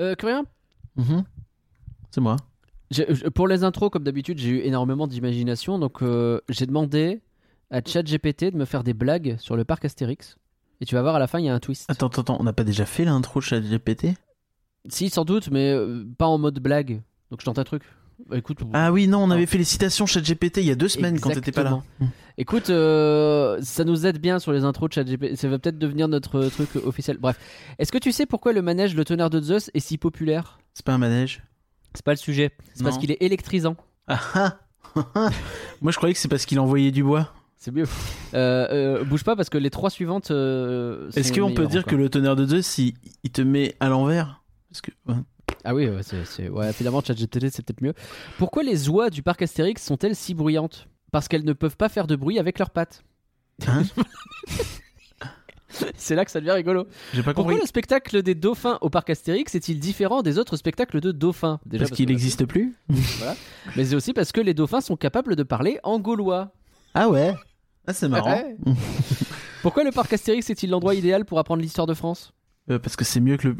Euh, Curien Mhm. C'est moi. Je- Pour les intros, comme d'habitude, j'ai eu énormément d'imagination, donc euh, j'ai demandé à ChatGPT de me faire des blagues sur le parc Astérix. Et tu vas voir, à la fin, il y a un twist. Attends, attends, attends, on n'a pas déjà fait l'intro de ChatGPT? Si, sans doute, mais euh, pas en mode blague. Donc je tente un truc. Bah, écoute, Ah oui, non, on avait Non. fait les citations ChatGPT il y a deux semaines quand t'étais pas là. Exactement. Écoute, euh, ça nous aide bien sur les intros de ChatGPT. Ça va peut-être devenir notre truc officiel. Bref, est-ce que tu sais pourquoi le manège Le Tonnerre de Zeus est si populaire? C'est pas un manège C'est pas le sujet. C'est parce qu'il est électrisant. Ah ah Moi je croyais que c'est parce qu'il envoyait du bois. C'est mieux. Euh, euh, bouge pas parce que les trois suivantes. Est-ce qu'on peut dire encore. que le tonnerre de Zeus, il, il te met à l'envers? Parce que. Ah oui, ouais, c'est, c'est- ouais, finalement, ChatGPT, c'est peut-être mieux. Pourquoi les oies du parc Astérix sont-elles si bruyantes? Parce qu'elles ne peuvent pas faire de bruit avec leurs pattes. Hein? C'est là que ça devient rigolo. J'ai pas Pourquoi compris. le spectacle des dauphins au parc Astérix est-il différent des autres spectacles de dauphins? Déjà Parce qu'il a n'existe plus? Mais c'est aussi parce que les dauphins sont capables de parler en gaulois. Ah ouais? Ah c'est marrant. Ouais. Pourquoi le parc Astérix est-il l'endroit idéal pour apprendre l'histoire de France? Euh, parce que c'est mieux que le.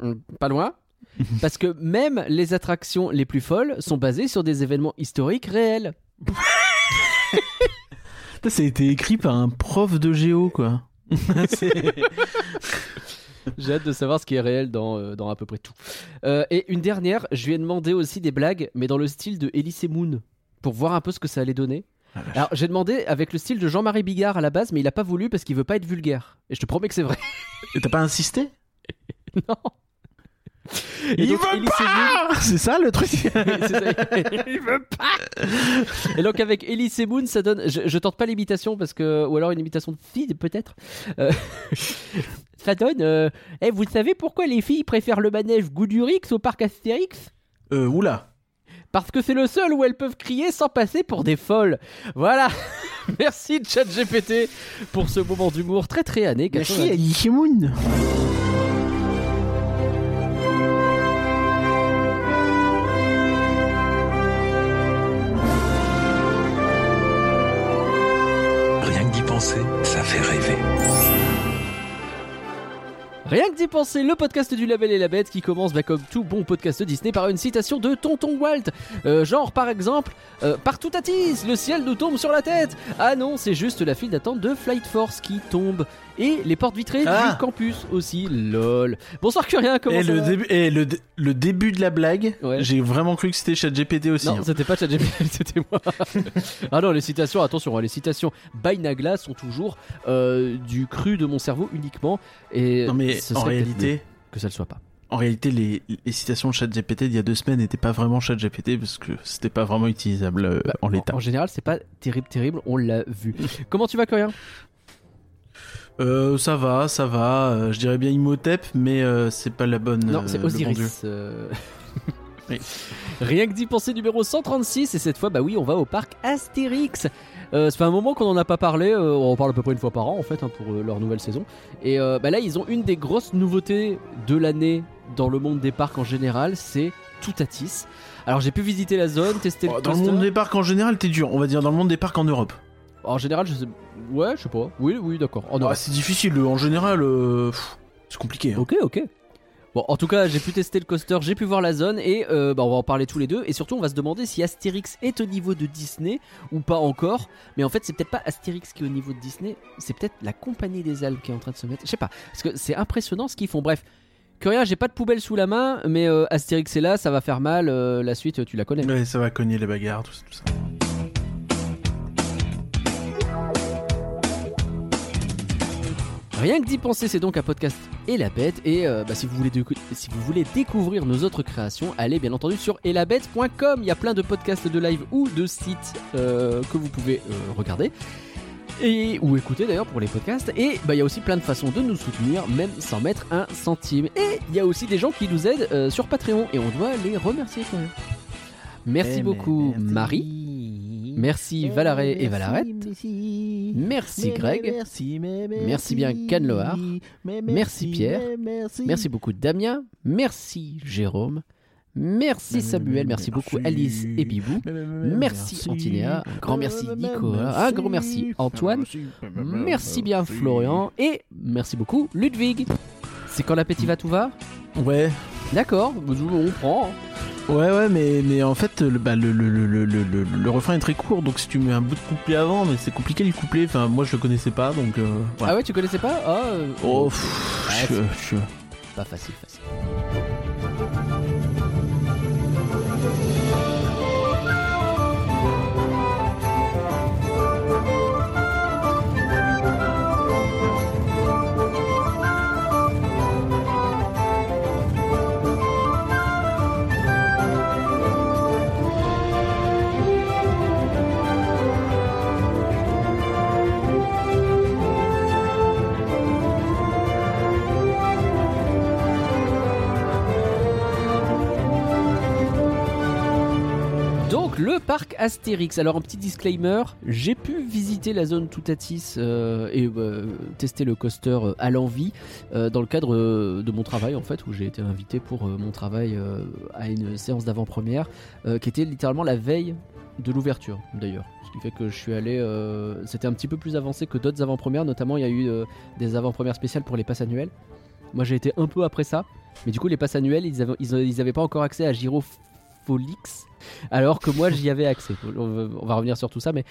Hum, Pas loin. Parce que même les attractions les plus folles sont basées sur des événements historiques réels. Ça a été écrit par un prof de géo quoi. J'ai hâte de savoir ce qui est réel dans, euh, dans à peu près tout. Euh, et une dernière, je lui ai demandé aussi des blagues, mais dans le style de Elise Moon, pour voir un peu ce que ça allait donner. Ah. Alors j'ai demandé avec le style de Jean-Marie Bigard à la base, mais il a pas voulu parce qu'il veut pas être vulgaire. Et je te promets que c'est vrai. Et t'as pas insisté? Non. Et Il donc, veut Moon- Ah C'est ça le truc ça. il veut pas. Et donc avec Elise et Moon, ça donne. Je, je tente pas l'imitation parce que ou alors une imitation de fille peut-être. Euh, ça donne. euh, Eh, vous savez pourquoi les filles préfèrent le manège Goudurix au parc Astérix? Euh, oula. Parce que c'est le seul où elles peuvent crier sans passer pour des folles. Voilà. Merci ChatGPT pour ce moment d'humour très très années. Merci 90. à Rien que d'y penser, le podcast du Label et la Bête qui commence bah, comme tout bon podcast Disney par une citation de Tonton Walt. Euh, genre par exemple, euh, partout à le ciel nous tombe sur la tête. Ah non, c'est juste la file d'attente de Flight Force qui tombe. Et les portes vitrées Ah. du campus aussi, lol. Bonsoir Curien, comment Et ça le, va début, et le, dé- le début de la blague, Ouais. j'ai vraiment cru que c'était ChatGPT aussi. Non, hein. c'était pas ChatGPT, c'était moi. ah non, les citations, attention, hein, les citations by Nagla sont toujours euh, du cru de mon cerveau uniquement. Et Non, mais en réalité, que ça le soit pas. en réalité, les, les citations de ChatGPT d'il y a deux semaines n'étaient pas vraiment ChatGPT parce que c'était pas vraiment utilisable euh, en l'état. En général, c'est pas terrible, terrible, on l'a vu. Comment tu vas, Curien? Euh, ça va, ça va. euh, je dirais bien Imhotep, mais euh, c'est pas la bonne. Non, c'est bon. Osiris. euh. Oui. Rien que d'y penser numéro 136, et cette fois, bah oui, on va au parc Astérix. Euh, ça fait un moment qu'on en a pas parlé, euh, on en parle à peu près une fois par an en fait hein, pour euh, leur nouvelle saison. Et bah là, ils ont une des grosses nouveautés de l'année dans le monde des parcs en général, c'est Toutatis. Alors j'ai pu visiter la zone, tester Oh, le dans le monde des parcs en général, t'es dur. On va dire dans le monde des parcs en Europe. En général, je sais. Ouais, je sais pas. Oui, oui, d'accord. En Ah, Europe. c'est difficile. En général, euh, pff, c'est compliqué. hein. Ok, ok. Bon, en tout cas, j'ai pu tester le coaster, j'ai pu voir la zone et euh, bah, on va en parler tous les deux. Et surtout, on va se demander si Astérix est au niveau de Disney ou pas encore. Mais en fait, c'est peut-être pas Astérix qui est au niveau de Disney, c'est peut-être la Compagnie des Alpes qui est en train de se mettre. Je sais pas, parce que c'est impressionnant ce qu'ils font. Bref, que rien, j'ai pas de poubelle sous la main, mais euh, Astérix est là, ça va faire mal. euh, la suite, tu la connais. Ouais, ça va cogner les bagarres, tout, ça, tout ça. Rien que d'y penser, c'est donc un podcast et la bête. Et euh, bah, si, vous voulez décou- si vous voulez découvrir nos autres créations, allez bien entendu sur elabette.com. Il y a plein de podcasts de live ou de sites euh, que vous pouvez euh, regarder. Et, ou écouter d'ailleurs pour les podcasts. Et bah, il y a aussi plein de façons de nous soutenir, même sans mettre un centime. Et il y a aussi des gens qui nous aident sur Patreon et on doit les remercier quand même. Merci Eh, beaucoup merci. Marie. Merci Valaré et Valarette. Merci Greg. Merci bien Canloar. Merci Pierre. Merci beaucoup Damien. Merci Jérôme. Merci Samuel. Merci beaucoup Alice et Bibou. Merci Antinéa. Un grand merci Nicolas. Un grand merci Antoine. Merci bien Florian. Et merci beaucoup Ludwig. C'est quand l'appétit va tout va? Ouais, D'accord, on prend. Ouais, ouais, mais, mais en fait, le, bah, le, le, le, le, refrain est très court, donc si tu mets un bout de couplet avant, mais c'est compliqué le couplet, enfin, moi je le connaissais pas, donc. Euh, voilà. Ah ouais, tu connaissais pas? Euh, Oh, pff, Ouais, je- je- pas facile, facile. Parc Astérix. Alors un petit disclaimer, j'ai pu visiter la zone Toutatis euh, et euh, tester le coaster euh, à l'envie euh, dans le cadre de mon travail en fait où j'ai été invité pour mon travail à une séance d'avant-première qui était littéralement la veille de l'ouverture d'ailleurs. Ce qui fait que je suis allé, c'était un petit peu plus avancé que d'autres avant-premières, notamment il y a eu des avant-premières spéciales pour les passes annuelles. Moi j'ai été un peu après ça, mais du coup les passes annuelles ils avaient, ils, pas encore accès à Girofolix alors que moi j'y avais accès. On va, revenir sur tout ça, mais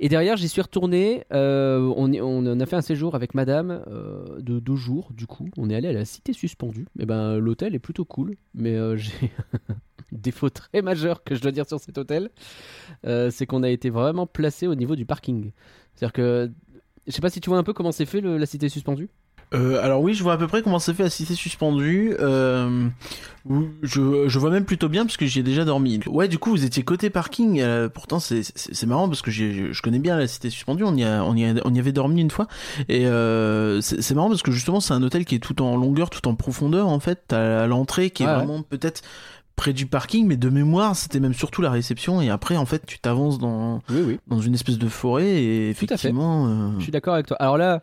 et derrière j'y suis retourné. euh, on, a fait un séjour avec Madame euh, de deux jours. Du coup, on est allé à la Cité Suspendue. Et ben l'hôtel est plutôt cool, mais euh, j'ai défaut très majeur que je dois dire sur cet hôtel, euh, c'est qu'on a été vraiment placé au niveau du parking. C'est-à-dire que je sais pas si tu vois un peu comment c'est fait la Cité Suspendue? Euh, alors oui, je vois à peu près comment c'est fait à Cité Suspendue. Euh, je, je vois même plutôt bien parce que j'y ai déjà dormi. Ouais, du coup, vous étiez côté parking. euh, pourtant, c'est- marrant parce que je connais bien la Cité Suspendue. On y, a, on, y a- on y avait dormi une fois. Et c'est marrant parce que justement, c'est un hôtel qui est tout en longueur, tout en profondeur. En fait, t'as l'entrée qui est ouais. vraiment peut-être près du parking, mais de mémoire, c'était même surtout la réception. Et après, en fait, tu t'avances dans, Oui, oui. dans une espèce de forêt et Tout à fait. effectivement... euh, Je suis d'accord avec toi. Alors là,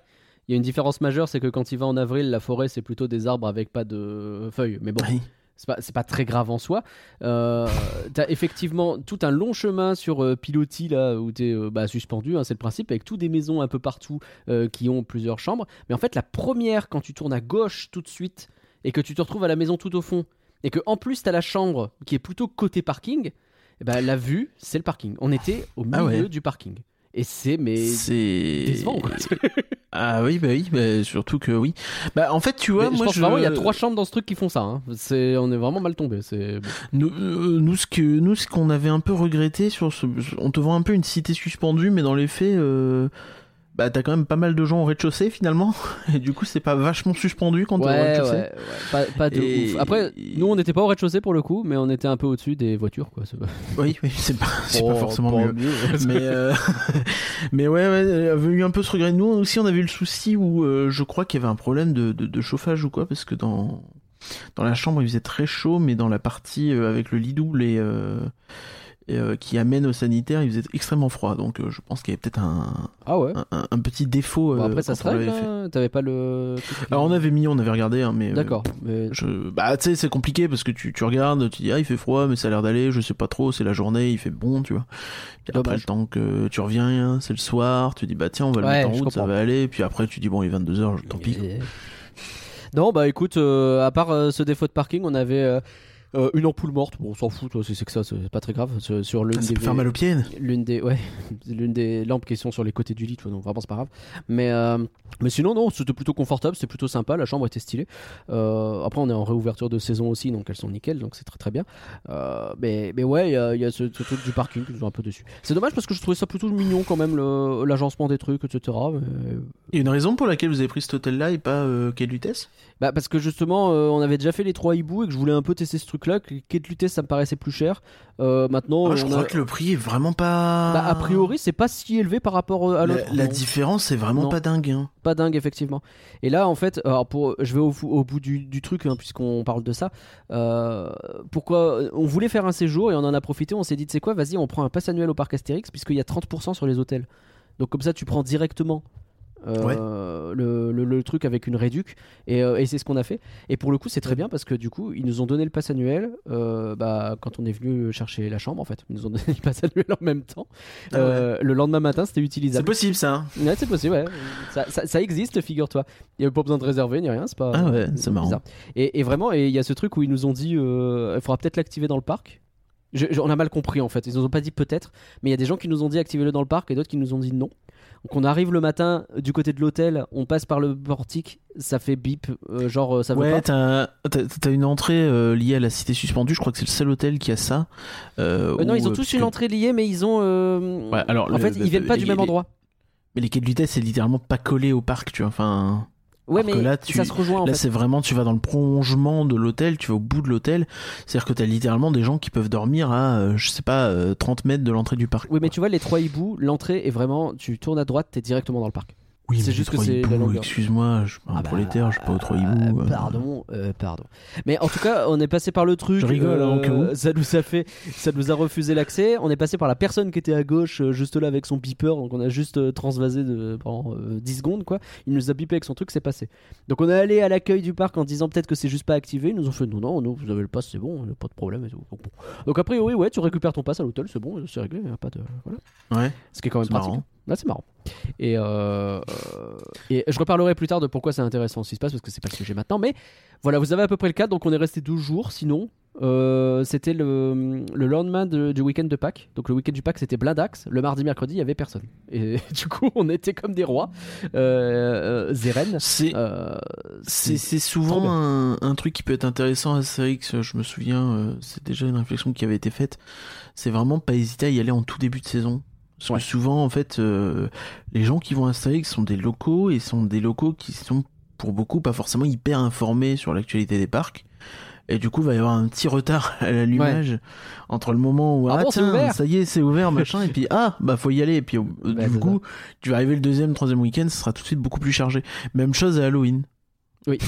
il y a une différence majeure, c'est que quand il va en avril, la forêt c'est plutôt des arbres avec pas de feuilles. Mais bon, oui. c'est pas, très grave en soi. Euh, t'as effectivement tout un long chemin sur euh, Pilotis là où t'es euh, bah, suspendu, hein, c'est le principe, avec tout des maisons un peu partout euh, qui ont plusieurs chambres. Mais en fait, la première, quand tu tournes à gauche tout de suite et que tu te retrouves à la maison tout au fond, et que en plus t'as la chambre qui est plutôt côté parking, eh ben, la vue c'est le parking. On était au milieu Ah ouais. du parking. Et c'est mais C'est décevant. quoi. Ah oui, bah oui, bah, surtout que oui. Bah en fait, tu vois, Mais je moi pense vraiment il y a trois chambres dans ce truc qui font ça. hein. C'est on est vraiment mal tombé. C'est. Nous, euh, nous, ce que nous, ce qu'on avait un peu regretté sur ce, on te voit un peu une cité suspendue, mais dans les faits, euh, bah t'as quand même pas mal de gens au rez-de-chaussée finalement, et du coup c'est pas vachement suspendu quand t'es au ouais, ouais, rez-de-chaussée. ouais, pas, pas de Et- ouf. Après, nous on n'était pas au rez-de-chaussée pour le coup, mais on était un peu au-dessus des voitures quoi. Oui, oui, c'est pas, c'est pas Oh, forcément pas mieux. mais euh, mais ouais, ouais, il y avait eu un peu ce regret. Nous aussi, on avait eu le souci où euh, je crois qu'il y avait un problème de, de, de chauffage ou quoi, parce que dans dans la chambre il faisait très chaud, mais dans la partie euh, avec le lit double et, euh, et, euh, qui amène au sanitaire, il faisait extrêmement froid. Donc euh, je pense qu'il y avait peut-être un, Ah ouais. un, un- un petit défaut. Bon, euh, après ça se règle. hein T'avais pas le. Alors on avait mis, on avait regardé, hein, mais D'accord. Mais je... Bah, tu sais, c'est compliqué parce que tu, tu regardes, tu dis, ah, il fait froid, mais ça a l'air d'aller, je sais pas trop, c'est la journée, il fait bon, tu vois. Puis après, le temps que tu reviens, c'est le soir, tu dis, bah, tiens, on va le Ouais, mettre en route, ça comprends. va aller, puis après, tu dis, bon, il est 22h, tant pis. Non, bah écoute, euh, à part euh, ce défaut de parking, on avait euh, euh, une ampoule morte. Bon, on s'en fout, c'est que ça, c'est pas très grave. Sur, sur l'une Ça des peut faire mal aux pieds. l'une des ouais l'une des lampes qui sont sur les côtés du lit donc vraiment c'est pas grave mais euh, mais sinon non c'était plutôt confortable c'était plutôt sympa la chambre était stylée Euh, après on est en réouverture de saison aussi donc elles sont nickel donc c'est très très bien Euh, mais mais ouais il y a, il y a ce, ce truc du parking que je suis un peu dessus c'est dommage parce que je trouvais ça plutôt mignon quand même le- l'agencement des trucs etc mais- Il y a une raison pour laquelle vous avez pris cet hôtel-là et pas euh, Quai Lutèce? Bah parce que justement euh, on avait déjà fait les trois hiboux et que je voulais un peu tester ce truc là que Quai de Lutèce ça me paraissait plus cher Euh, maintenant Ah, Je on crois a- que le prix est vraiment pas. bah, a priori c'est pas si élevé par rapport à l'autre La, différence est vraiment Non. pas dingue. Hein. pas dingue effectivement. Et là en fait, alors pour, je vais au, bout du, du truc hein, puisqu'on parle de ça. Euh, pourquoi on voulait faire un séjour et on en a profité. On s'est dit, tu sais quoi, vas-y, on prend un pass annuel au parc Astérix puisqu'il y a 30% sur les hôtels. Donc comme ça, tu prends directement euh, le, le- le truc avec une réduc et, euh, et c'est ce qu'on a fait et pour le coup c'est très bien parce que du coup ils nous ont donné le pass annuel euh, bah, quand on est venu chercher la chambre en fait ils nous ont donné le pass annuel en même temps Ah ouais. Le lendemain matin c'était C'est utilisable possible ça. hein Ouais, c'est possible, ouais. Ça, ça- ça existe, figure-toi. Il n'y a pas besoin de réserver ni rien, c'est pas. Ah ouais, c'est marrant. bizarre. Et, et vraiment, il y a ce truc où ils nous ont dit il faudra peut-être l'activer dans le parc. Je- je- on a mal compris en fait. Ils nous ont pas dit peut-être, mais il y a des gens qui nous ont dit activez-le dans le parc et d'autres qui nous ont dit non. Donc on arrive le matin du côté de l'hôtel, on passe par le portique, ça fait bip, euh, genre euh, ça veut Ouais, pas. t'as t'as- t'as une entrée euh, liée à la cité suspendue. Je crois que c'est le seul hôtel qui a ça. Euh, Euh, non, où, ils ont euh, tous une que- entrée liée, mais ils ont. euh, Ouais, alors, en le- fait, le- ils viennent pas les- du même les- endroit. Mais les quais de vitesse, c'est littéralement pas collé au parc, tu vois. Enfin, Ouais, alors mais là, tu- ça se rejoint en là, c'est vraiment, tu vas dans le prolongement de l'hôtel, tu vas au bout de l'hôtel. C'est-à-dire que t'as littéralement des gens qui peuvent dormir à, euh, je sais pas, euh, 30 mètres de l'entrée du parc. Oui, mais tu vois, les trois hiboux, l'entrée est vraiment. Tu tournes à droite, t'es directement dans le parc. Oui, c'est juste que c'est la hiboux, longueur. Excuse-moi, je suis un Ah bah, prolétaire, je suis pas au trois Euh, hiboux. euh. pardon, euh, pardon. Mais en tout cas, on est passé par le truc. Je rigole, hein, où. ça nous a fait, ça nous a refusé l'accès. On est passé par la personne qui était à gauche, euh, juste là avec son beeper. Donc on a juste euh, transvasé de, pendant euh, 10 secondes, quoi. Il nous a bipé avec son truc, c'est passé. Donc on est allé à l'accueil du parc en disant peut-être que c'est juste pas activé. Ils nous ont fait non, non, non, vous avez le pass, c'est bon, pas de problème et tout. Donc, bon. Donc a priori, ouais, tu récupères ton pass à l'hôtel, c'est bon, c'est réglé, pas de, voilà. Ouais. Ce qui est quand même pratique. marrant. Là, c'est marrant. Et, euh, euh, et je reparlerai plus tard de pourquoi c'est intéressant ce qui se passe, parce que c'est pas le sujet maintenant. Mais voilà, vous avez à peu près le cadre. Donc, on est resté 12 jours. Sinon, euh, c'était le, le lendemain de- du week-end de Pâques. Donc, le week-end du Pâques, c'était blindax. Le mardi, mercredi, il y avait personne. Et du coup, on était comme des rois. Euh, Zeren. C'est C'est souvent un, un truc qui peut être intéressant à Astérix, je me souviens, c'est déjà une réflexion qui avait été faite. C'est vraiment pas hésiter à y aller en tout début de saison. Parce Ouais. que souvent, en fait, euh, les gens qui vont à Astérix sont des locaux et sont des locaux qui sont pour beaucoup pas forcément hyper informés sur l'actualité des parcs. Et du coup, il va y avoir un petit retard à l'allumage entre le moment où Ah ah, bon, tiens, ça y est, c'est ouvert, machin, et puis ah bah faut y aller. Et puis Bah, du coup, tu vas arriver le deuxième, troisième week-end, ce sera tout de suite beaucoup plus chargé. Même chose à Halloween. Oui,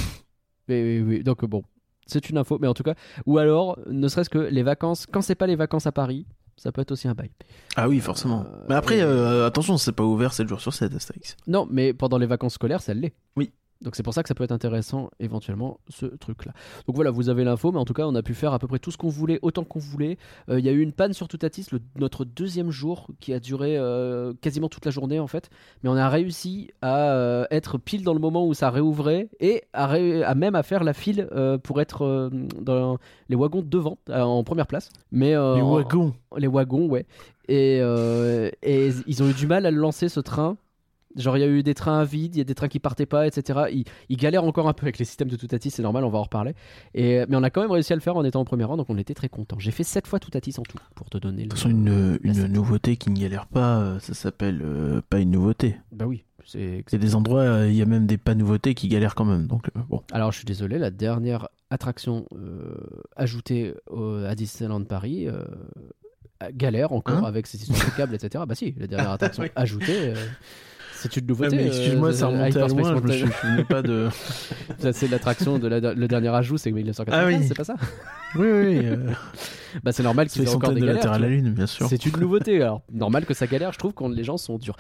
oui, oui. Donc bon, c'est une info, mais en tout cas, ou alors, ne serait-ce que les vacances, quand c'est pas les vacances à Paris, ça peut être aussi un bail. Ah oui, forcément. Euh, Mais après, euh, attention, c'est pas ouvert 7 jours sur 7, Astérix. Non, mais pendant les vacances scolaires, ça l'est. Oui. Donc c'est pour ça que ça peut être intéressant éventuellement ce truc-là. Donc voilà, vous avez l'info, mais en tout cas on a pu faire à peu près tout ce qu'on voulait, autant qu'on voulait. Euh, Il y a eu une panne sur Toutatis le, notre deuxième jour qui a duré euh, quasiment toute la journée en fait, mais on a réussi à euh, être pile dans le moment où ça réouvrait et à, ré- à même à faire la file pour être dans les wagons devant en première place. Mais Les en- wagons. les wagons, ouais. Et, et ils ont eu du mal à le lancer ce train. Genre, il y a eu des trains à vide, il y a des trains qui partaient pas, etc. Ils, ils galèrent encore un peu avec les systèmes de Toutatis, c'est normal, on va en reparler. Et, mais on a quand même réussi à le faire en étant en premier rang, donc on était très content. J'ai fait 7 fois Toutatis en tout, pour te donner le. De toute façon, une, une nouveauté qui ne galère pas, euh, ça s'appelle euh, pas une nouveauté. Bah oui. c'est- des endroits, euh, il y a même des pas nouveautés qui galèrent quand même. Donc, euh, bon. Alors, je suis désolé, la dernière attraction ajoutée au- à Disneyland Paris. galère encore Hein avec ses histoires de câbles, etc. Bah si, la dernière attraction Oui. ajoutée, c'est une nouveauté. Mais euh, excuse-moi, ça euh, remontait à Hyperspace loin, je me Mountain. souvenais pas de. Ça, c'est l'attraction de la, le dernier ajout, c'est 1995, Ah oui. c'est pas ça oui, oui, euh, Bah c'est normal qu'ils aient encore des de la galères. Terre à la. Lune, bien sûr. C'est une nouveauté, alors normal que ça galère, je trouve que les gens sont durs.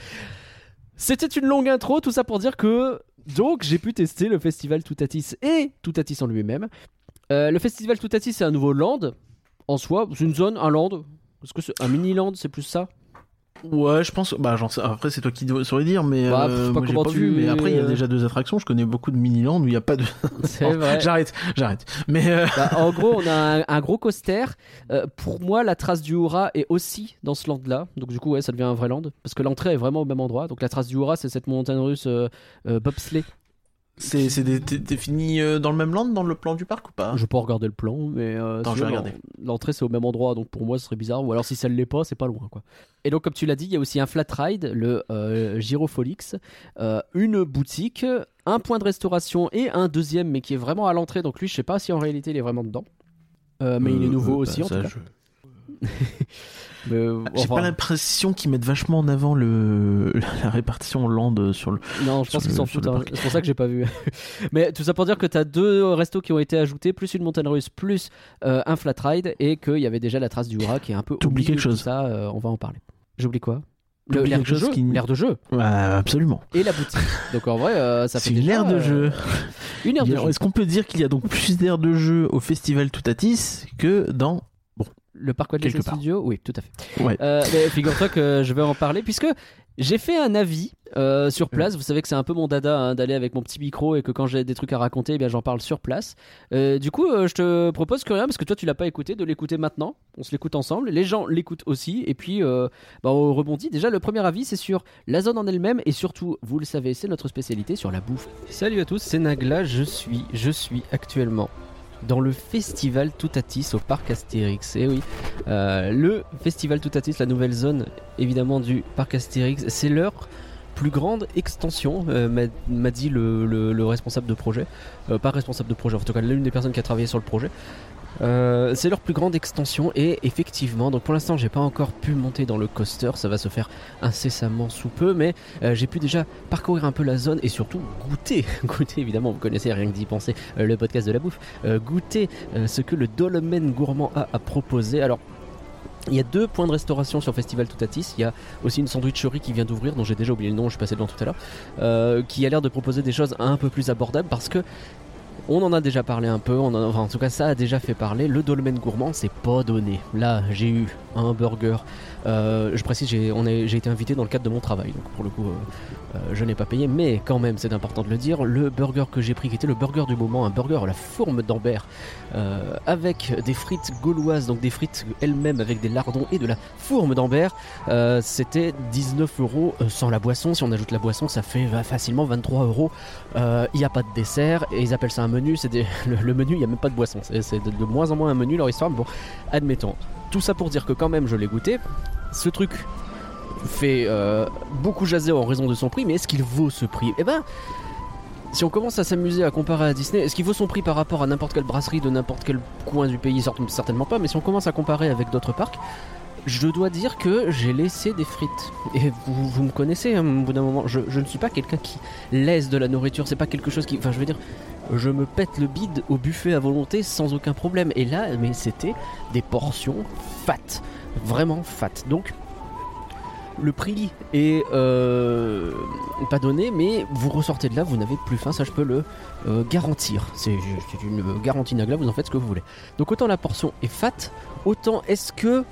C'était une longue intro, tout ça pour dire que donc j'ai pu tester le festival Toutatis et Toutatis en lui-même. Euh, le festival Toutatis c'est un nouveau land en soi, c'est une zone, un land. Est-ce que c'est un mini land, c'est plus ça? Ouais, je pense. Bah, j'en sais. Après, c'est toi qui saurais dire, mais Bah, euh, moi, j'ai pas tu- vu. Mais après, il y a déjà deux attractions. Je connais beaucoup de mini-land où il n'y a pas de. C'est Oh, vrai. J'arrête, j'arrête. Mais euh, Bah, en gros, on a un, un gros coaster. Euh, pour moi, la trace du Hura est aussi dans ce land-là. Donc, du coup, ouais, ça devient un vrai land. Parce que l'entrée est vraiment au même endroit. Donc, la trace du Hura, c'est cette montagne russe bobsleigh. C'est c'est défini euh, dans le même land, dans le plan du parc ou pas? Je peux regarder le plan, mais euh, Attends, si je vais tu veux, regarder. l'en- l'entrée c'est au même endroit, donc pour moi ce serait bizarre. Ou alors si ça ne l'est pas, c'est pas loin, quoi. Et donc comme tu l'as dit, il y a aussi un flat ride, le euh, Gyrofolix, euh, une boutique, un point de restauration et un deuxième, mais qui est vraiment à l'entrée. Donc lui, je sais pas si en réalité il est vraiment dedans. Euh, mais il est nouveau aussi en tout cas. Euh, J'ai enfin, pas l'impression qu'ils mettent vachement en avant le la répartition en land sur le. Non, je pense qu'ils s'en sur foutent. hein. C'est pour ça que j'ai pas vu. Mais tout ça pour dire que tu as deux restos qui ont été ajoutés, plus une montagne russe, plus euh, un flat ride, et qu'il y avait déjà la trace du Hura qui est un peu. T'oublies quelque chose. Ça, euh, on va en parler. J'oublie quoi? Le- L'air de jeu, qui- l'air de jeu absolument. et la boutique. Donc en vrai, euh, ça fait C'est une aire de euh, jeu. Une aire de Alors, jeu. Est-ce qu'on peut dire qu'il y a donc plus d'aires de jeu au festival Toutatis que dans Le parc Walt Quelque Disney part. Studio, oui, tout à fait. Ouais. Euh, mais figure-toi que je vais en parler puisque j'ai fait un avis euh, sur place. Vous savez que c'est un peu mon dada hein, d'aller avec mon petit micro et que quand j'ai des trucs à raconter, eh bien j'en parle sur place. Euh, du coup, euh, je te propose que rien parce que toi tu l'as pas écouté, de l'écouter maintenant. On se l'écoute ensemble. Les gens l'écoutent aussi et puis euh, bah, on rebondit. Déjà, le premier avis c'est sur la zone en elle-même et surtout, vous le savez, c'est notre spécialité sur la bouffe. Salut à tous, c'est Nagla. Je suis, je suis actuellement dans le festival Toutatis au parc Astérix. Et oui, euh, le festival Toutatis, la nouvelle zone évidemment du parc Astérix, c'est leur plus grande extension, euh, m'a dit le responsable de projet. Euh, pas responsable de projet, en tout cas l'une des personnes qui a travaillé sur le projet. Euh, c'est leur plus grande extension et effectivement, donc pour l'instant j'ai pas encore pu monter dans le coaster, ça va se faire incessamment sous peu, mais euh, j'ai pu déjà parcourir un peu la zone et surtout goûter, goûter évidemment, vous connaissez rien que d'y penser, euh, le podcast de la bouffe, goûter ce que le Dolmen Gourmand a à proposer. Alors il y a deux points de restauration sur Festival Toutatis. Il y a aussi une sandwicherie qui vient d'ouvrir, dont j'ai déjà oublié le nom, je suis passé devant tout à l'heure, qui a l'air de proposer des choses un peu plus abordables parce que on en a déjà parlé un peu, en, enfin, en tout cas ça a déjà fait parler. Le dolmen gourmand, c'est pas donné. Là, j'ai eu un burger. Euh, je précise, j'ai été invité dans le cadre de mon travail, donc pour le coup, euh, je n'ai pas payé, mais quand même, c'est important de le dire. Le burger que j'ai pris, qui était le burger du moment, un burger à la fourme d'Ambert, euh, avec des frites gauloises, donc des frites elles-mêmes avec des lardons et de la fourme d'Ambert. Euh, C'était 19 euros sans la boisson. Si on ajoute la boisson, ça fait facilement 23 euros. Il n'y a pas de dessert et ils appellent ça un menu. C'est le, menu, il n'y a même pas de boisson. C'est de, de moins en moins un menu leur histoire. Bon, admettons. Tout ça pour dire que quand même, je l'ai goûté. Ce truc fait euh, beaucoup jaser en raison de son prix, mais est-ce qu'il vaut ce prix? Eh ben, si on commence à s'amuser à comparer à Disney, est-ce qu'il vaut son prix par rapport à n'importe quelle brasserie de n'importe quel coin du pays? Certain- Certainement pas, mais si on commence à comparer avec d'autres parcs, je dois dire que j'ai laissé des frites. Et vous, vous me connaissez, hein, au bout d'un moment, je, je ne suis pas quelqu'un qui laisse de la nourriture, c'est pas quelque chose qui... Enfin, je veux dire, je me pète le bide au buffet à volonté sans aucun problème. Et là, mais c'était des portions fat, vraiment fat. Donc, le prix est euh, pas donné, mais vous ressortez de là, vous n'avez plus faim, ça je peux le euh, garantir. C'est une garantie Nagla, vous en faites ce que vous voulez. Donc autant la portion est fat, autant est-ce que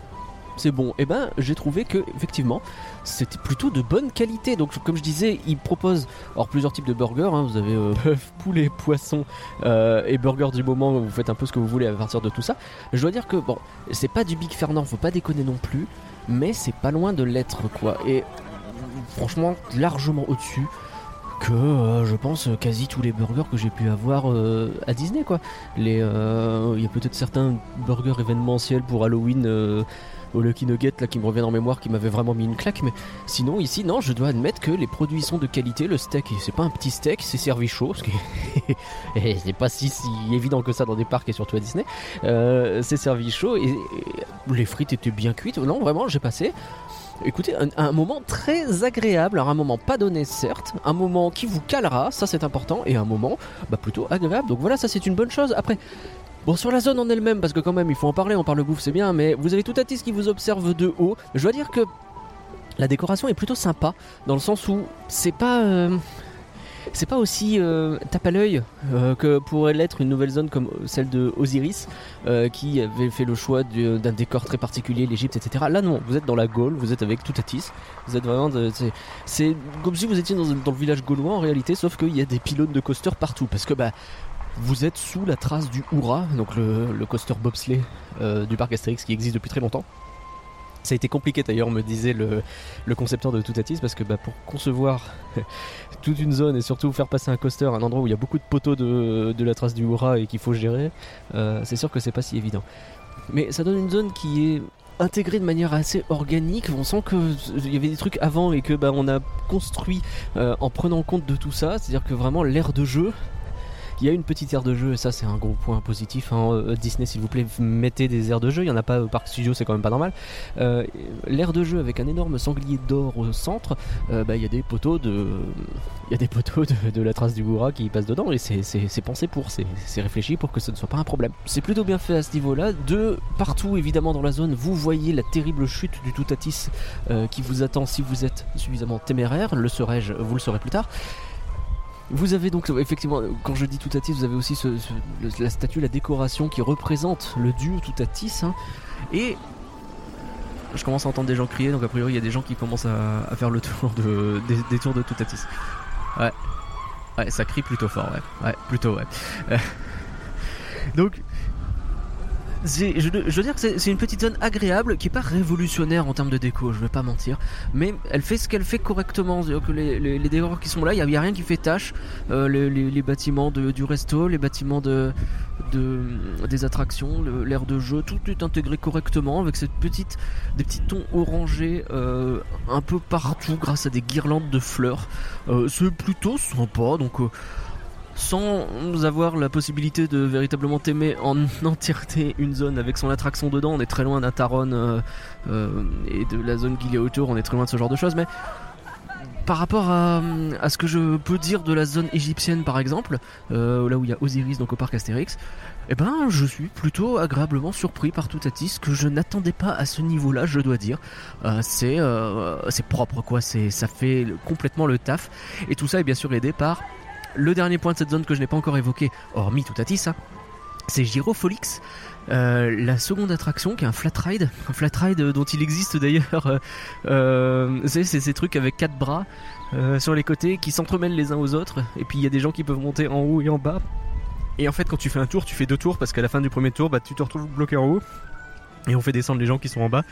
c'est bon? Eh ben, j'ai trouvé que effectivement, c'était plutôt de bonne qualité. Donc, comme je disais, ils proposent alors plusieurs types de burgers. hein. Vous avez euh, bœuf, poulet, poisson euh, et burger du moment. Vous faites un peu ce que vous voulez à partir de tout ça. Je dois dire que bon, c'est pas du Big Fernand, faut pas déconner non plus, mais c'est pas loin de l'être quoi. Et franchement, largement au-dessus que euh, je pense quasi tous les burgers que j'ai pu avoir euh, à Disney quoi. Euh, il y a peut-être certains burgers événementiels pour Halloween. Au Lucky Nugget là qui me revient en mémoire qui m'avait vraiment mis une claque mais sinon ici non je dois admettre que les produits sont de qualité le steak c'est pas un petit steak c'est servi chaud ce qui c'est pas si, si évident que ça dans des parcs et surtout à Disney Euh, c'est servi chaud et, et les frites étaient bien cuites non vraiment j'ai passé Écoutez, un, un moment très agréable, alors un moment pas donné certes, un moment qui vous calera, ça c'est important, et un moment bah, plutôt agréable. Donc voilà, ça c'est une bonne chose. Après, bon sur la zone en elle-même, parce que quand même il faut en parler, on parle bouffe c'est bien, mais vous avez tout Atis qui vous observe de haut. Je dois dire que la décoration est plutôt sympa, dans le sens où c'est pas... euh, c'est pas aussi euh, tape à l'œil euh, que pourrait l'être une nouvelle zone comme celle de Osiris qui avait fait le choix du- d'un décor très particulier, l'Égypte, etc. Là non, vous êtes dans la Gaule, vous êtes avec Toutatis, vous êtes vraiment, c'est comme si vous étiez dans, dans le village gaulois en réalité, sauf qu'il y a des pylônes de coaster partout, parce que bah vous êtes sous la trace du Oura, donc le, coaster bobsleigh euh, du parc Astérix qui existe depuis très longtemps. Ça a été compliqué d'ailleurs, me disait le, concepteur de Toutatis, parce que bah, pour concevoir toute une zone et surtout faire passer un coaster à un endroit où il y a beaucoup de poteaux de, la trace du Oura et qu'il faut gérer, euh, c'est sûr que c'est pas si évident. Mais ça donne une zone qui est intégrée de manière assez organique. On sent que il y avait des trucs avant et que bah, on a construit euh, en prenant compte de tout ça. C'est-à-dire que vraiment l'air de jeu, Il y a une petite aire de jeu, et ça c'est un gros point positif. hein. Euh, Disney, s'il vous plaît, mettez des aires de jeu. Il y en a pas au parc studio, c'est quand même pas normal. Euh, L'aire de jeu avec un énorme sanglier d'or au centre, euh, bah, il y a des poteaux de, il y a des poteaux de, la trace du Goura qui passent dedans, et c'est- pensé pour, c'est réfléchi pour que ce ne soit pas un problème. C'est plutôt bien fait à ce niveau-là. De partout, évidemment, dans la zone, vous voyez la terrible chute du Toutatis euh, qui vous attend si vous êtes suffisamment téméraire. Le serai-je Vous le saurez plus tard. Vous avez donc effectivement, quand je dis Toutatis, vous avez aussi la statue, la décoration qui représente le dieu Toutatis. hein. et je commence à entendre des gens crier, donc a priori il y a des gens qui commencent à, faire le tour de, des, des tours de Toutatis. Ouais. Ouais, ça crie plutôt fort, ouais. Ouais, plutôt, ouais. Euh, donc, je, veux dire que c'est une petite zone agréable qui est pas révolutionnaire en termes de déco, je vais pas mentir, mais elle fait ce qu'elle fait correctement. Les, les, décors qui sont là, il n'y a, rien qui fait tâche. Euh, les, bâtiments du resto, les bâtiments de, de- des attractions, l'aire de jeu, tout est intégré correctement avec cette des petits tons orangés euh, un peu partout grâce à des guirlandes de fleurs. Euh, c'est plutôt sympa, donc. Sans avoir la possibilité de véritablement t'aimer en entièreté une zone avec son attraction dedans, on est très loin d'un Taron euh, euh, et de la zone qu'il y a autour, on est très loin de ce genre de choses, mais par rapport à, ce que je peux dire de la zone égyptienne par exemple, euh, là où il y a Osiris donc au parc Astérix, eh ben je suis plutôt agréablement surpris par Toutatis que je n'attendais pas à ce niveau-là, je dois dire. C'est propre quoi, ça fait complètement le taf et tout ça est bien sûr aidé par le dernier point de cette zone que je n'ai pas encore évoqué, hormis Toutatis, hein, c'est Gyrofolix, euh, la seconde attraction qui est un flat ride, un flat ride dont il existe d'ailleurs, euh, euh, c'est ces trucs avec quatre bras sur les côtés qui s'entremêlent les uns aux autres, et puis il y a des gens qui peuvent monter en haut et en bas. Et en fait, quand tu fais un tour, tu fais deux tours parce qu'à la fin du premier tour, bah, tu te retrouves bloqué en haut. Et on fait descendre les gens qui sont en bas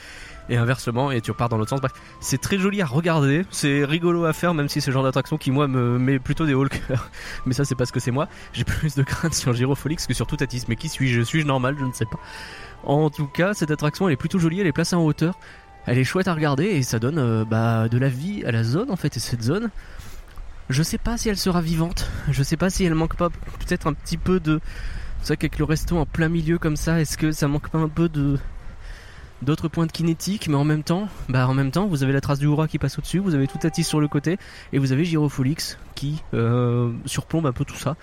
et inversement et tu repars dans l'autre sens. Bref, c'est très joli à regarder, c'est rigolo à faire même si c'est le genre d'attraction qui moi me met plutôt des hauts le. Mais ça c'est parce que c'est moi. J'ai plus de crainte sur Gyrofolix que sur Toutatis. Mais qui suis-je? Suis-je normal? Je ne sais pas. En tout cas, cette attraction elle est plutôt jolie, elle est placée en hauteur. Elle est chouette à regarder et ça donne euh, bah, de la vie à la zone en fait. Et cette zone, je sais pas si elle sera vivante. Je sais pas si elle manque pas peut-être un petit peu de. C'est vrai qu'avec le resto en plein milieu comme ça, est-ce que ça manque pas un peu de d'autres points de kinétique, mais en même temps, bah en même temps, vous avez la trace du Hura qui passe au-dessus, vous avez tout Atis sur le côté, et vous avez Gyrofolix qui euh, surplombe un peu tout ça.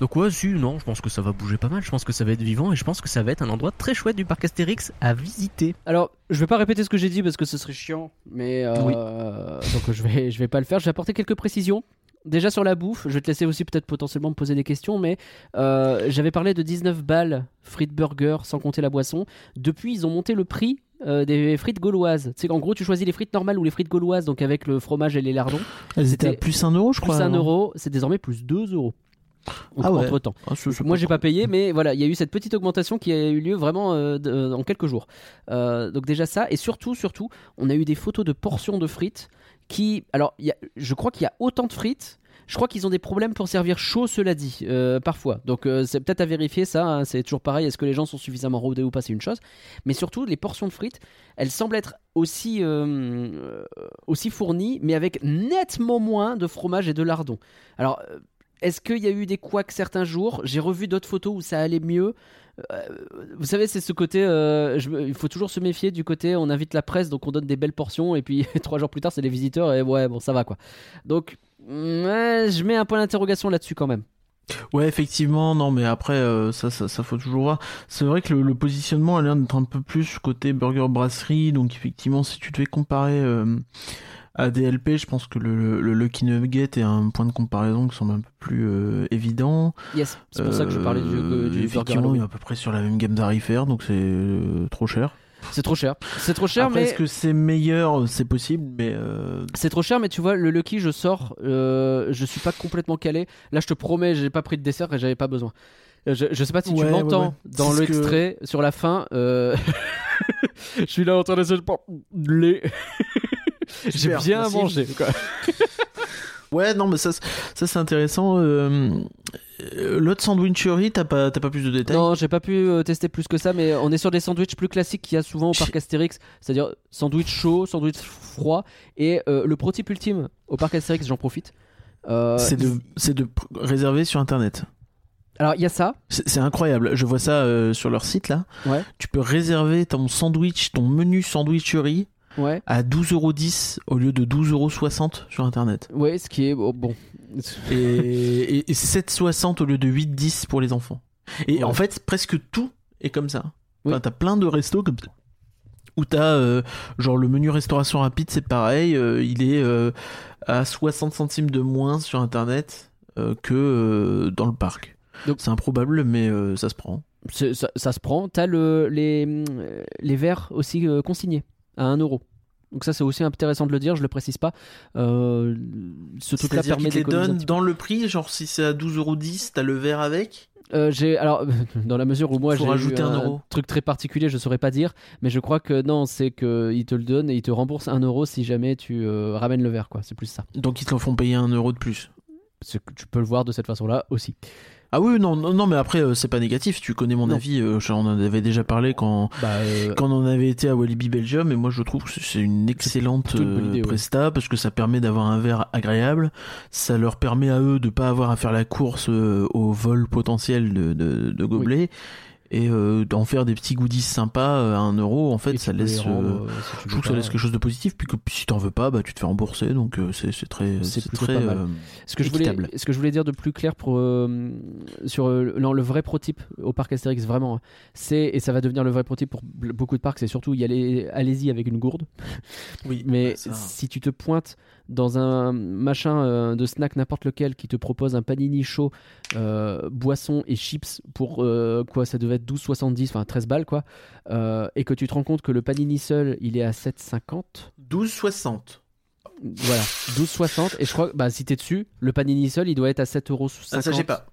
Donc ouais, si, non, je pense que ça va bouger pas mal, je pense que ça va être vivant, et je pense que ça va être un endroit très chouette du parc Astérix à visiter. Alors, je vais pas répéter ce que j'ai dit parce que ce serait chiant, mais euh, Oui. donc je vais, je vais pas le faire. Je vais apporter quelques précisions. Déjà sur la bouffe, je vais te laisser aussi peut-être potentiellement me poser des questions, mais euh, j'avais parlé de 19 balles frites burger sans compter la boisson. Depuis, ils ont monté le prix euh, des frites gauloises. Sais qu'en gros, tu choisis les frites normales ou les frites gauloises, donc avec le fromage et les lardons. Elles étaient à plus 1 euro, je Plus crois. 1 avant. euro, c'est désormais plus 2 euros. Ah ouais. Entre temps. Ah, c'est- c'est Moi, j'ai pas payé, mais voilà, il y a eu cette petite augmentation qui a eu lieu vraiment euh, de- en quelques jours. Euh, donc déjà ça, et surtout, surtout, on a eu des photos de portions de frites qui, alors, je crois qu'il y a autant de frites. Je crois qu'ils ont des problèmes pour servir chaud, cela dit, euh, parfois. Donc euh, c'est peut-être à vérifier ça. hein, c'est toujours pareil. Est-ce que les gens sont suffisamment rodés ou pas? C'est une chose. Mais surtout, les portions de frites, elles semblent être aussi euh, aussi fournies, mais avec nettement moins de fromage et de lardons. Alors est-ce qu'il y a eu des couacs certains jours? J'ai revu d'autres photos où ça allait mieux. Euh, vous savez, c'est ce côté. euh, il faut toujours se méfier du côté. On invite la presse, donc on donne des belles portions, et puis trois jours plus tard, c'est les visiteurs, et ouais, bon, ça va quoi. Donc, ouais, je mets un point d'interrogation là-dessus quand même. Ouais, effectivement, non, mais après, euh, ça, ça, ça faut toujours voir. C'est vrai que le, le positionnement a l'air d'être un peu plus côté burger brasserie, donc effectivement, si tu devais comparer euh, à DLP, je pense que le, le Lucky Nugget est un point de comparaison qui semble un peu plus euh, évident. Yes, c'est pour ça que je parlais du, Euh, du Effectivement, il est à peu près sur la même gamme tarifaire, donc c'est euh, trop cher. C'est trop cher. C'est trop cher, Après, mais est-ce que c'est meilleur C'est possible, mais euh, C'est trop cher, mais tu vois, le Lucky, je sors, euh, je suis pas complètement calé. Là, je te promets, j'ai pas pris de dessert et j'avais pas besoin. Euh, Je, je sais pas si tu Ouais, m'entends ouais. dans que- l'extrait sur la fin. euh, je suis là en train d'essayer de les. J'ai bien merci. mangé. Quoi. Ouais, non, mais ça, c'est- ça c'est intéressant. Euh, L'autre sandwicherie, t'as pas, pas plus de détails? Non, j'ai pas pu euh, tester plus que ça, mais on est sur des sandwichs plus classiques qu'il y a souvent au parc Astérix, c'est-à-dire sandwich chaud, sandwich froid, et euh, le pro type ultime au parc Astérix, j'en profite. Euh, C'est de, de réserver sur internet. Alors il y a ça. C'est c'est incroyable. Je vois ça euh, sur leur site là. Ouais. Tu peux réserver ton sandwich, ton menu sandwicherie Ouais. à 12,10€ au lieu de 12,60€ sur internet. Ouais, ce qui est oh, bon. Et, et, et 7,60€ au lieu de 8,10€ pour les enfants. Et Ouais. en fait, presque tout est comme ça. Oui. T'as plein de restos comme ça. Où t'as euh, genre le menu restauration rapide, c'est pareil, euh, il est euh, à 60 centimes de moins sur internet que dans le parc. C'est improbable, mais ça se prend. Ça, ça se prend. T'as le, les, les verres aussi consignés à 1 euro. Donc ça c'est aussi intéressant de le dire, je le précise pas. Euh, ce truc-là permet te les un peu. dans le prix, genre si c'est à 12,10€, t'as le verre avec Euh, j'ai alors dans la mesure où moi j'ai rajouter un euro. truc très particulier, je saurais pas dire, mais je crois que non, c'est que ils te le donnent et ils te remboursent 1 euro si jamais tu euh, ramènes le verre quoi. C'est plus ça. Donc ils te l'en font payer un euro de plus. Que tu peux le voir de cette façon-là aussi. Ah oui, non, non, non mais après, euh, c'est pas négatif. Tu connais mon Non. avis. euh, j'en en avais déjà parlé quand, Bah, euh, quand on avait été à Walibi Belgium. Et moi, je trouve que c'est une excellente une euh, ouais. presta parce que ça permet d'avoir un verre agréable. Ça leur permet à eux de pas avoir à faire la course euh, au vol potentiel de, de, de gobelets. Et euh, d'en faire des petits goodies sympas euh, à un euro, en fait, et ça laisse. rendre, euh, si je trouve que ça laisse quelque chose de positif, puis que si t'en veux pas, bah tu te fais rembourser, donc c'est très, C'est très pas mal. Ce que, je voulais, équitable. ce que je voulais dire de plus clair pour, sur non, le vrai prototype au parc Astérix, vraiment, c'est, et ça va devenir le vrai prototype pour beaucoup de parcs, c'est surtout y aller, allez-y avec une gourde. Oui, Mais bah, ça- si tu te pointes dans un machin euh, de snack n'importe lequel qui te propose un panini chaud, euh, boisson et chips pour euh, quoi Ça devait être 12,70, enfin 13 balles quoi. et que tu te rends compte que le panini seul il est à 7,50. 12,60. Voilà, 12,60. Et je crois que bah, si t'es dessus, le panini seul il doit être à 7,50€. Ah, ça, j'ai pas.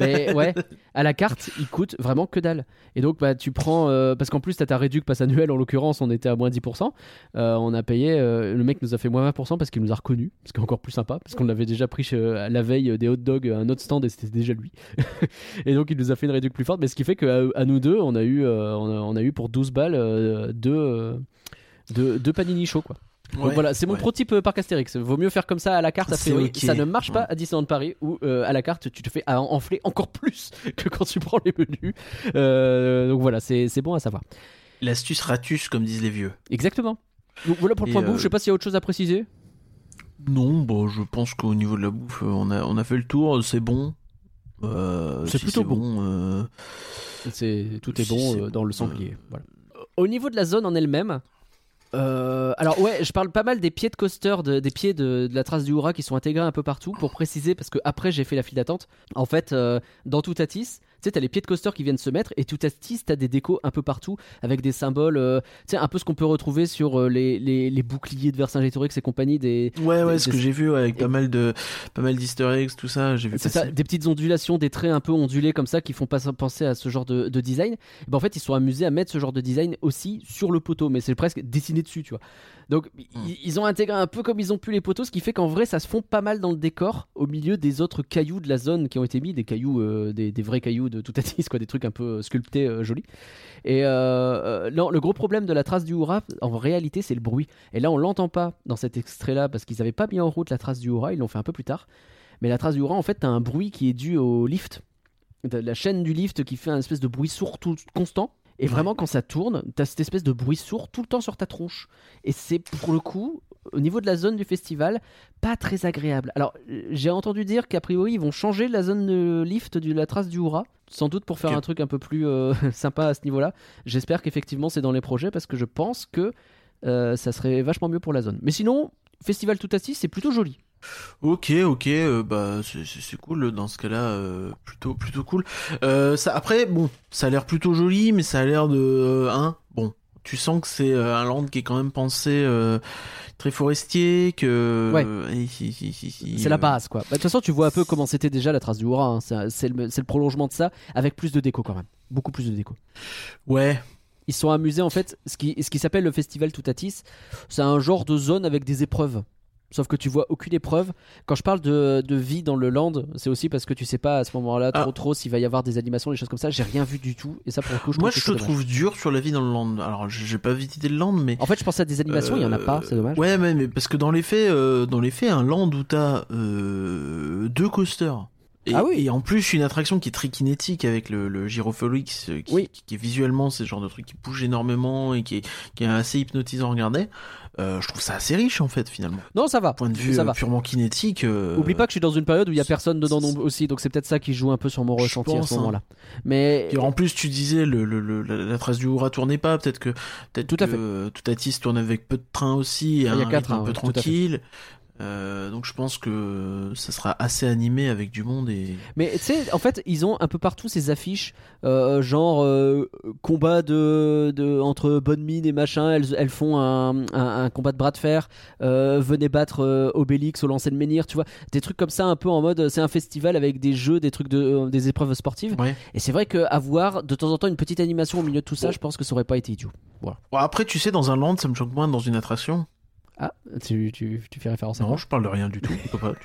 Mais ouais, à la carte, il coûte vraiment que dalle. Et donc, bah, tu prends. euh, parce qu'en plus, t'as ta réduc passe annuelle, en l'occurrence, on était à moins 10%. Euh, on a payé. euh, le mec nous a fait moins 20% parce qu'il nous a reconnu. Ce qui est encore plus sympa. Parce qu'on l'avait déjà pris chez- la veille des hot dogs à un autre stand et c'était déjà lui. et donc, il nous a fait une réduc plus forte. Mais ce qui fait qu'à à nous deux, on a eu, on a, on a eu pour 12 balles deux, deux, deux panini chauds, quoi. Ouais, voilà, c'est mon ouais. prototype euh, parc Astérix. Vaut mieux faire comme ça à la carte, a C'est priori. ok. Ça ne marche pas à Disneyland Paris où euh, à la carte tu te fais en- enfler encore plus que quand tu prends les menus. Euh, donc voilà, c'est bon à savoir. L'astuce ratus, comme disent les vieux. Exactement. Donc voilà pour le point euh, bouffe. Je sais pas s'il y a autre chose à préciser. Non, bon, je pense qu'au niveau de la bouffe, euh, on a, on a fait le tour, c'est bon. Euh, C'est si plutôt bon. euh, C'est tout est si bon euh, dans le bon, sanglier. Voilà. Au niveau de la zone en elle-même. Euh, alors ouais, je parle pas mal des pieds de coaster, de- des pieds de, la trace du Hura qui sont intégrés un peu partout pour préciser parce que après j'ai fait la file d'attente. En fait, euh, dans Toutatis, tu sais, t'as les pieds de coaster qui viennent se mettre et Toutatis, t'as des décos un peu partout avec des symboles, euh, tu sais, un peu ce qu'on peut retrouver sur euh, les, les, les boucliers de Vercingétorix et compagnie, des, Ouais, ouais, Des- ce des- que j'ai vu ouais, avec et- pas mal de, pas mal d'easter eggs, tout ça, j'ai vu ça, des petites ondulations, des traits un peu ondulés comme ça qui font pas penser à ce genre de, de design. Et ben en fait, ils sont amusés à mettre ce genre de design aussi sur le poteau, mais c'est presque dessiné dessus, tu vois. Donc Hmm. ils, ils ont intégré un peu comme ils ont pu les poteaux, ce qui fait qu'en vrai, ça se fond pas mal dans le décor au milieu des autres cailloux de la zone qui ont été mis, des cailloux, euh, des, des vrais cailloux de Toutatis, quoi, des trucs un peu euh, sculptés, euh, jolis. Et non, le gros problème de la trace du Hura, en réalité, c'est le bruit. Et là, on l'entend pas dans cet extrait-là parce qu'ils avaient pas mis en route la trace du Hura, ils l'ont fait un peu plus tard. Mais la trace du Hura, en fait, t'as un bruit qui est dû au lift. La chaîne du lift qui fait un espèce de bruit sourd tout constant. Et vraiment, quand ça tourne, t'as cette espèce de bruit sourd tout le temps sur ta tronche. Et c'est pour le coup, au niveau de la zone du festival, pas très agréable. Alors, j'ai entendu dire qu'a priori, ils vont changer la zone de lift de la trace du Hura. Sans doute pour faire un truc un peu plus euh, sympa à ce niveau-là. J'espère qu'effectivement c'est dans les projets parce que je pense que euh, ça serait vachement mieux pour la zone. Mais sinon, Festival tout assis, c'est plutôt joli. Ok, ok, euh, bah c'est- cool dans ce cas-là, euh, plutôt plutôt cool. Euh, ça, après, bon, ça a l'air plutôt joli, mais ça a l'air de, hein, bon, tu sens que c'est un land qui est quand même pensé très forestier, que Ouais. C'est la base, quoi. Bah, De toute façon, tu vois un peu comment c'était déjà la trace du Hura. hein. C'est le, le prolongement de ça, avec plus de déco quand même. Beaucoup plus de déco. Ouais, Ils sont amusés, en fait, ce qui, ce qui s'appelle le festival Toutatis, c'est un genre de zone avec des épreuves. Sauf que tu vois aucune épreuve. Quand je parle de, de vie dans le land, c'est aussi parce que tu sais pas à ce moment-là trop Ah. trop s'il va y avoir des animations, des choses comme ça. J'ai rien vu du tout. Et ça, pour le coup, je moi je te trouve dur sur la vie dans le land. Alors j'ai j'ai pas visité le land, mais En fait, je pensais à des animations, il y en a pas, c'est dommage. Ouais, mais, mais parce que dans les faits, euh, dans les faits, un land où t'as euh, deux coasters Et, Ah oui. et en plus, une attraction qui est très kinétique avec le, le euh, qui, Oui. qui, qui est visuellement, c'est le genre de truc qui bouge énormément et qui est, qui est assez hypnotisant à regarder. Euh, je trouve ça assez riche en fait finalement. Non, ça va. Point de vue ça euh, va. purement kinétique. euh, Oublie pas que je suis dans une période où il y a personne dedans non- aussi, donc c'est peut-être ça qui joue un peu sur mon Je ressenti à pense, ce hein. moment-là. Mais Et en plus, tu disais le, le, le- la, la trace du Hura tournait pas. Peut-être que peut-être Tout à que Toutatis tourne avec peu de trains aussi, et il y a un quatre rythme un trains, peu ouais, tout à fait. tranquille. Euh, donc je pense que ça sera assez animé avec du monde et Mais tu sais, en fait, ils ont un peu partout ces affiches, euh, genre euh, combat de, de entre bonne mine et machin. Elles, elles font un, un- un combat de bras de fer. venez battre Obélix au lancer de menhir, tu vois, des trucs comme ça, un peu en mode c'est un festival avec des jeux, des trucs de, des épreuves sportives. ouais. Et c'est vrai qu'avoir de temps en temps une petite animation au milieu de tout ça, je pense que ça aurait pas été idiot. Bon, après, tu sais, dans un land, ça me choque moins que dans une attraction. Ah, tu, tu, tu fais référence à Non, je parle de rien du tout.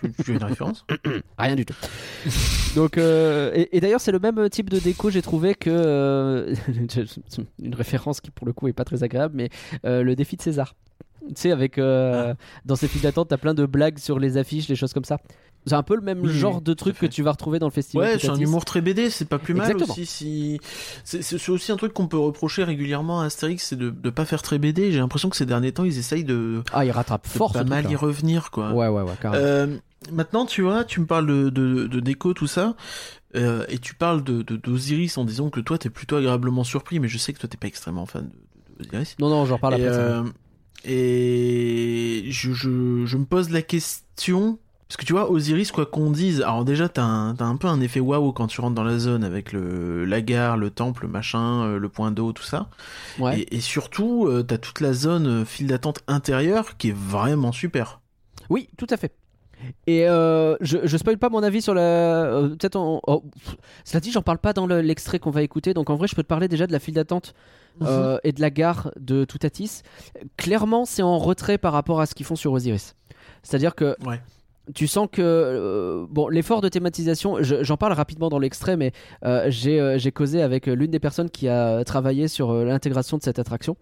Tu, tu as une référence Rien du tout. Donc, euh, et, et d'ailleurs, c'est le même type de déco, j'ai trouvé que. euh, une référence qui, pour le coup, est pas très agréable, mais euh, le défi de César. Tu sais, avec. euh, Dans ces files d'attente, t'as plein de blagues sur les affiches, les choses comme ça. C'est un peu le même Oui, genre de truc que tu vas retrouver dans le festival. Ouais, c'est un humour très BD, c'est pas plus mal Exactement. aussi. Si c'est aussi un truc qu'on peut reprocher régulièrement à Astérix, c'est de, de pas faire très BD. J'ai l'impression que ces derniers temps, ils essayent de, Ah, il rattrape de fort pas mal y revenir, quoi. Ouais, ouais, ouais, carrément. Euh, maintenant, tu vois, tu me parles de, de, de déco, tout ça, euh, et tu parles de d'Osiris en disant que toi, t'es plutôt agréablement surpris, mais je sais que toi, t'es pas extrêmement fan d'Osiris. Non, non, j'en reparle et, après. euh, et je, je, je me pose la question. Parce que tu vois, Osiris, quoi qu'on dise, alors déjà, t'as un, peu un effet waouh quand tu rentres dans la zone avec le, la gare, le temple, le machin, euh, le point d'eau, tout ça. Ouais. Et, et surtout, euh, t'as toute la zone euh, file d'attente intérieure qui est vraiment super. Oui, tout à fait. Et euh, je, je spoil pas mon avis sur la. euh, Peut-être en. oh, cela dit, j'en parle pas dans le- l'extrait qu'on va écouter, donc en vrai, je peux te parler déjà de la file d'attente euh, et de la gare de Toutatis. Clairement, c'est en retrait par rapport à ce qu'ils font sur Osiris. C'est-à-dire que Ouais. Tu sens que euh, bon l'effort de thématisation je- j'en parle rapidement dans l'extrait mais euh, j'ai euh, causé avec l'une des personnes qui a travaillé sur euh, l'intégration de cette attraction.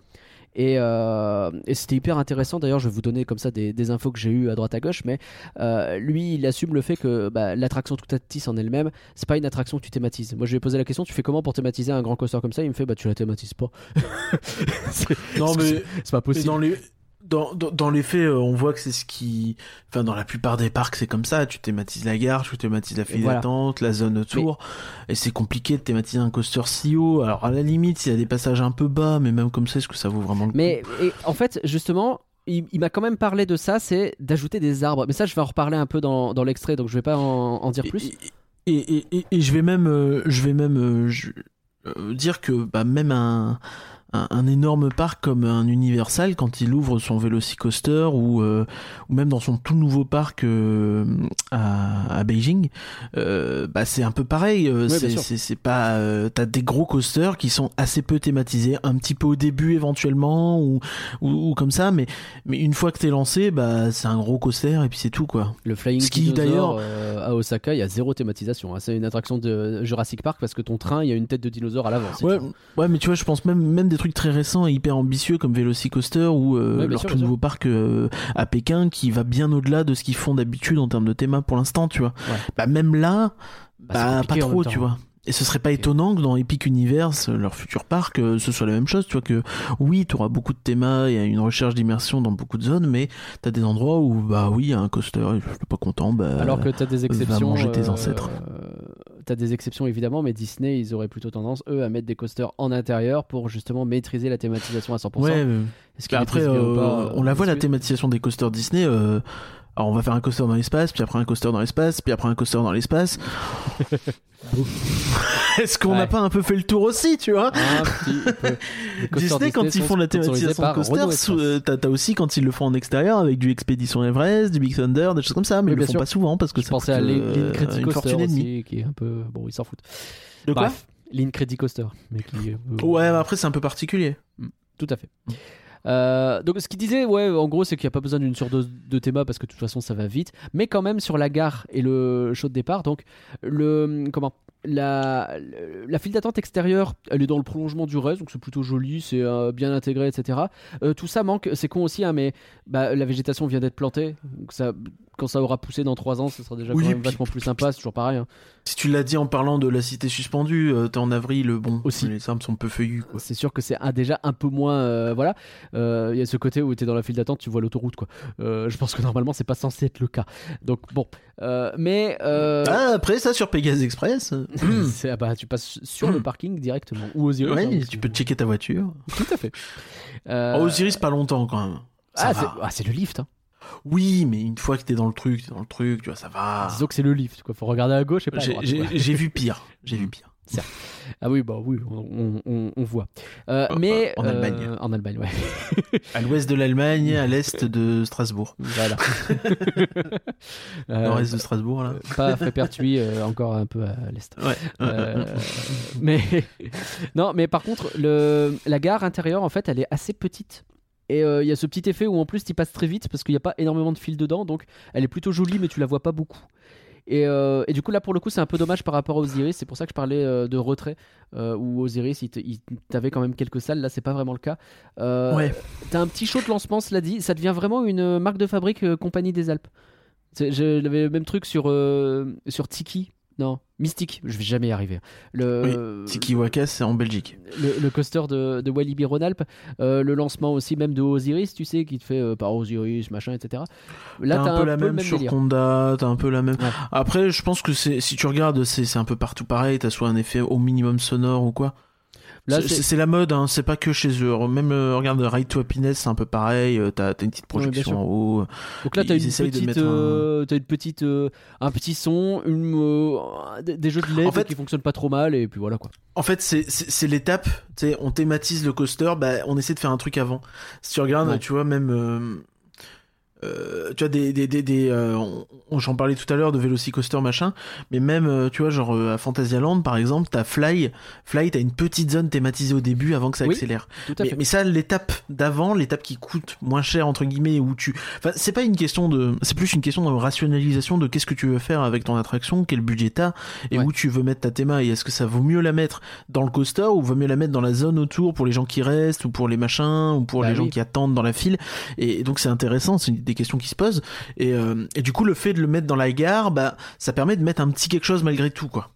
Et, euh, et c'était hyper intéressant. D'ailleurs je vais vous donner comme ça des, des infos que j'ai eu à droite à gauche mais euh, lui il assume le fait que bah, l'attraction Toutatis en elle-même c'est pas une attraction que tu thématises. Moi je lui ai posé la question tu fais comment pour thématiser un grand coaster comme ça? Il me fait bah tu la thématises pas. C'est Non, mais, c'est pas possible dans les. Dans, dans, dans les faits, euh, on voit que c'est ce qui. Enfin, dans la plupart des parcs, c'est comme ça. Tu thématises la gare, tu thématises la file Voilà. d'attente, la zone autour. Et c'est compliqué de thématiser un coaster si haut. Alors, à la limite, s'il y a des passages un peu bas, mais même comme ça, est-ce que ça vaut vraiment le coup? Mais en fait, justement, il, il m'a quand même parlé de ça, c'est d'ajouter des arbres. Mais ça, je vais en reparler un peu dans, dans l'extrait, donc je vais pas en, en dire plus. Et, et, et, et je vais même, euh, je vais même euh, je- euh, dire que bah, même un, un, un énorme parc comme un Universal, quand il ouvre son Velocicoaster ou, euh, ou même dans son tout nouveau parc euh, à, à Beijing, euh, bah, c'est un peu pareil. bien c'est pas, t'as des gros coasters qui sont assez peu thématisés, un petit peu au début éventuellement ou, ou, ou comme ça, mais, mais une fois que t'es lancé, bah, c'est un gros coaster et puis c'est tout quoi. Le Flying Dinosaur d'ailleurs- à Osaka, il y a zéro thématisation. hein. C'est une attraction de Jurassic Park parce que ton train, il y a une tête de dinosaure à l'avant. Ouais, ouais, mais tu vois, je pense même, même des trucs très récents et hyper ambitieux comme Velocicoaster ou euh, Ouais, leur sûr, tout sûr. nouveau parc euh, à Pékin qui va bien au-delà de ce qu'ils font d'habitude en termes de thème pour l'instant, tu vois. Ouais. Bah, même là, Bah, bah, pas trop, tu vois. Et ce serait pas étonnant que dans Epic Universe, leur futur parc, euh, ce soit la même chose, tu vois, que oui, tu auras beaucoup de thémas et une recherche d'immersion dans beaucoup de zones, mais t'as des endroits où, bah oui, il y a un coaster, je suis pas content, bah. Alors que tu as des exceptions. manger tes euh, ancêtres. T'as des exceptions évidemment, mais Disney, ils auraient plutôt tendance, eux, à mettre des coasters en intérieur pour justement maîtriser la thématisation à 100%. Ouais, euh, Est-ce Bah après, euh, pas, euh, on la voit la thématisation des coasters Disney. euh, alors on va faire un coaster dans l'espace, puis après un coaster dans l'espace, puis après un coaster dans l'espace. Est-ce qu'on n'a Ouais. pas un peu fait le tour aussi, tu vois? Disney, quand ils font la thématisation de coaster, euh, t'as aussi quand ils le font en extérieur avec du Expédition Everest, du Big Thunder, des choses comme ça, mais Oui, ils le font sûr. pas souvent parce que Je ça à coûte, Lean euh, une Coaster fortune et demie. qui est un peu. Bon, ils s'en foutent. De quoi? Bref, Lean Credit Coaster. Mais qui, euh, Ouais, mais après c'est un peu particulier. Tout à fait. Euh, donc ce qu'il disait, ouais, en gros, c'est qu'il n'y a pas besoin d'une surdose de théma parce que de toute façon ça va vite, mais quand même sur la gare et le show de départ, donc le comment la, la file d'attente extérieure, elle est dans le prolongement du reste, donc c'est plutôt joli, c'est euh, bien intégré, etc. Euh, tout ça manque, c'est con aussi, hein, mais bah, la végétation vient d'être plantée, donc ça, quand ça aura poussé dans 3 ans, ce sera déjà Oui, quand même vachement plus sympa, c'est toujours pareil. hein. Si tu l'as dit en parlant de la cité suspendue, euh, t'es en avril, bon, Aussi. les arbres sont peu feuillus. C'est sûr que c'est un- déjà un peu moins. voilà. Il y a ce côté où tu es dans la file d'attente, tu vois l'autoroute. quoi. Je pense que normalement, c'est pas censé être le cas. Donc bon. Euh, mais. euh, Ah, après ça sur Pegasus Express, c'est- ah bah, tu passes sur le parking directement. Ou aux Osiris. ouais, hein, tu peux checker ta voiture. Tout à fait. Euh, Oh, Osiris pas longtemps quand même. Ça ah, c'est ah, c'est le lift. Hein. Oui, mais une fois que t'es dans le truc, t'es dans le truc, tu vois, ça va. Disons que c'est le lift. Quoi. Faut regarder à gauche et pas à droite. j'ai vu pire. J'ai vu pire. Ah oui, bah oui, on, on- on voit. Euh, Oh, mais en euh, Allemagne. En Allemagne, ouais. À l'ouest de l'Allemagne, à l'est de Strasbourg. Voilà. Euh, Nord-est de Strasbourg, là. pas Frépertuis, euh, encore un peu à l'est. Ouais. Euh, mais non, mais par contre, le, la gare intérieure, en fait, elle est assez petite. Et euh, il y a ce petit effet où en plus tu passes très vite parce qu'il n'y a pas énormément de fil dedans, donc elle est plutôt jolie, mais tu la vois pas beaucoup. Et, euh, et du coup, là pour le coup, c'est un peu dommage par rapport aux Osiris. C'est pour ça que je parlais euh, de retrait euh, où Osiris, il il t'avait quand même quelques salles. Là, c'est pas vraiment le cas. Euh, Ouais. T'as un petit show de lancement, cela dit. Ça devient vraiment une marque de fabrique euh, Compagnie des Alpes. J'avais le même truc sur, euh, sur Tiki. Non, Mystique, je vais jamais y arriver. Le, Tiki Waka, c'est en Belgique. le, le coaster de, de Walibi Rhône-Alpes, euh, le lancement aussi même de Osiris, tu sais, qui te fait euh, par Osiris, machin, etc. Là, T'as un peu la même, sur. Conda, t'as un peu la même. Ouais. Après, je pense que c'est si tu regardes, c'est c'est un peu partout pareil. T'as soit un effet au minimum sonore ou quoi. C'est- la mode, hein, c'est pas que chez eux. Même euh, regarde Ride to Happiness, c'est un peu pareil. euh, T'as t'as une petite projection en haut. Donc là, t'as Ils une petite, un- euh, t'as une petite, euh, un petit son, une, euh, des- jeux de LED En fait- qui fonctionnent pas trop mal, et puis voilà quoi. En fait, c'est l'étape. Tu sais, on thématise le coaster, bah, on essaie de faire un truc avant. Si tu regardes, Ouais. tu vois, même. Euh, tu vois des des des, des, euh, j'en parlais tout à l'heure de Velocicoaster machin mais même euh, tu vois genre euh, à Fantasyland par exemple t'as Fly Fly t'as une petite zone thématisée au début avant que ça Oui, accélère Tout à mais, fait. mais ça l'étape d'avant l'étape qui coûte moins cher entre guillemets où tu enfin c'est pas une question de c'est plus une question de rationalisation de qu'est-ce que tu veux faire avec ton attraction quel budget t'as et Ouais. où tu veux mettre ta théma et est-ce que ça vaut mieux la mettre dans le coaster ou vaut mieux la mettre dans la zone autour pour les gens qui restent ou pour les machins ou pour Bah les gens qui attendent dans la file et, donc c'est intéressant c'est des questions qui se posent et, euh, et du coup le fait de le mettre dans la gare bah ça permet de mettre un petit quelque chose malgré tout quoi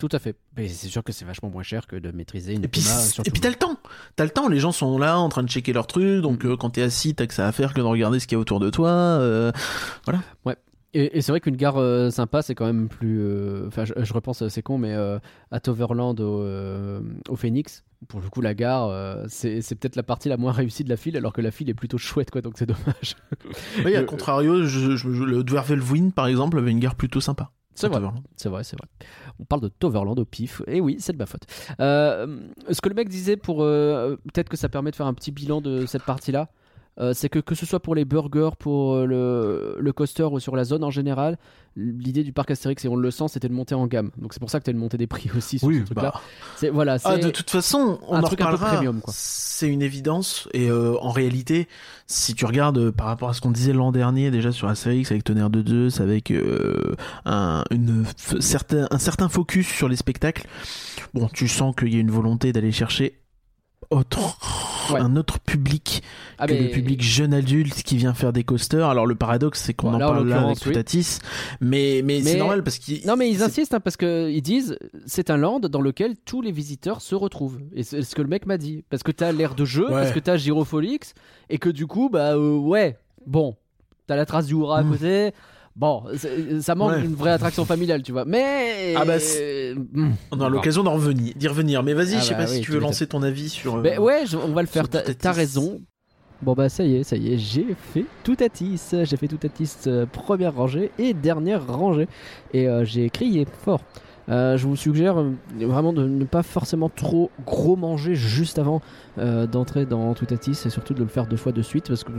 Tout à fait. Mais c'est sûr que c'est vachement moins cher que de maîtriser une et puis, et puis t'as le temps. T'as le temps. Les gens sont là en train de checker leur truc. Donc Mm. euh, quand t'es assis, t'as que ça à faire que de regarder ce qu'il y a autour de toi. euh, Et, et c'est vrai qu'une gare euh, sympa, c'est quand même plus. euh, Enfin, je, je repense, euh, c'est con, mais à Toverland au, au Phoenix, pour le coup, la gare, c'est peut-être la partie la moins réussie de la file, alors que la file est plutôt chouette, quoi. Donc c'est dommage. Oui, à contrario, je, je- le Dwervelwin par exemple avait une gare plutôt sympa. C'est vrai. C'est vrai, c'est vrai. On parle de Toverland au pif. Et oui, c'est de ma faute. Euh, ce que le mec disait pour. euh, Peut-être que ça permet de faire un petit bilan de cette partie-là. Euh, c'est que que ce soit pour les burgers, pour euh, le, le coaster ou sur la zone en général, l'idée du parc Astérix, et on le sent, c'était de monter en gamme. Donc c'est pour ça que tu as une montée des prix aussi sur ce truc-là. bah. C'est voilà, Ah, de toute façon, on un en truc un peu reparlera. premium, quoi. C'est une évidence. Et euh, en réalité, si tu regardes euh, par rapport à ce qu'on disait l'an dernier déjà sur Astérix avec Tonnerre de Zeus, avec euh, un, une, certain, un certain focus sur les spectacles, bon, tu sens qu'il y a une volonté d'aller chercher autre, Ouais. un autre public Ah, que mais- le public jeune adulte qui vient faire des coasters. Alors le paradoxe, c'est qu'on en là, en parle là avec oui. Toutatis, mais, mais, c'est normal parce qu'ils Non mais ils insistent hein, parce que ils disent c'est un land dans lequel tous les visiteurs se retrouvent et c'est ce que le mec m'a dit parce que t'as l'air de jeu Ouais. parce que t'as Gyrofolix et que du coup bah euh, ouais bon t'as la trace du hurrah à Mm. côté bon ça manque Ouais. d'une vraie attraction familiale tu vois mais Ah bah, Mm. On aura l'occasion d'en revenir, d'y revenir. Mais vas-y, Ah je sais bah pas si oui, tu tu veux lancer ton avis sur. euh, Ben ouais, je- on va le faire. T'as raison. Bon bah ça y est, ça y est, j'ai fait Toutatis. J'ai fait Toutatis euh, première rangée et dernière rangée. Et euh, j'ai crié fort. Euh, je vous suggère euh, vraiment de ne pas forcément trop gros manger juste avant euh, d'entrer dans Toutatis et surtout de le faire deux fois de suite parce que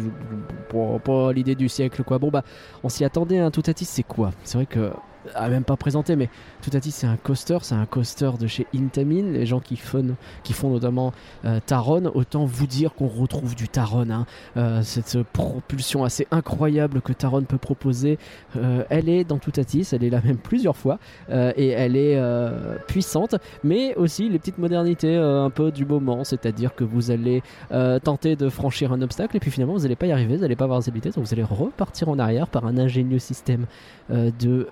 pas l'idée du siècle quoi. Bon bah on s'y attendait un Toutatis c'est quoi? C'est vrai que a même pas présenté, mais tout à dit, c'est un coaster, c'est un coaster de chez Intamin, les gens qui font, qui font notamment euh, Taron. Autant vous dire qu'on retrouve du Taron, hein. Euh, cette propulsion assez incroyable que Taron peut proposer. Euh, elle est dans Toutatis, elle est là même plusieurs fois, et elle est puissante, mais aussi les petites modernités un peu du moment, c'est-à-dire que vous allez tenter de franchir un obstacle et puis finalement vous n'allez pas y arriver, vous n'allez pas avoir les habilités, donc vous allez repartir en arrière par un ingénieux système de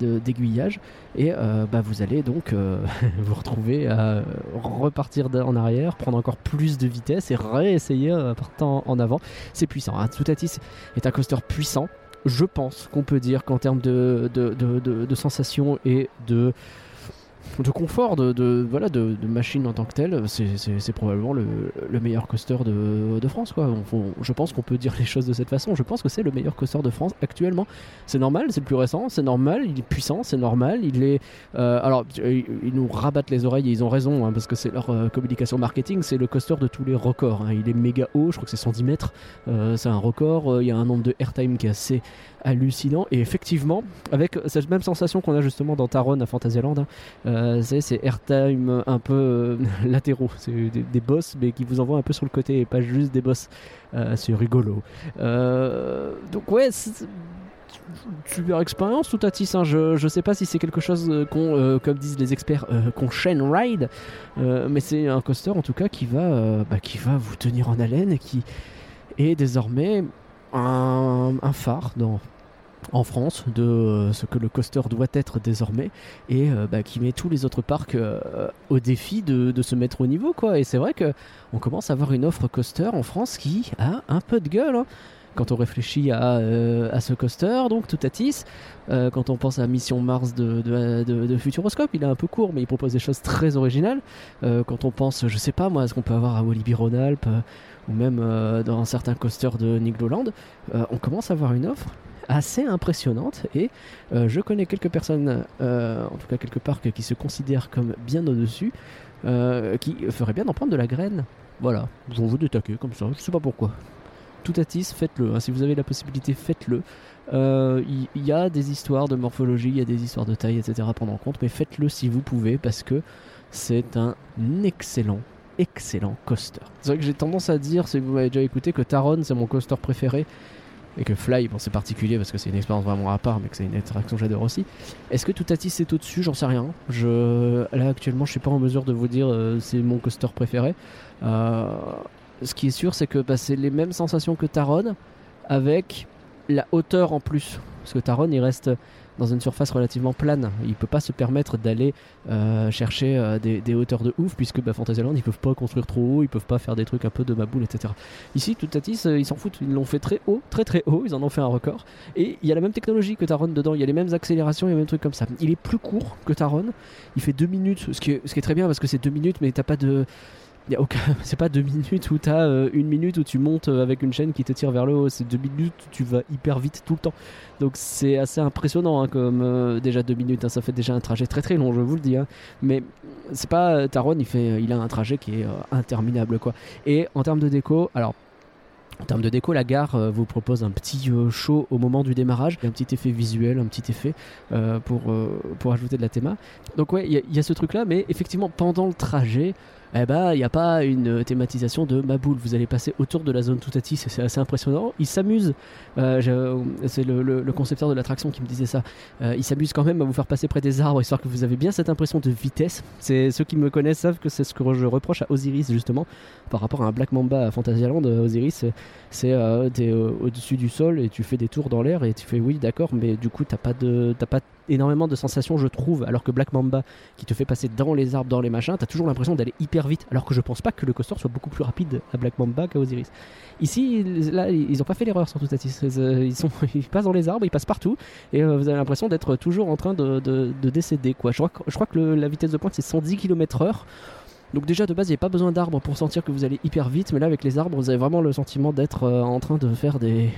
d'aiguillage et euh, bah, vous allez donc euh, vous retrouver à repartir en arrière, prendre encore plus de vitesse et réessayer en partant en avant. C'est puissant. Hein. Toutatis est un coaster puissant. Je pense qu'on peut dire qu'en termes de, de, de, de sensations et de de confort, de, voilà, de, machine en tant que telle, c'est probablement le, meilleur coaster de, de France. Quoi. je pense qu'on peut dire les choses de cette façon. Je pense que c'est le meilleur coaster de France actuellement. C'est normal, c'est le plus récent, c'est normal, il est puissant, c'est normal. Il est, euh, alors, ils nous rabattent les oreilles et ils ont raison, hein, parce que c'est leur euh, communication marketing, c'est le coaster de tous les records. Hein. Il est méga haut, je crois que c'est 110 mètres, euh, c'est un record. Il y a un nombre de airtime qui est assez hallucinant. Et effectivement, avec cette même sensation qu'on a justement dans Taron à Fantasyland, hein, euh, c'est airtime un peu euh, latéraux. C'est des, boss, mais qui vous envoient un peu sur le côté et pas juste des boss. Euh, c'est rigolo. donc, ouais, super expérience tout à. Hein. Je, je sais pas si c'est quelque chose qu'on, comme disent les experts, qu'on chaîne ride, mais c'est un coaster en tout cas qui va, bah, qui va vous tenir en haleine et qui est désormais un, phare en France de euh, ce que le coaster doit être désormais et euh, bah, qui met tous les autres parcs euh, au défi de, se mettre au niveau quoi et c'est vrai que on commence à avoir une offre coaster en France qui a un peu de gueule hein. quand on réfléchit à, à, ce coaster donc Toutatis quand on pense à Mission Mars de, de, Futuroscope il est un peu court mais il propose des choses très originales quand on pense je sais pas moi ce qu'on peut avoir à Walibi Rhône-Alpes ou même euh, dans certains coasters de Nigloland, euh, on commence à avoir une offre assez impressionnante et euh, je connais quelques personnes, en tout cas quelques parcs qui se considèrent comme bien au-dessus, qui feraient bien d'en prendre de la graine. Voilà, vous vous détaquer comme ça, je sais pas pourquoi. Tout à tis, faites-le. Hein. Si vous avez la possibilité, faites-le. Il y, a des histoires de morphologie, il y a des histoires de taille, etc. à prendre en compte, mais faites-le si vous pouvez parce que c'est un excellent excellent coaster. C'est vrai que j'ai tendance à dire, si vous m'avez déjà écouté, que Taron c'est mon coaster préféré et que Fly, bon c'est particulier parce que c'est une expérience vraiment à part, mais que c'est une interaction que j'adore aussi. Est-ce que Toutatis c'est au-dessus J'en sais rien. Je, là actuellement, je suis pas en mesure de vous dire euh, c'est mon coaster préféré. Euh, ce qui est sûr, c'est que bah, c'est les mêmes sensations que Taron avec la hauteur en plus. Parce que Taron, il reste dans une surface relativement plane. Il peut pas se permettre d'aller euh, chercher euh, des, hauteurs de ouf, puisque bah, Fantasyland, ils peuvent pas construire trop haut, ils peuvent pas faire des trucs un peu de ma boule, etc. Ici, tout à euh, ils s'en foutent, ils l'ont fait très haut, très très haut, ils en ont fait un record. Et il y a la même technologie que Taron dedans, il y a les mêmes accélérations, il y a les mêmes trucs comme ça. Il est plus court que Taron, il fait 2 minutes, ce qui est, ce qui est très bien parce que c'est 2 minutes, mais t'as pas de C'est pas deux minutes où t'as euh, une minute où tu montes euh, avec une chaîne qui te tire vers le haut. C'est deux minutes où tu vas hyper vite tout le temps. Donc c'est assez impressionnant hein, comme euh, déjà deux minutes. Hein. ça fait déjà un trajet très très long, je vous le dis. Hein. Mais c'est pas Taron, il fait, il a un trajet qui est interminable quoi. Et en termes de déco, alors en termes de déco, la gare vous propose un petit show au moment du démarrage, un petit effet visuel, un petit effet pour, pour ajouter de la théma. Donc ouais, il y, a ce truc-là, mais effectivement, pendant le trajet, eh ben, il n'y a pas une thématisation de ma boule. Vous allez passer autour de la zone Toutati, c'est assez impressionnant. Il s'amuse, euh, c'est le, concepteur de l'attraction qui me disait ça. Euh, il s'amuse quand même à vous faire passer près des arbres, histoire que vous avez bien cette impression de vitesse. C'est ceux qui me connaissent savent que c'est ce que je reproche à Osiris justement par rapport à un Black Mamba à Fantasyland. Euh, Osiris, c'est au-dessus du sol et tu fais des tours dans l'air et tu fais oui, d'accord, mais du coup t'as pas de t'as pas énormément de sensations, je trouve. Alors que Black Mamba, qui te fait passer dans les arbres, dans les machins, t'as toujours l'impression d'aller hyper vite. Alors que je pense pas que le coaster soit beaucoup plus rapide à Black Mamba qu'à Osiris. Ici, là, ils ont pas fait l'erreur sur Toutatis. Ils, sont, ils passent dans les arbres, ils passent partout, et euh, vous avez l'impression d'être toujours en train de, de, décéder. Quoi. Je, crois, je crois que la vitesse de pointe c'est 110 km/h. Donc déjà de base il n'y a pas besoin d'arbres pour sentir que vous allez hyper vite, mais là avec les arbres vous avez vraiment le sentiment d'être euh, en train de faire des,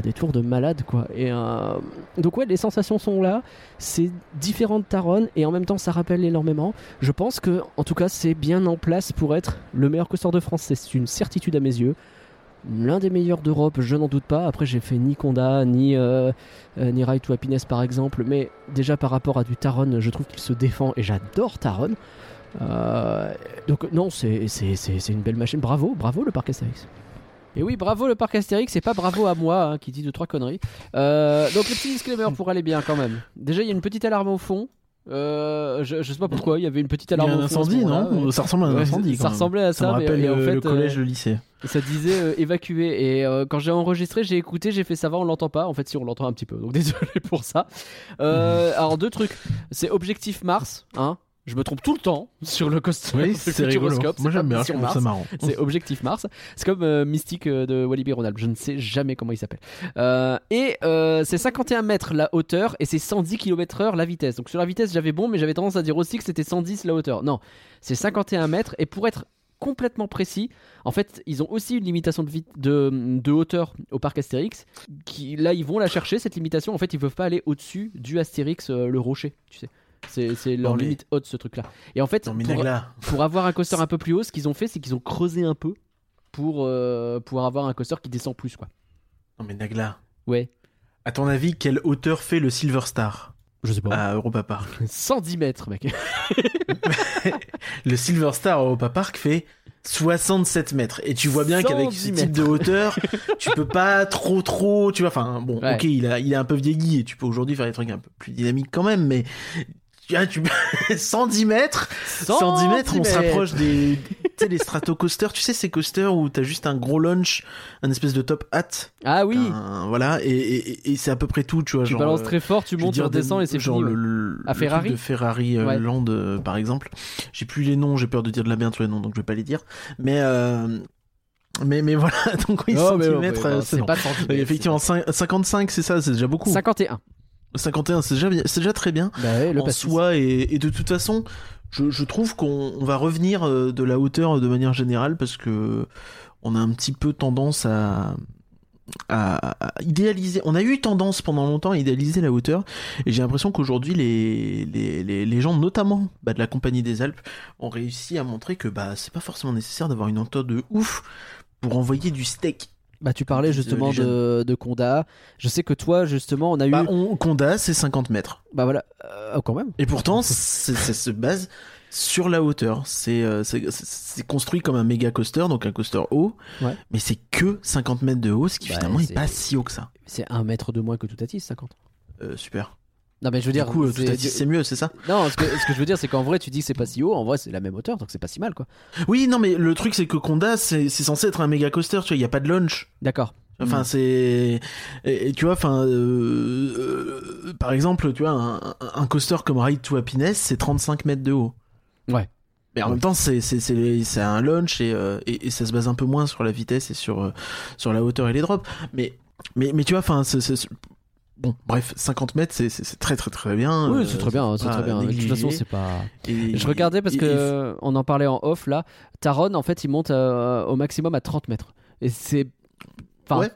des tours de malade quoi. Et euh, donc ouais, les sensations sont là. C'est différent de Taron et en même temps ça rappelle énormément. Je pense que en tout cas c'est bien en place pour être le meilleur coaster de France. C'est une certitude à mes yeux. l'un des meilleurs d'Europe, je n'en doute pas. Après, j'ai fait ni Conda, ni, euh, euh, ni Ride to Happiness par exemple, mais déjà par rapport à du Taron, je trouve qu'il se défend et j'adore Taron. Euh, donc, non, c'est une belle machine. Bravo, bravo le parc Astérix. Et oui, bravo le parc Astérix, c'est pas bravo à moi hein, qui dit deux trois conneries. Euh, donc le petit disclaimer pour aller bien quand même. Déjà, il y a une petite alarme au fond. Euh, je, je sais pas pourquoi, il y avait une petite Il y a alarme un au fond. incendie, non. Ça ressemble à un Ouais, incendie. ça quand ressemblait à Ça ça, me mais- rappelle et en le, fait, le collège, euh, le lycée. ça disait euh, évacuer. Et euh, quand j'ai enregistré, j'ai écouté, j'ai fait ça va, on l'entend pas. En fait, si on l'entend un petit peu. Donc désolé pour ça. Euh, alors deux trucs. C'est objectif Mars, hein. Je me trompe tout le temps sur le costume. Oui, le c'est rigolo. Moi c'est j'aime bien, ça marrant. C'est Objectif Mars. C'est comme euh, Mystique euh, de Walibi Ronald. Je ne sais jamais comment il s'appelle. Euh, et euh, c'est 51 mètres la hauteur et c'est 110 km/h la vitesse. Donc sur la vitesse, j'avais bon, mais j'avais tendance à dire aussi que c'était 110 la hauteur. Non, c'est 51 mètres. Et pour être complètement précis, en fait, ils ont aussi une limitation de, de, de hauteur au parc Astérix. Qui, là, ils vont la chercher, cette limitation. En fait, ils peuvent pas aller au-dessus du Astérix, euh, le rocher. Tu sais. C'est leur Non, mais- limite haute, ce truc-là. Et en fait, Non pour- avoir un coaster un peu plus haut, ce qu'ils ont fait, c'est qu'ils ont creusé un peu pour euh, pouvoir avoir un coaster qui descend plus, quoi. non mais Nagla. Ouais. À ton avis, quelle hauteur fait le Silver Star Je sais pas. à Europa Park 110 mètres, mec. Le Silver Star à Europa Park fait 67 mètres. Et tu vois bien qu'avec 110 ce type de hauteur, tu peux pas trop trop, tu vois, enfin bon, Ouais. ok, il a, il a un peu vieilli et tu peux aujourd'hui faire des trucs un peu plus dynamiques quand même, mais vois, tu 110 mètres, 110 mètres, on se rapproche des, tu sais, les tu sais, ces coasters où t'as juste un gros launch, un espèce de top hat, Ah oui. un- voilà, et, et, et c'est à peu près tout, tu vois, tu genre, balances très fort, tu montes, tu redescends des- et c'est genre fini. le, le- À le Ferrari de Ferrari euh, Ouais. Land euh, par exemple j'ai plus les noms j'ai peur de dire de la merde sur les noms donc je vais pas les dire mais euh, mais mais voilà donc oui Oh, centimètres euh, non, c'est bon. pas 110 Oui, mètres, effectivement cin- 55 c'est ça c'est déjà beaucoup c'est- 51. 51 c'est déjà bien- c'est déjà très bien Bah ouais, le en soi et, et de toute façon je, je trouve qu'on on va revenir euh, de la hauteur de manière générale parce que on a un petit peu tendance à à, à idéaliser. On a eu tendance pendant longtemps à idéaliser la hauteur, et j'ai l'impression qu'aujourd'hui les, les, les, les gens, notamment bah, de la Compagnie des Alpes, ont réussi à montrer que bah c'est pas forcément nécessaire d'avoir une hauteur de ouf pour envoyer du steak. Bah tu parlais justement de, de Conda. Je sais que toi, justement, on a eu. Bah, on, Conda, c'est 50 mètres. Bah voilà. Euh, oh, quand même. Et pourtant, c'est- ça se base sur la hauteur. C'est euh, c'est- construit comme un méga coaster, donc un coaster haut, Ouais. mais c'est que 50 mètres de haut, ce qui Bah, finalement est c'est- pas si haut que ça. C'est un mètre de moins que tout à 50. Euh, super. Non, mais je veux Du dire. coup, euh, tout c'est- à dit, c'est mieux, c'est ça Non, ce que, ce que je veux dire, c'est qu'en vrai, tu dis que c'est pas si haut. En vrai, c'est la même hauteur, donc c'est pas si mal, quoi. Oui, non, mais le truc, c'est que Conda, c'est c'est censé être un méga coaster, tu vois, il n'y a pas de launch. D'accord. Enfin, Mm. c'est. Et, et tu vois, enfin. euh, euh, par exemple, tu vois, un, coaster comme Ride to Happiness, c'est 35 mètres de haut. Ouais. Mais en même temps, c'est c'est- c'est c'est un launch et, euh, et, et ça se base un peu moins sur la vitesse et sur, sur la hauteur et les drops. Mais, mais, mais tu vois, enfin. Bon, bref, 50 mètres, c'est- très très très bien. Oui, euh, c'est très bien, c'est très bien. De toute façon, c'est pas. Et- Je regardais parce et- que et- on en parlait en off là. Taron, en fait, il monte euh, au maximum à 30 mètres. Et c'est. Enfin, Ouais.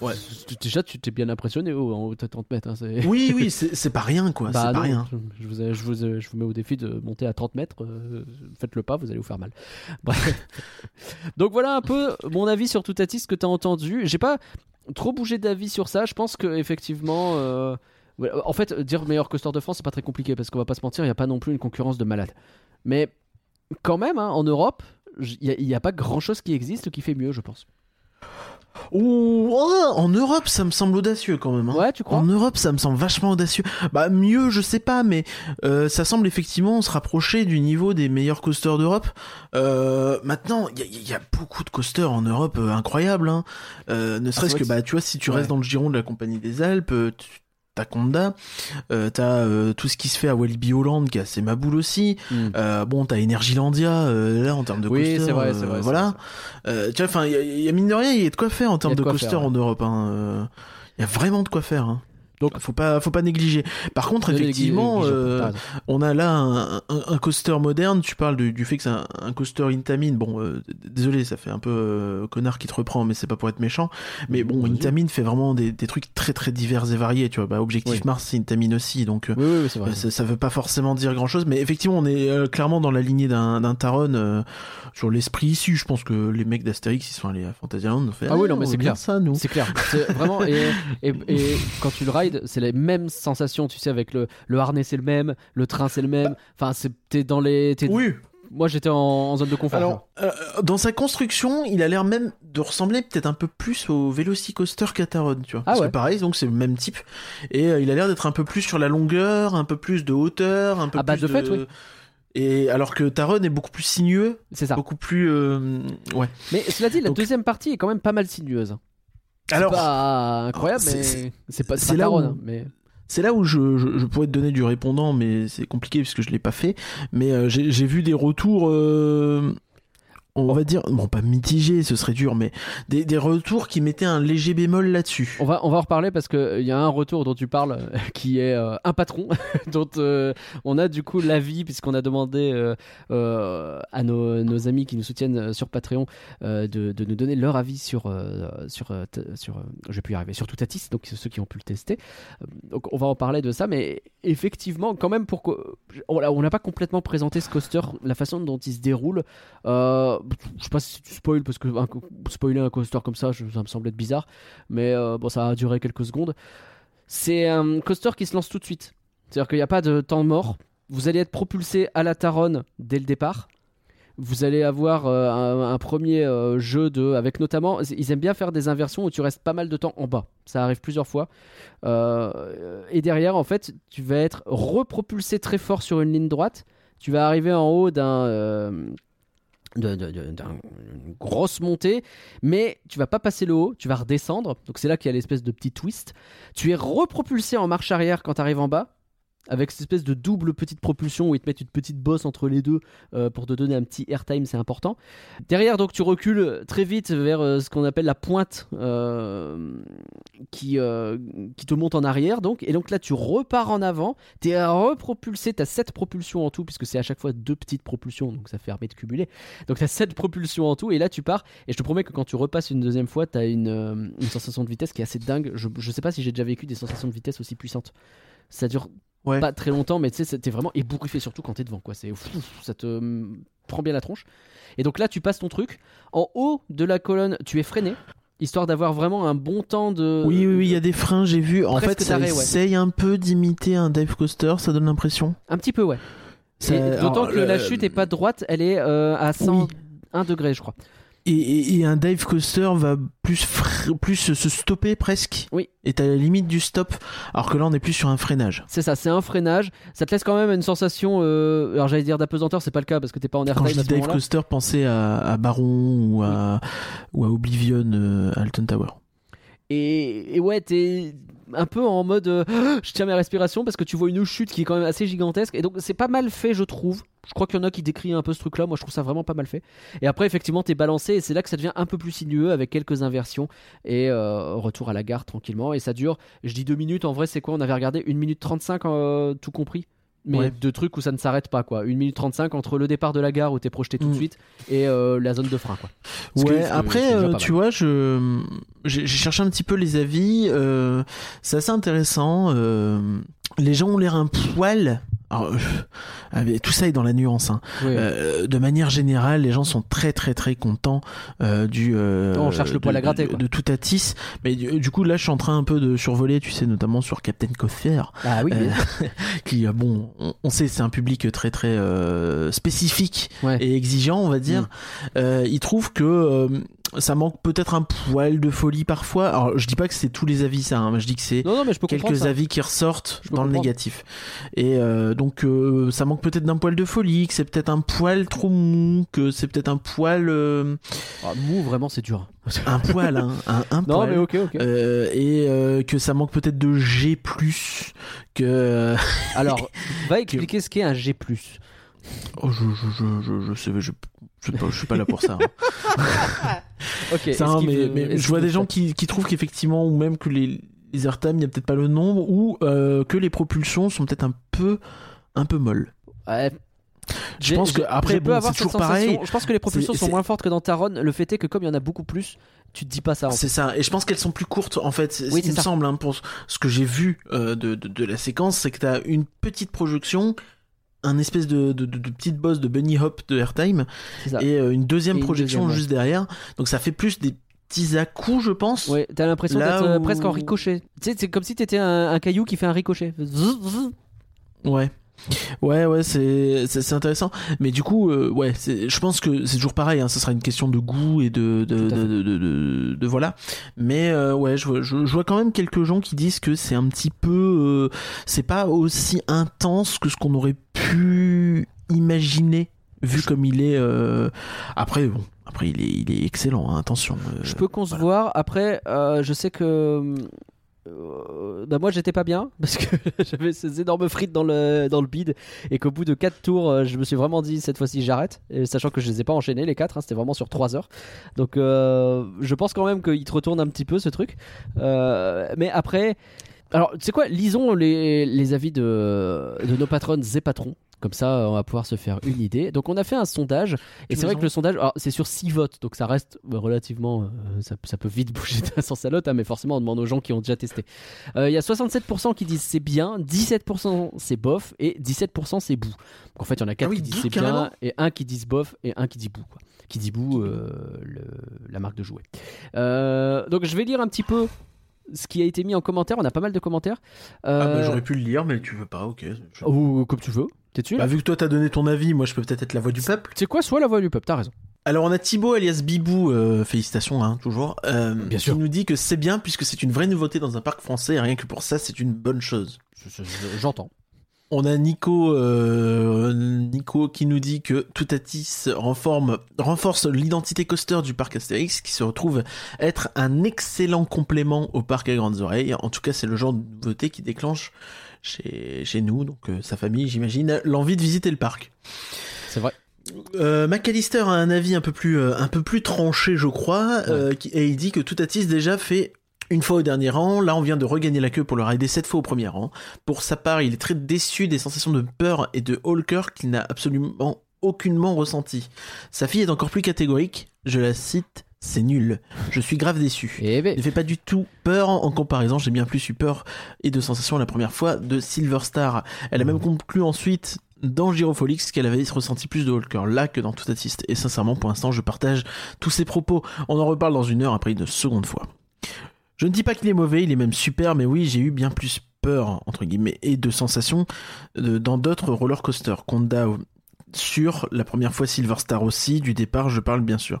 Ouais. Déjà, tu t'es bien impressionné oh, en haut de 30 mètres. hein, Oui, oui, c'est pas rien, quoi. Bah c'est pas rien. Je, vous, je, vous, je vous mets au défi de monter à 30 mètres. euh, Faites-le pas, vous allez vous faire mal. Bref. Donc voilà un peu mon avis sur Toutatis, ce que tu as entendu. J'ai pas trop bougé d'avis sur ça. Je pense que effectivement. euh, En fait, dire meilleur coaster de France, c'est pas très compliqué parce qu'on va pas se mentir, il n'y a pas non plus une concurrence de malade. Mais quand même, hein, en Europe, il n'y a, pas grand chose qui existe qui fait mieux, je pense. Ouh, oh, en Europe, ça me semble audacieux quand même. hein. Ouais, tu crois? En Europe, ça me semble vachement audacieux. Bah mieux, je sais pas, mais euh, ça semble effectivement se rapprocher du niveau des meilleurs coasters d'Europe. Euh, maintenant, il y, a- il y a beaucoup de coasters en Europe euh, incroyables. Hein. Euh, ne serait-ce vrai que bah tu vois, si tu Ouais. restes dans le giron de la Compagnie des Alpes, euh, tu- t'as Conda, euh, t'as euh, tout ce qui se fait à Walibi Holland qui a ses maboules aussi. Hmm. Euh, bon, t'as Energilandia euh, là en termes de Oui, coaster. c'est vrai, c'est vrai, c'est Voilà. Tu vois, enfin, il y, a- il y a mine de rien, il y a de quoi faire en termes de de coaster faire, ouais. en Europe. hein. Il y a vraiment de quoi faire. Hein. Donc faut pas faut pas négliger. Par contre, effectivement, euh, on a là un, un, un coaster moderne. Tu parles du, du fait que c'est un, un coaster Intamin. Bon, euh, désolé, ça fait un peu euh, connard qui te reprend, mais c'est pas pour être méchant. Mais bon, Vas-y. Intamin fait vraiment des, des trucs très très divers et variés. Tu vois, bah, Objectif Oui. Mars, c'est Intamin aussi. Donc euh, Oui, oui, oui, vrai. ça, ça veut pas forcément dire grand chose, mais effectivement, on est euh, clairement dans la lignée d'un d'un Taron euh, sur l'esprit issu. Je pense que les mecs d'Astérix, ils sont allés à Fantasyland. fait, Ah oui, non, on mais c'est bien clair. ça, nous. C'est clair, vraiment et, et, et quand tu le c'est les mêmes sensations, tu sais, avec le, le harnais c'est le même, le train c'est le même. Enfin, t'es dans les. Oui. Moi, j'étais en, en zone de confort. Alors, euh, dans sa construction, il a l'air même de ressembler peut-être un peu plus au Velocicoaster qu'à Taron, tu vois. Ah Parce ouais. que pareil, donc c'est le même type. Et euh, il a l'air d'être un peu plus sur la longueur, un peu plus de hauteur, un peu Ah bah, plus de fait, oui. Et alors que Taron est beaucoup plus sinueux, c'est ça. beaucoup plus euh, ouais. Mais cela dit, la Donc- deuxième partie est quand même pas mal sinueuse. C'est Alors, pas incroyable, mais c'est- pas, c'est là où- hein, mais C'est là où je, je, je pourrais te donner du répondant, mais c'est compliqué puisque je l'ai pas fait. Mais euh, j'ai j'ai vu des retours, euh, on va dire, bon pas mitigés, ce serait dur, mais des, des retours qui mettaient un léger bémol là-dessus. On va, on va en reparler parce qu'il y a un retour dont tu parles euh, qui est euh, un patron, dont euh, on a du coup l'avis, puisqu'on a demandé euh, euh, à nos, nos amis qui nous soutiennent euh, sur Patreon euh, de, de nous donner leur avis sur, euh, sur, euh, sur euh, je vais plus y arriver, sur Toutatis, donc ceux qui ont pu le tester. Euh, Donc on va en parler de ça, mais effectivement, quand même, pour. On n'a pas complètement présenté ce coaster, la façon dont il se déroule. Euh, je sais pas si tu spoil, parce que spoiler un coaster comme ça, ça me semble être bizarre mais euh, bon, ça a duré quelques secondes. C'est un coaster qui se lance tout de suite. C'est-à-dire qu'il n'y a pas de temps mort. Vous allez être propulsé à la Taronne dès le départ. Vous allez avoir euh, un, premier euh, jeu de, avec notamment, ils aiment bien faire des inversions où tu restes pas mal de temps en bas. Ça arrive plusieurs fois. Et derrière, en fait, tu vas être repropulsé très fort sur une ligne droite. Tu vas arriver en haut d'un d'une grosse montée, mais tu vas pas passer le haut, tu vas redescendre. Donc c'est là qu'il y a l'espèce de petit twist. Tu es repropulsé en marche arrière quand tu arrives en bas, avec cette espèce de double petite propulsion où ils te mettent une petite bosse entre les deux euh, pour te donner un petit airtime, c'est important. Derrière, donc tu recules très vite vers euh, ce qu'on appelle la pointe euh, qui, qui te monte en arrière. Donc, et donc là, tu repars en avant, tu es repropulsé, tu as 7 propulsions en tout, puisque c'est à chaque fois deux petites propulsions, donc ça permet de cumuler. Donc tu as 7 propulsions en tout, et là tu pars. Et je te promets que quand tu repasses une deuxième fois, tu as une, une sensation de vitesse qui est assez dingue. Je, je sais pas si j'ai déjà vécu des sensations de vitesse aussi puissantes. Ça dure Ouais. pas très longtemps, mais tu sais, t'es vraiment ébouriffé, surtout quand t'es devant, quoi. C'est ça te mm, prend bien la tronche. Et donc là, tu passes ton truc. En haut de la colonne, tu es freiné, histoire d'avoir vraiment un bon temps de. Oui, oui, oui, il y a des freins, j'ai vu. En fait, ça ouais. essaye un peu d'imiter un dive coaster, ça donne l'impression. Un petit peu, ouais. D'autant que la chute est pas droite, elle est euh, à 101 degrés, je crois. Et, un dive coaster va plus, plus se stopper presque. Oui. Et t'as la limite du stop, alors que là on est plus sur un freinage. C'est ça, c'est un freinage. Ça te laisse quand même une sensation. euh, alors j'allais dire d'apesanteur, c'est pas le cas parce que t'es pas en Quand airtime je à dis ce dive coaster, pensez à, à Baron ou à, ou à Oblivion euh, Alton Tower. Et, et ouais, t'es un peu en mode euh, je tiens mes respirations parce que tu vois une chute qui est quand même assez gigantesque. Et donc c'est pas mal fait, je trouve. Je crois qu'il y en a qui décrivent un peu ce truc-là. Moi, je trouve ça vraiment pas mal fait. Et après, effectivement, t'es balancé et c'est là que ça devient un peu plus sinueux avec quelques inversions et euh, retour à la gare tranquillement. Et ça dure, je dis deux minutes. En vrai, c'est quoi? On avait regardé une minute 35 euh, tout compris. Mais Ouais. de trucs où ça ne s'arrête pas, quoi. Une minute 35 entre le départ de la gare où t'es projeté tout de Mm. suite et euh, la zone de frein, quoi. Ouais, que- après, euh, tu vois, je j'ai cherché un petit peu les avis. euh, c'est assez intéressant. euh, les gens ont l'air un poil. Alors, euh, tout ça est dans la nuance. Hein. Oui, oui. Euh, de manière générale, les gens sont très très très contents euh, du. euh, On cherche le de- poil à gratter, de, de tout Atis. Mais du, du coup, là, je suis en train un peu de survoler, tu sais, notamment sur Captain Coffee, ah oui, euh, qui, euh, bon, on, on sait, c'est un public très très euh, spécifique Ouais. et exigeant, on va dire. Mm. Euh, il trouve que euh, ça manque peut-être un poil de folie parfois. Alors, je dis pas que c'est tous les avis ça, hein, je dis que c'est quelques avis qui ressortent Je dans le négatif. Et euh, donc, euh, ça manque peut-être d'un poil de folie, que c'est peut-être un poil trop mou, que c'est peut-être un poil, euh, Ah, mou, vraiment, c'est dur. un poil, hein, un, un Non, poil. mais ok, ok. Et que ça manque peut-être de G+, que... Alors, va expliquer ce qu'est un G. Oh, je, je, je, je, je sais, je, je, je suis pas là pour ça. hein. Ok, Ça, hein, mais, veut- mais je vois des gens qui, qui trouvent qu'effectivement, ou même que les, les airtime, il y a peut-être pas le nombre, ou euh, que les propulsions sont peut-être un peu, un peu molles. Ouais. Je pense que après, bon, c'est toujours pareil. Je pense que les propulsions sont moins fortes que dans Taron. Le fait est que comme il y en a beaucoup plus, tu te dis pas ça. C'est ça, et je pense qu'elles sont plus courtes en fait. Oui, il me ça. semble, hein, pour ce que j'ai vu euh, de, de, de la séquence, c'est que t'as une petite projection, un espèce de, de, de, de petite boss de bunny hop de airtime, et euh, une deuxième Et une projection deuxième, ouais. juste derrière. Donc ça fait plus des petits à-coups, je pense. Ouais, t'as l'impression d'être euh, où- presque en ricochet. Tu sais, c'est comme si t'étais un, un caillou qui fait un ricochet. Ouais. Ouais, ouais, c'est c'est c'est intéressant. Mais du coup, euh, ouais, c'est- je pense que c'est toujours pareil. Hein, ça sera une question de goût et de de, de, voilà. Mais euh, ouais, je, vois- je, je vois quand même quelques gens qui disent que c'est un petit peu, euh, c'est pas aussi intense que ce qu'on aurait pu imaginer vu comme il est. Après, bon, après il est il est excellent. hein, attention. Je peux concevoir. voilà. Après, je sais que. Euh, bah moi j'étais pas bien parce que j'avais ces énormes frites dans le, dans bide et qu'au bout de 4 tours euh, je me suis vraiment dit cette fois-ci j'arrête. Sachant que je les ai pas enchaînés les 4 c'était vraiment sur 3 heures. Donc euh, je pense quand même qu'il te retourne un petit peu ce truc. Mais après alors tu sais quoi lisons les, avis de, de nos patronnes et patrons comme ça on va pouvoir se faire une idée donc on a fait un sondage et c'est vrai que le sondage, c'est sur 6 votes, donc ça reste euh, relativement. euh, ça, ça peut vite bouger d'un sens à l'autre, hein, mais forcément on demande aux gens qui ont déjà testé. Euh, Il y a 67% qui disent c'est bien, 17% c'est bof et 17% c'est bout. Donc en fait il y en a 4 Ah oui, qui disent c'est bien et un qui disent bof et un qui dit bout. Quoi. Qui dit bout, euh, le- la marque de jouet. Donc je vais lire un petit peu ce qui a été mis en commentaire. On a pas mal de commentaires. Ah bah, j'aurais pu le lire, mais tu veux pas. Ok. Je- ou comme tu veux. T'es dessus là Bah, vu que toi t'as donné ton avis, moi je peux peut-être être la voix du peuple. C'est quoi Soit la voix du peuple, t'as raison. Alors on a Thibaut alias Bibou, euh, félicitations hein, toujours, euh, Bien qui sûr. nous dit que c'est bien puisque c'est une vraie nouveauté dans un parc français et rien que pour ça c'est une bonne chose. Je- je- J'entends. On a Nico, euh, Nico qui nous dit que Toutatis renforme, renforce l'identité coaster du parc Astérix qui se retrouve être un excellent complément au parc à grandes oreilles. En tout cas c'est le genre de nouveauté qui déclenche chez, chez nous, donc euh, sa famille j'imagine, l'envie de visiter le parc. C'est vrai. Euh, McAllister a un avis un peu plus, euh, un peu plus tranché, je crois, euh, qui- et il dit que Toutatis déjà fait une fois au dernier rang. Là, on vient de regagner la queue pour le rider sept fois au premier rang. Pour sa part, il est très déçu des sensations de peur et de Hulker qu'il n'a absolument aucunement ressenti. Sa fille est encore plus catégorique. Je la cite. C'est nul. Je suis grave déçu. Eh ben, Il ne fait pas du tout peur en comparaison. J'ai bien plus eu peur et de sensations la première fois de Silver Star. Elle a même conclu ensuite dans Girofolix qu'elle avait ressenti plus de Hulker là que dans Tout Artiste. Et sincèrement, pour l'instant, je partage tous ses propos. On en reparle dans une heure après une seconde fois. Je ne dis pas qu'il est mauvais, il est même super, mais oui, j'ai eu bien plus peur, entre guillemets, et de sensations dans d'autres roller coasters. Conda sur la première fois Silver Star aussi, du départ, je parle bien sûr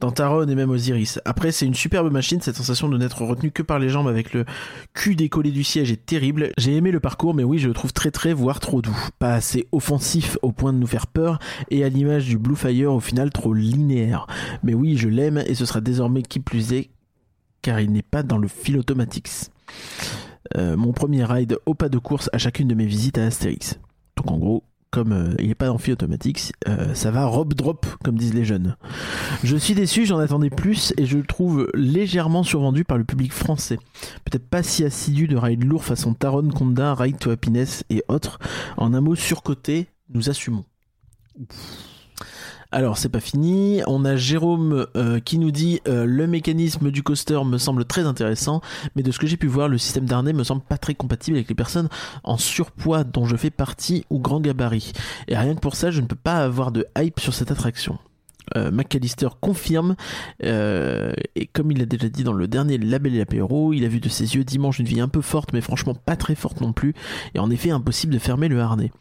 dans Taron et même Osiris. Après, c'est une superbe machine, cette sensation de n'être retenu que par les jambes avec le cul décollé du siège est terrible. J'ai aimé le parcours, mais oui, je le trouve très très, voire trop doux. Pas assez offensif au point de nous faire peur, et à l'image du Blue Fire, au final, trop linéaire. Mais oui, je l'aime, et ce sera désormais qui plus est, car il n'est pas dans le fil automatics. Euh, mon premier ride au pas de course à chacune de mes visites à Astérix. Donc en gros, comme euh, il n'est pas fil automatics, euh, ça va rob drop, comme disent les jeunes. Je suis déçu, j'en attendais plus et je le trouve légèrement survendu par le public français. Peut-être pas si assidu de ride lourd façon Taron, Conda, Ride to Happiness et autres. En un mot, surcoté, nous assumons. Alors, c'est pas fini. On a Jérôme euh, qui nous dit euh, le mécanisme du coaster me semble très intéressant, mais de ce que j'ai pu voir, le système d'harnais me semble pas très compatible avec les personnes en surpoids dont je fais partie ou grand gabarit. Et rien que pour ça, je ne peux pas avoir de hype sur cette attraction. Euh, McAllister confirme, euh, et comme il l'a déjà dit dans le dernier Label et l'apéro, il a vu de ses yeux dimanche une vie un peu forte, mais franchement pas très forte non plus, et en effet impossible de fermer le harnais.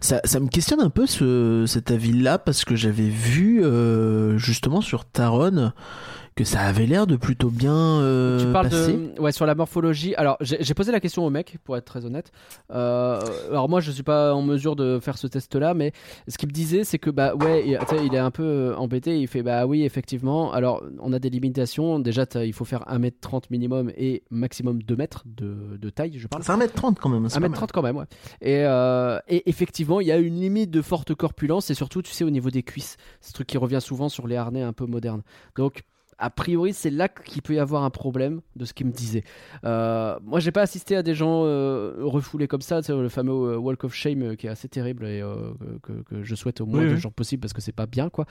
Ça, me questionne un peu ce, cet avis-là, parce que j'avais vu euh, justement sur Taron que ça avait l'air de plutôt bien euh, tu parles passer. de ouais sur la morphologie. Alors j'ai posé la question au mec pour être très honnête. Euh, alors moi je suis pas en mesure de faire ce test-là, mais ce qu'il me disait c'est que bah ouais il, est un peu euh, embêté. Il fait bah oui effectivement. Alors on a des limitations. Déjà il faut faire 1m30 minimum et maximum 2 mètres de, de taille. Je parle. C'est 1m30 quand même. c'est pas mal. 1m30 quand même, ouais. Et, euh, et effectivement, il y a une limite de forte corpulence et surtout, tu sais, au niveau des cuisses. C'est ce truc qui revient souvent sur les harnais un peu modernes. Donc, a priori, c'est là qu'il peut y avoir un problème de ce qu'il me disait. Euh, moi, j'ai pas assisté à des gens euh, refoulés comme ça, le fameux euh, Walk of Shame euh, qui est assez terrible et que, que je souhaite au moins Oui, de oui. gens possible parce que c'est pas bien, quoi.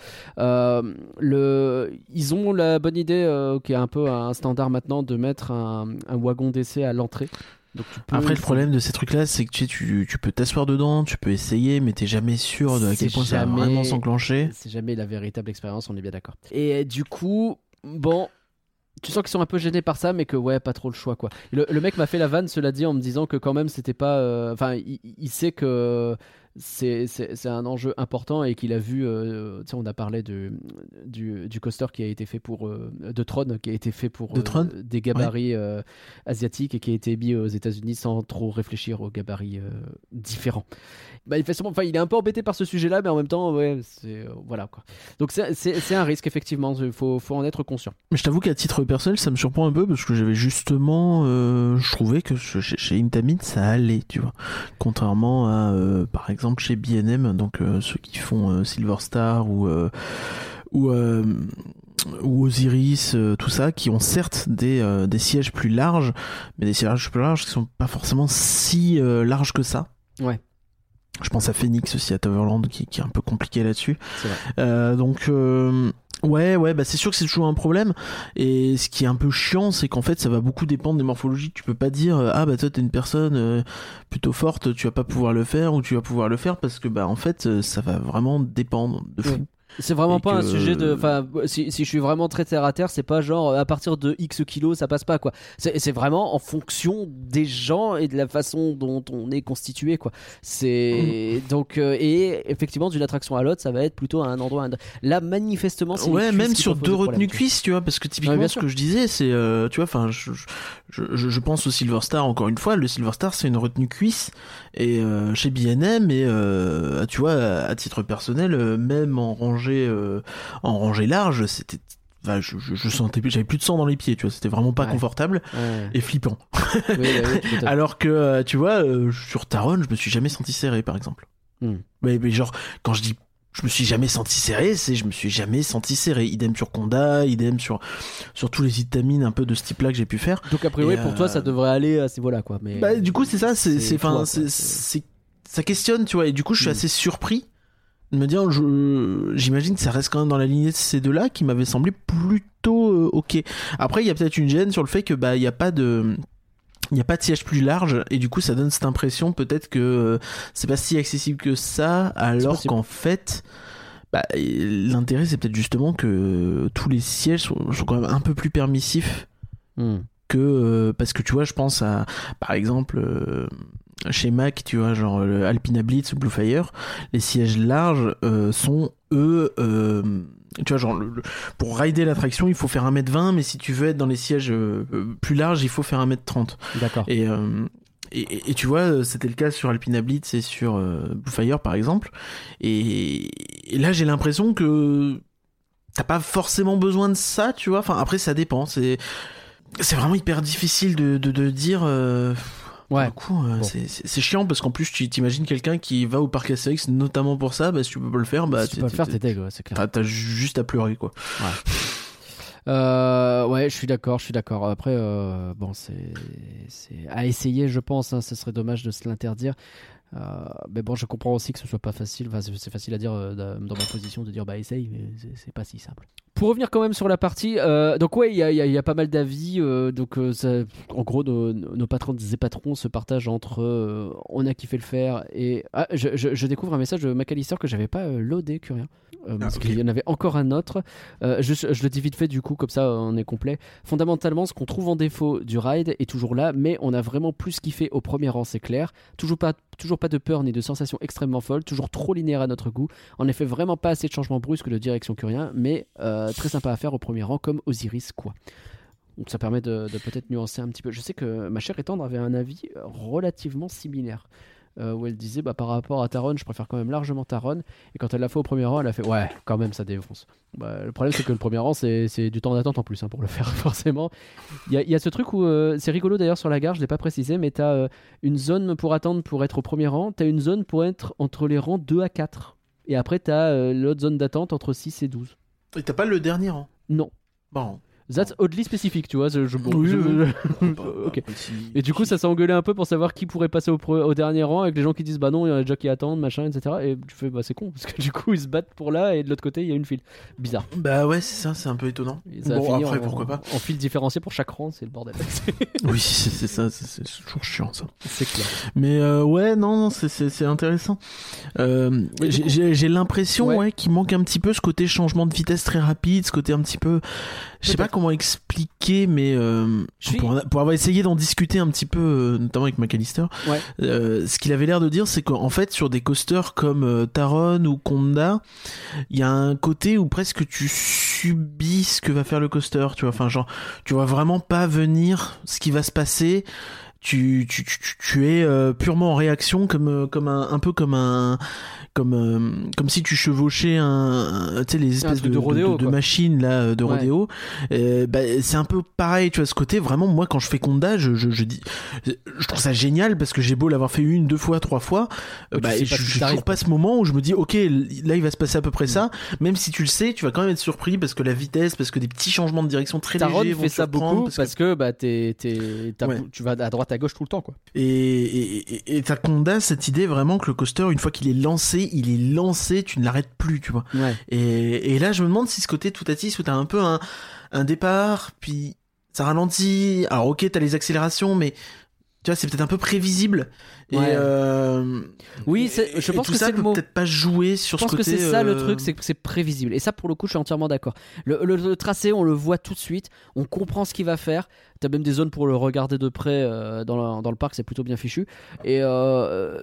Le, ils ont la bonne idée, qui est un peu un standard maintenant, de mettre un, un wagon d'essai à l'entrée. Donc tu peux- Après, le problème de ces trucs-là, c'est que tu, sais, tu, tu peux t'asseoir dedans, tu peux essayer, mais t'es jamais sûr de à quel point ça va vraiment s'enclencher. C'est jamais la véritable expérience, on est bien d'accord. Et du coup, bon, tu sens qu'ils sont un peu gênés par ça, mais que ouais, pas trop le choix quoi. Le, mec m'a fait la vanne, cela dit, en me disant que quand même c'était pas. euh, Enfin, il, il sait que c'est un enjeu important et qu'il a vu. euh, on a parlé du, du coaster qui a été fait pour. euh, de Tron, qui a été fait pour De euh, des gabarits asiatiques et qui a été mis aux États-Unis sans trop réfléchir aux gabarits différents. Bah, il est un peu embêté par ce sujet-là, mais en même temps, ouais, c'est voilà quoi. Donc c'est- un risque effectivement. Il faut, faut en être conscient. Mais je t'avoue qu'à titre personnel, ça me surprend un peu parce que j'avais justement, je trouvais que chez, chez Intamin, ça allait, tu vois. Contrairement à, par exemple, chez B&M, donc euh, ceux qui font euh, Silver Star ou euh, ou ou Osiris, euh, tout ça, qui ont certes des, euh, des sièges plus larges, mais des sièges plus larges qui sont pas forcément si euh, larges que ça. Ouais. Je pense à Phoenix aussi à Toverland qui, qui est un peu compliqué là-dessus. Donc ouais ouais bah c'est sûr que c'est toujours un problème et ce qui est un peu chiant c'est qu'en fait ça va beaucoup dépendre des morphologies. Tu peux pas dire euh, ah bah toi t'es une personne euh, plutôt forte tu vas pas pouvoir le faire ou tu vas pouvoir le faire parce que bah en fait euh, ça va vraiment dépendre de fou. C'est vraiment pas un sujet de. Enfin, si, si je suis vraiment très terre à terre, c'est pas genre euh, à partir de X kilos ça passe pas quoi. C'est vraiment en fonction des gens et de la façon dont on est constitué quoi. C'est Mm. donc euh, et effectivement d'une attraction à l'autre, ça va être plutôt à un endroit. à un- Là manifestement, c'est Ouais, même sur deux retenues cuisses, tu vois, parce que typiquement Ouais, ce que je disais, c'est, euh, tu vois, enfin, je, je, je, je pense au Silver Star encore une fois. Le Silver Star, c'est une retenue cuisse, et euh, chez B&M, et tu vois, à, titre personnel, même en rangée, euh, en rangée large, c'était, enfin, je, je, je sentais, plus- j'avais plus de sang dans les pieds, tu vois, c'était vraiment pas Ouais. confortable Ouais. et flippant. Oui, oui, m'étonnes. Alors que, euh, tu vois, euh, sur Taron, je me suis jamais senti serré, par exemple. Hmm. Mais, mais genre, quand je dis je me suis jamais senti serré, c'est je me suis jamais senti serré. Idem sur Conda, idem sur, sur tous les itamines un peu de ce type-là que j'ai pu faire. Donc a priori Et, pour euh, toi ça devrait aller à ces voilà quoi. Mais Bah, du coup, c'est ça, c'est, ça questionne, tu vois, et du coup, je suis Mm. assez surpris me dire, je, j'imagine que ça reste quand même dans la lignée de ces deux-là qui m'avaient semblé plutôt euh, ok. Après, il y a peut-être une gêne sur le fait que, bah, il n'y a pas de, il n'y a pas de siège plus large et du coup ça donne cette impression peut-être que euh, c'est pas si accessible que ça alors qu'en fait bah, l'intérêt c'est peut-être justement que tous les sièges sont, sont quand même un peu plus permissifs Hmm. que euh, parce que tu vois je pense à par exemple chez Mac tu vois genre le Alpina Blitz ou Blue Fire les sièges larges euh, sont eux euh, tu vois genre le- le- pour rider l'attraction il faut faire 1m20 mais si tu veux être dans les sièges euh, plus larges il faut faire 1m30 D'accord. et, et, tu vois, c'était le cas sur Alpina Blitz et sur Blue Fire par exemple. Et, et là, j'ai l'impression que t'as pas forcément besoin de ça, tu vois. Enfin, après, ça dépend. C'est c'est vraiment hyper difficile de, de, de dire. euh, Ouais. Euh, Bon. c'est- chiant parce qu'en plus, tu t'imagines quelqu'un qui va au parc Astérix notamment pour ça. Bah, si tu peux pas le faire, bah, si tu peux le faire, t'es deg, ouais, c'est clair. T'as juste à pleurer, quoi. Euh, ouais, je suis d'accord, je suis d'accord. Après, euh, bon, c'est c'est à essayer, je pense. Hein, ce serait dommage de se l'interdire. Euh, mais bon, je comprends aussi que ce soit pas facile. Enfin, c'est facile à dire dans ma position de dire bah essaye, mais c'est pas si simple. Pour revenir quand même sur la partie, euh, donc ouais, il y a, y y pas mal d'avis. euh, donc euh, ça- en gros, nos, nos patrons et patrons se partagent entre euh, on a kiffé le faire et ah, je, je- je découvre un message de McAllister que j'avais pas loadé, curien. Euh, parce ok. qu'il y en avait encore un autre. Je, je le dis vite fait du coup, comme ça on est complet. Fondamentalement, ce qu'on trouve en défaut du ride est toujours là, mais on a vraiment plus kiffé au premier rang, c'est clair. Toujours pas, toujours pas de peur ni de sensations extrêmement folles, toujours trop linéaire à notre goût. En effet, vraiment pas assez de changements brusques de direction curien, mais euh, très sympa à faire au premier rang, comme Osiris quoi. Donc ça permet de, peut-être nuancer un petit peu. Je sais que ma chère étendre avait un avis relativement similaire. euh, où elle disait bah, par rapport à Taron, je préfère quand même largement Taron. Et quand elle l'a fait au premier rang, elle a fait ouais, quand même ça défonce. Bah, le problème c'est que le premier rang c'est du temps d'attente en plus hein, pour le faire forcément. Il y a, y a ce truc où euh, c'est rigolo d'ailleurs sur la gare, je l'ai pas précisé, mais tu as une zone pour attendre pour être au premier rang, tu as une zone pour être entre les rangs 2 à 4. Et après tu as l'autre zone d'attente entre 6 et 12. Et t'as pas le dernier rang Non. Bon. That's oddly spécifique, tu vois. Je, je- Oui, je- oui. ok. Et du coup, ça s'est engueulé un peu pour savoir qui pourrait passer au, dernier rang avec les gens qui disent bah non, il y en a déjà qui attendent, machin, etc. Et tu fais bah c'est con parce que du coup, ils se battent pour là et de l'autre côté, il y a une file. Bizarre. Bah ouais, c'est ça, c'est un peu étonnant. Et ça Bon, après, en, pourquoi pas. en file différenciée pour chaque rang, c'est le bordel. Oui, c'est ça, c'est toujours chiant ça. c'est clair. Mais euh, ouais, non, non, c'est- intéressant. Euh, j'ai- l'impression Ouais. ouais. qu'il manque un petit peu ce côté changement de vitesse très rapide, ce côté un petit peu... Je sais pas comment expliquer, mais euh, suis- pour, avoir essayé d'en discuter un petit peu, euh, notamment avec McAllister, Ouais. euh, ce qu'il avait l'air de dire, c'est qu'en fait, sur des coasters comme Taron ou Conda, il y a un côté où presque tu subis ce que va faire le coaster, tu vois. Enfin, genre, tu vois vraiment pas venir ce qui va se passer. Tu, tu, tu, tu- es euh, purement en réaction, comme, euh, comme un, un peu comme un, comme, euh, comme si tu chevauchais un, un- tu sais, les espèces de, de rodéo, de- de machines là euh, de Ouais. rodéo. Euh, bah, c'est un peu pareil, tu vois, ce côté. Vraiment, moi, quand je fais Conda, je, je, je dis, je trouve ça génial parce que j'ai beau l'avoir fait une, deux fois, trois fois, tu bah, sais je t'arrive, toujours pas ce moment où je me dis, ok, là, il va se passer à peu près ça. Même si tu le sais, tu vas quand même être surpris parce que la vitesse, parce que des petits changements de direction très légers vont fait ça beaucoup parce parce, que- que, bah t'es, t'es- t'as- Ouais. tu vas à droite à gauche tout le temps quoi. Et, et, et- et t'as Conda cette idée vraiment que le coaster, une fois qu'il est lancé, il est lancé, tu ne l'arrêtes plus, tu vois. Ouais. Et, et là, je me demande si ce côté tout à où t'as un peu un, un départ, puis ça ralentit. Alors, ok, t'as les accélérations, mais tu vois, c'est peut-être un peu prévisible. Et, Ouais. euh, Oui, je et pense tout que ça le peut peut-être pas jouer sur Je pense ce que c'est ça le euh, truc, c'est que c'est prévisible. Et ça, pour le coup, je suis entièrement d'accord. Le, le- le tracé, on le voit tout de suite, on comprend ce qu'il va faire. T'as même des zones pour le regarder de près euh, dans, la- dans le parc, c'est plutôt bien fichu. Et,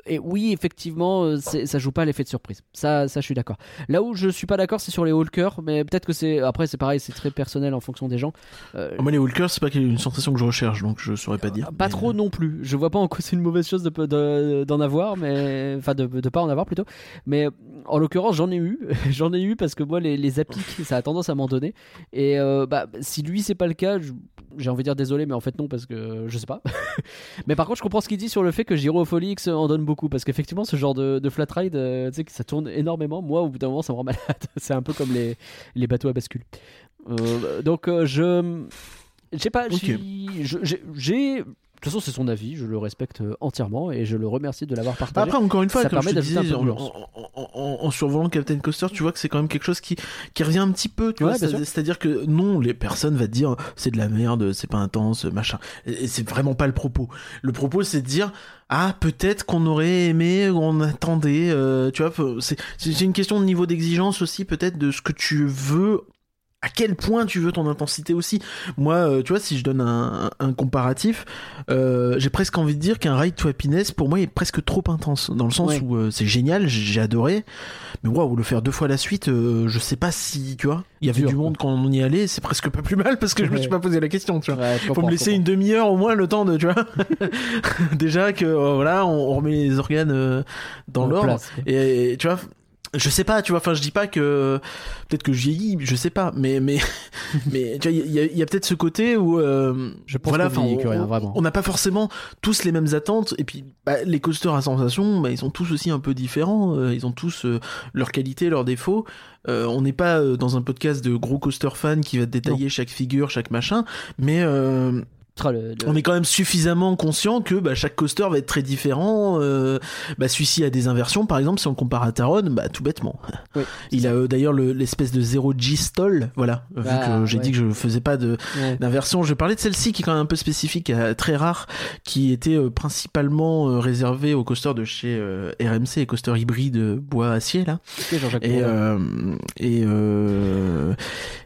et oui, effectivement, ça joue pas à l'effet de surprise. Ça, ça, je suis d'accord. Là où je suis pas d'accord, c'est sur les walkers, mais peut-être que c'est. Après, c'est pareil, c'est très personnel en fonction des gens. Euh, Moi, les walkers, c'est pas une sensation que je recherche, donc je saurais pas dire. pas Mais, trop non plus. Je vois pas en quoi c'est une mauvaise chose de de- d'en avoir, mais enfin de, de pas en avoir plutôt. Mais en l'occurrence, j'en ai eu, j'en ai eu parce que moi les, les appliques, ça a tendance à m'en donner. Et euh, bah si lui c'est pas le cas, j'ai envie de dire désolé, mais en fait non parce que je sais pas. mais par contre, je comprends ce qu'il dit sur le fait que Gyrofolix en donne beaucoup parce qu'effectivement ce genre de, de flat ride, euh, tu sais que ça tourne énormément. Moi au bout d'un moment ça me rend malade. c'est un peu comme les les bateaux à bascule. Euh, donc je sais pas, j'ai- de toute façon, c'est son avis, je le respecte euh, entièrement et je le remercie de l'avoir partagé. Après, encore une fois, Ça comme permet je te disais, en, d'ambiance. en, en- en- en survolant Captain Coaster, tu vois que c'est quand même quelque chose qui, qui revient un petit peu. Tu Ouais, vois, c'est-à-dire que non, les personnes vont te dire c'est de la merde, c'est pas intense, machin. Et, et c'est vraiment pas le propos. Le propos, c'est de dire ah peut-être qu'on aurait aimé, on attendait. euh, tu vois, c'est une question de niveau d'exigence aussi, peut-être de ce que tu veux. À quel point tu veux ton intensité aussi Moi, euh, tu vois, si je donne un, comparatif, euh, j'ai presque envie de dire qu'un Ride to Happiness, pour moi, est presque trop intense. Dans le sens Ouais. où euh, c'est génial, j'ai adoré. Mais waouh, le faire deux fois la suite, euh, je sais pas si, tu vois, il y avait Dur, du monde quand on y allait, c'est presque pas plus mal parce que je me suis pas posé la question, tu vois. Faut me laisser une demi-heure au moins le temps de, tu vois. Déjà que, voilà, on, on remet les organes dans l'ordre. et, tu vois, je sais pas, tu vois, enfin je dis pas que peut-être que je vieillis, je sais pas, mais mais mais tu vois, il y a, y a peut-être ce côté où euh, Je pense voilà, que on- rien, vraiment. on n'a pas forcément tous les mêmes attentes et puis bah, les coasters à sensation, bah, ils sont tous aussi un peu différents, euh, ils ont tous euh, leurs qualités, leurs défauts. Euh, on n'est pas euh, dans un podcast de gros coaster fans qui va détailler chaque figure, chaque machin, mais euh, le- le- on est quand même suffisamment conscient que bah, chaque coaster va être très différent. Euh, bah, celui-ci a des inversions, par exemple, si on le compare à Taron, bah, tout bêtement. Oui, Il a euh, d'ailleurs le- l'espèce de 0 G stall, voilà. Vu Ah, que j'ai ouais. dit que je faisais pas Ouais. d'inversion, je parler de celle-ci qui est quand même un peu spécifique, euh, très rare, qui était euh, principalement réservée aux coasters de chez RMC, les coasters hybrides euh, bois acier là.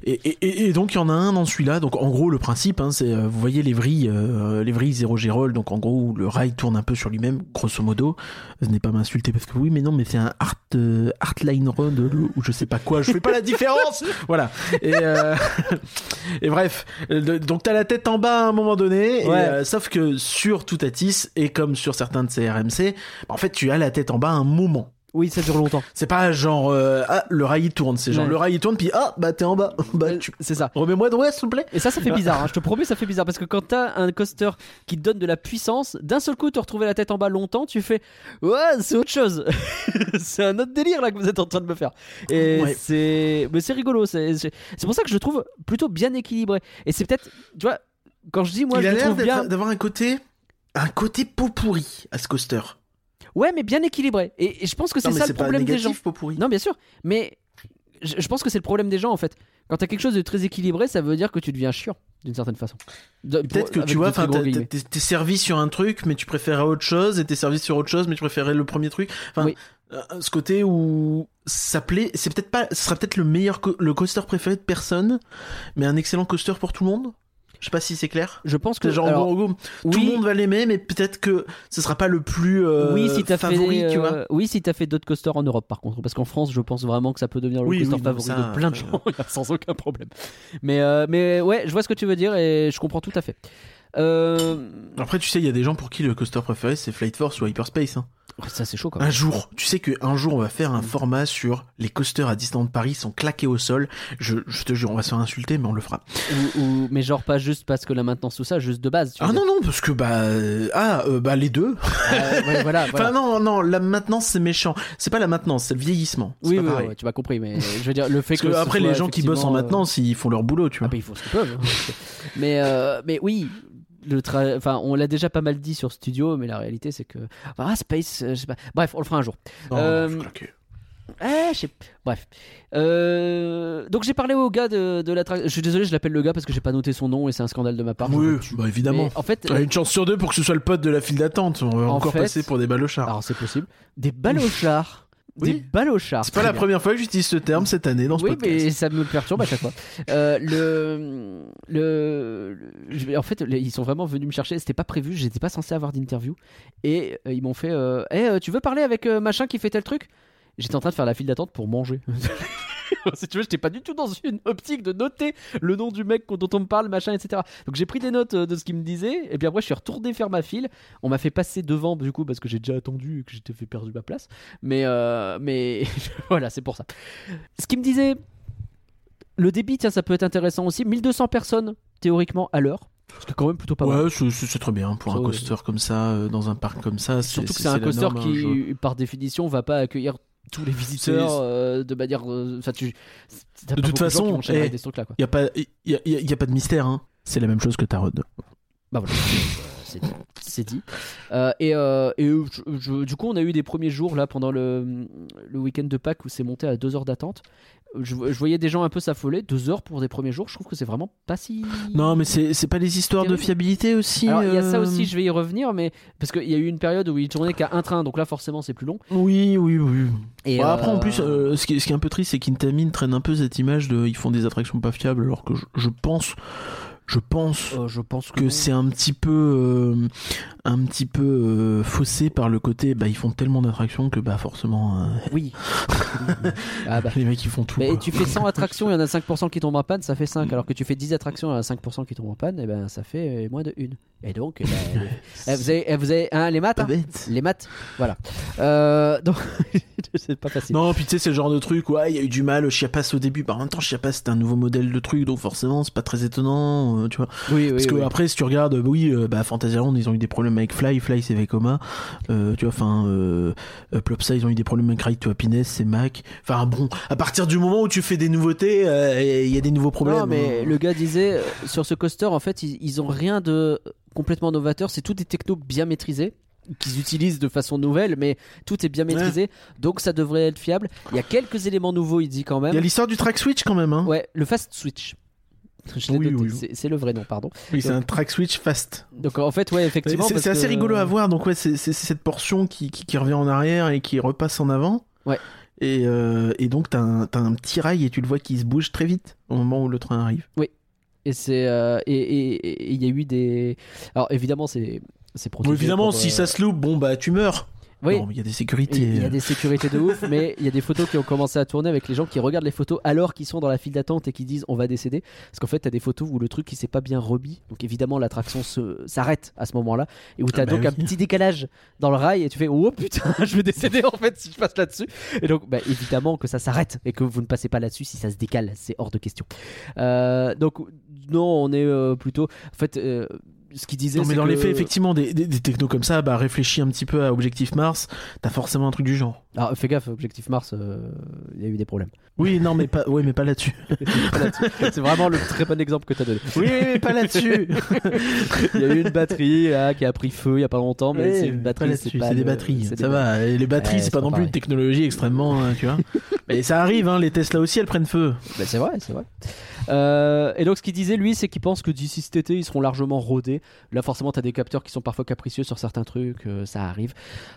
Et, et, et, donc il y en a un dans celui-là. Donc en gros le principe, hein, c'est vous voyez les vrilles, euh, vrilles zéro gérol. Donc en gros le rail tourne un peu sur lui-même, grosso modo. Ce n'est pas m'insulter parce que oui, mais non, mais c'est un art euh, line run de ou je sais pas quoi. Je fais pas la différence. voilà. Et, euh, et bref, donc t'as la tête en bas à un moment donné. Ouais. euh, sauf que sur Toutatis et comme sur certains de ces RMC, bah, en fait tu as la tête en bas un moment. Oui, ça dure longtemps. C'est pas genre euh, ah le rail il tourne, c'est genre Ouais. le rail il tourne puis ah bah t'es en bas. bah Euh, tu C'est ça. remets-moi droit s'il te plaît. Et ça, ça fait bizarre. hein. Je te promets, ça fait bizarre parce que quand t'as un coaster qui te donne de la puissance, d'un seul coup, te retrouver la tête en bas longtemps, tu fais ouais, c'est autre chose. c'est un autre délire là que vous êtes en train de me faire. Et Ouais. c'est, mais c'est rigolo. C'est, c'est pour ça que je le trouve plutôt bien équilibré. Et c'est peut-être, tu vois, quand je dis moi, il je a l'air bien. d'avoir un côté un côté pot pourri à ce coaster. Ouais, mais bien équilibré. Et, et je pense que c'est ça le problème des gens. Non, bien sûr. Mais je, je pense que c'est le problème des gens en fait. Quand t'as quelque chose de très équilibré, ça veut dire que tu deviens chiant d'une certaine façon. Peut-être que tu vois, t'es t'es servi sur un truc, mais tu préférais autre chose, et t'es servi sur autre chose, mais tu préférais le premier truc. Enfin, Oui. euh, ce côté où ça plaît, c'est peut-être pas, ce sera peut-être le meilleur, co- le coaster préféré de personne, mais un excellent coaster pour tout le monde. Je sais pas si c'est clair. Je pense que genre, alors, en gros, tout le monde va l'aimer, mais peut-être que ce sera pas le plus euh, oui, si t'as favori, fait, tu euh, vois. oui, si t'as fait d'autres coasters en Europe, par contre, parce qu'en France, je pense vraiment que ça peut devenir le Oui, coaster oui, favori ça, de plein de gens, sans aucun problème. Mais, euh, mais ouais, je vois ce que tu veux dire et je comprends tout à fait. Après, tu sais, il y a des gens pour qui le coaster préféré c'est Flight Force ou Hyperspace. Hein. Ça c'est chaud quand Un même. jour, tu sais qu'un jour on va faire un format sur les coasters à Disneyland Paris sont claqués au sol. Je, je te jure, on va se faire insulter, mais on le fera. Ou, ou- mais genre pas juste parce que la maintenance tout ça, juste de base. tu Ah non non, parce que bah euh, ah euh, bah les deux. Euh, ouais, voilà, voilà. Enfin non non, la maintenance c'est méchant. C'est pas la maintenance, c'est le vieillissement. Oui, oui, ouais, tu m'as compris, mais je veux dire le fait Parce que après les gens qui bossent en euh, maintenance, ils font leur boulot, tu Ah vois. bah ils font ce qu'ils peuvent. hein. mais euh, mais oui, le tra- enfin on l'a déjà pas mal dit sur Studio, mais la réalité c'est que ah Space, euh, je sais pas. Bref, on le fera un jour. Non, euh, je sais. Bref. Euh, donc j'ai parlé au gars de, de l'attraction. Je suis désolé, je l'appelle le gars parce que j'ai pas noté son nom et c'est un scandale de ma part. Oui, bah évidemment. Mais en fait, Ouais, Une chance sur deux pour que ce soit le pote de la file d'attente. On va En encore fait- passer pour des balochards. alors c'est possible. Des balochards. Oui. Des balochards. C'est pas la bien. première fois que j'utilise ce terme cette année dans ce Oui, podcast. mais ça me perturbe à chaque fois. Euh, le, le, en fait, ils sont vraiment venus me chercher. C'était pas prévu. J'étais pas censé avoir d'interview. Et euh, ils m'ont fait, euh, Eh, euh, tu veux parler avec machin qui fait tel truc? J'étais en train de faire la file d'attente pour manger. si tu veux, j'étais pas du tout dans une optique de noter le nom du mec dont on me parle, machin, etc. Donc j'ai pris des notes euh, de ce qu'il me disait. Et puis après, je suis retourné faire ma file. On m'a fait passer devant, du coup, parce que j'ai déjà attendu et que j'étais fait perdu ma place. Mais, euh, mais voilà, c'est pour ça. Ce qu'il me disait, le débit, tiens, ça peut être intéressant aussi. 1200 personnes, théoriquement, à l'heure. Ce qui est quand même plutôt pas mal. Ouais, c'est- c'est c'est très bien pour Ça, un ouais. coaster comme ça, euh, dans un parc comme ça. Surtout que c'est un coaster norme, hein, qui, je- par définition, va pas accueillir tous les visiteurs euh, de manière. euh, Enfin, tu. De toute façon, eh, des trucs là, quoi. Y a pas, y a, y y a pas de mystère. Hein. C'est la même chose que Tarot. Bah voilà, c'est dit. Euh, et euh, et je- je- du coup, on a eu des premiers jours là pendant le, le week-end de Pâques où c'est monté à 2 heures d'attente. Je, je voyais des gens un peu s'affoler. 2 heures pour des premiers jours, je trouve que c'est vraiment pas si. Non, mais c'est pas les histoires de fiabilité aussi. Il y a ça euh, aussi, je vais y revenir, mais parce qu'il y a eu une période où il tournait qu'à un train, donc là forcément c'est plus long. Oui, oui, oui. Et Bon, Après, en euh, plus, euh, ce, qui est, ce qui est un peu triste, c'est qu'Intamin traîne un peu cette image de ils font des attractions pas fiables, alors que je, je pense, je pense euh, je pense que, c'est un petit peu, euh, un petit peu euh, faussé par le côté, bah ils font tellement d'attractions que bah forcément, oui. ah bah. les mecs ils font tout. Mais tu fais 100 attractions, il y en a 5% qui tombent en panne, ça fait 5. Alors que tu fais 10 attractions, il y en a 5% qui tombent en panne, et ben ça fait moins de 1. Et donc, eh ben, eh, vous avez, eh, vous avez hein, les maths hein. Les maths, voilà. Donc, c'est pas facile. Non, puis tu sais, c'est le genre de truc, ouais, il y a eu du mal, Chiapas au début, bah, en même temps, Chiapas c'était un nouveau modèle de truc, donc forcément, c'est pas très étonnant, tu vois. Oui, oui, Parce que oui. après, si tu regardes, euh, oui, euh, bah, Fantasyland, ils ont eu des problèmes avec Fly, Fly c'est Vekoma, euh, tu vois, enfin, euh, euh, Plopsa, ils ont eu des problèmes avec Ride to Happiness, c'est Mac. Enfin bon, à partir du moment où tu fais des nouveautés, euh, il y a des nouveaux problèmes. Non, mais le gars disait euh, sur ce coaster, en fait, ils, ils ont rien de complètement novateur. C'est tout des technos bien maîtrisés qu'ils utilisent de façon nouvelle, mais tout est bien maîtrisé, donc ça devrait être fiable. Il y a quelques éléments nouveaux, il dit quand Il y a même. l'histoire du track switch quand même, hein. Ouais, le fast switch. Oui, oui. c'est- le vrai nom, pardon. Oui, c'est un track switch fast. Donc en fait, ouais, effectivement. C'est assez que- rigolo à voir, donc ouais, c'est cette portion qui, qui, qui revient en arrière et qui repasse en avant. Ouais. Et, euh, et donc t'as un, un petit rail et tu le vois qui se bouge très vite au moment où le train arrive. Et c'est euh, et il y a eu des. Alors évidemment, c'est c'est évidemment, pour, si euh, ça se loupe, bon bah tu meurs. Oui. Il y a des sécurités. Il y a des sécurités de ouf, mais il y a des photos qui ont commencé à tourner avec les gens qui regardent les photos alors qu'ils sont dans la file d'attente et qui disent on va décéder. Parce qu'en fait, t'as des photos où le truc qui s'est pas bien remis. Donc évidemment, l'attraction s'arrête à ce moment-là. Et où t'as Ah bah donc un petit décalage dans le rail et tu fais oh putain, je vais décéder en fait si je passe là-dessus. Et donc, bah, évidemment que ça s'arrête et que vous ne passez pas là-dessus si ça se décale. C'est hors de question. Euh, donc, non, on est euh, plutôt. En fait. euh, ce qu'il disait, Non, mais dans que- les faits, effectivement, des, des, des technos comme ça, bah réfléchis un petit peu à Objectif Mars, t'as forcément un truc du genre. Alors, fais gaffe, Objectif Mars, euh, il y a eu des problèmes. Oui, non, mais pas, ouais, mais pas là-dessus. C'est vraiment le très bon exemple que tu as donné. Oui, mais pas là-dessus. Il y a eu une batterie là, qui a pris feu il y a pas longtemps, mais c'est une batterie, là-dessus, c'est des le- batteries. des Ça va, et les batteries, Ouais, c'est pas pas non plus une technologie extrêmement, euh, tu vois. Mais ça arrive, hein, les Tesla aussi, elles prennent feu. Bah, c'est vrai, c'est vrai. Euh, et donc ce qu'il disait lui, c'est qu'il pense que d'ici cet été, ils seront largement rodés. Là, forcément, tu des capteurs qui sont parfois capricieux sur certains trucs, euh, ça arrive.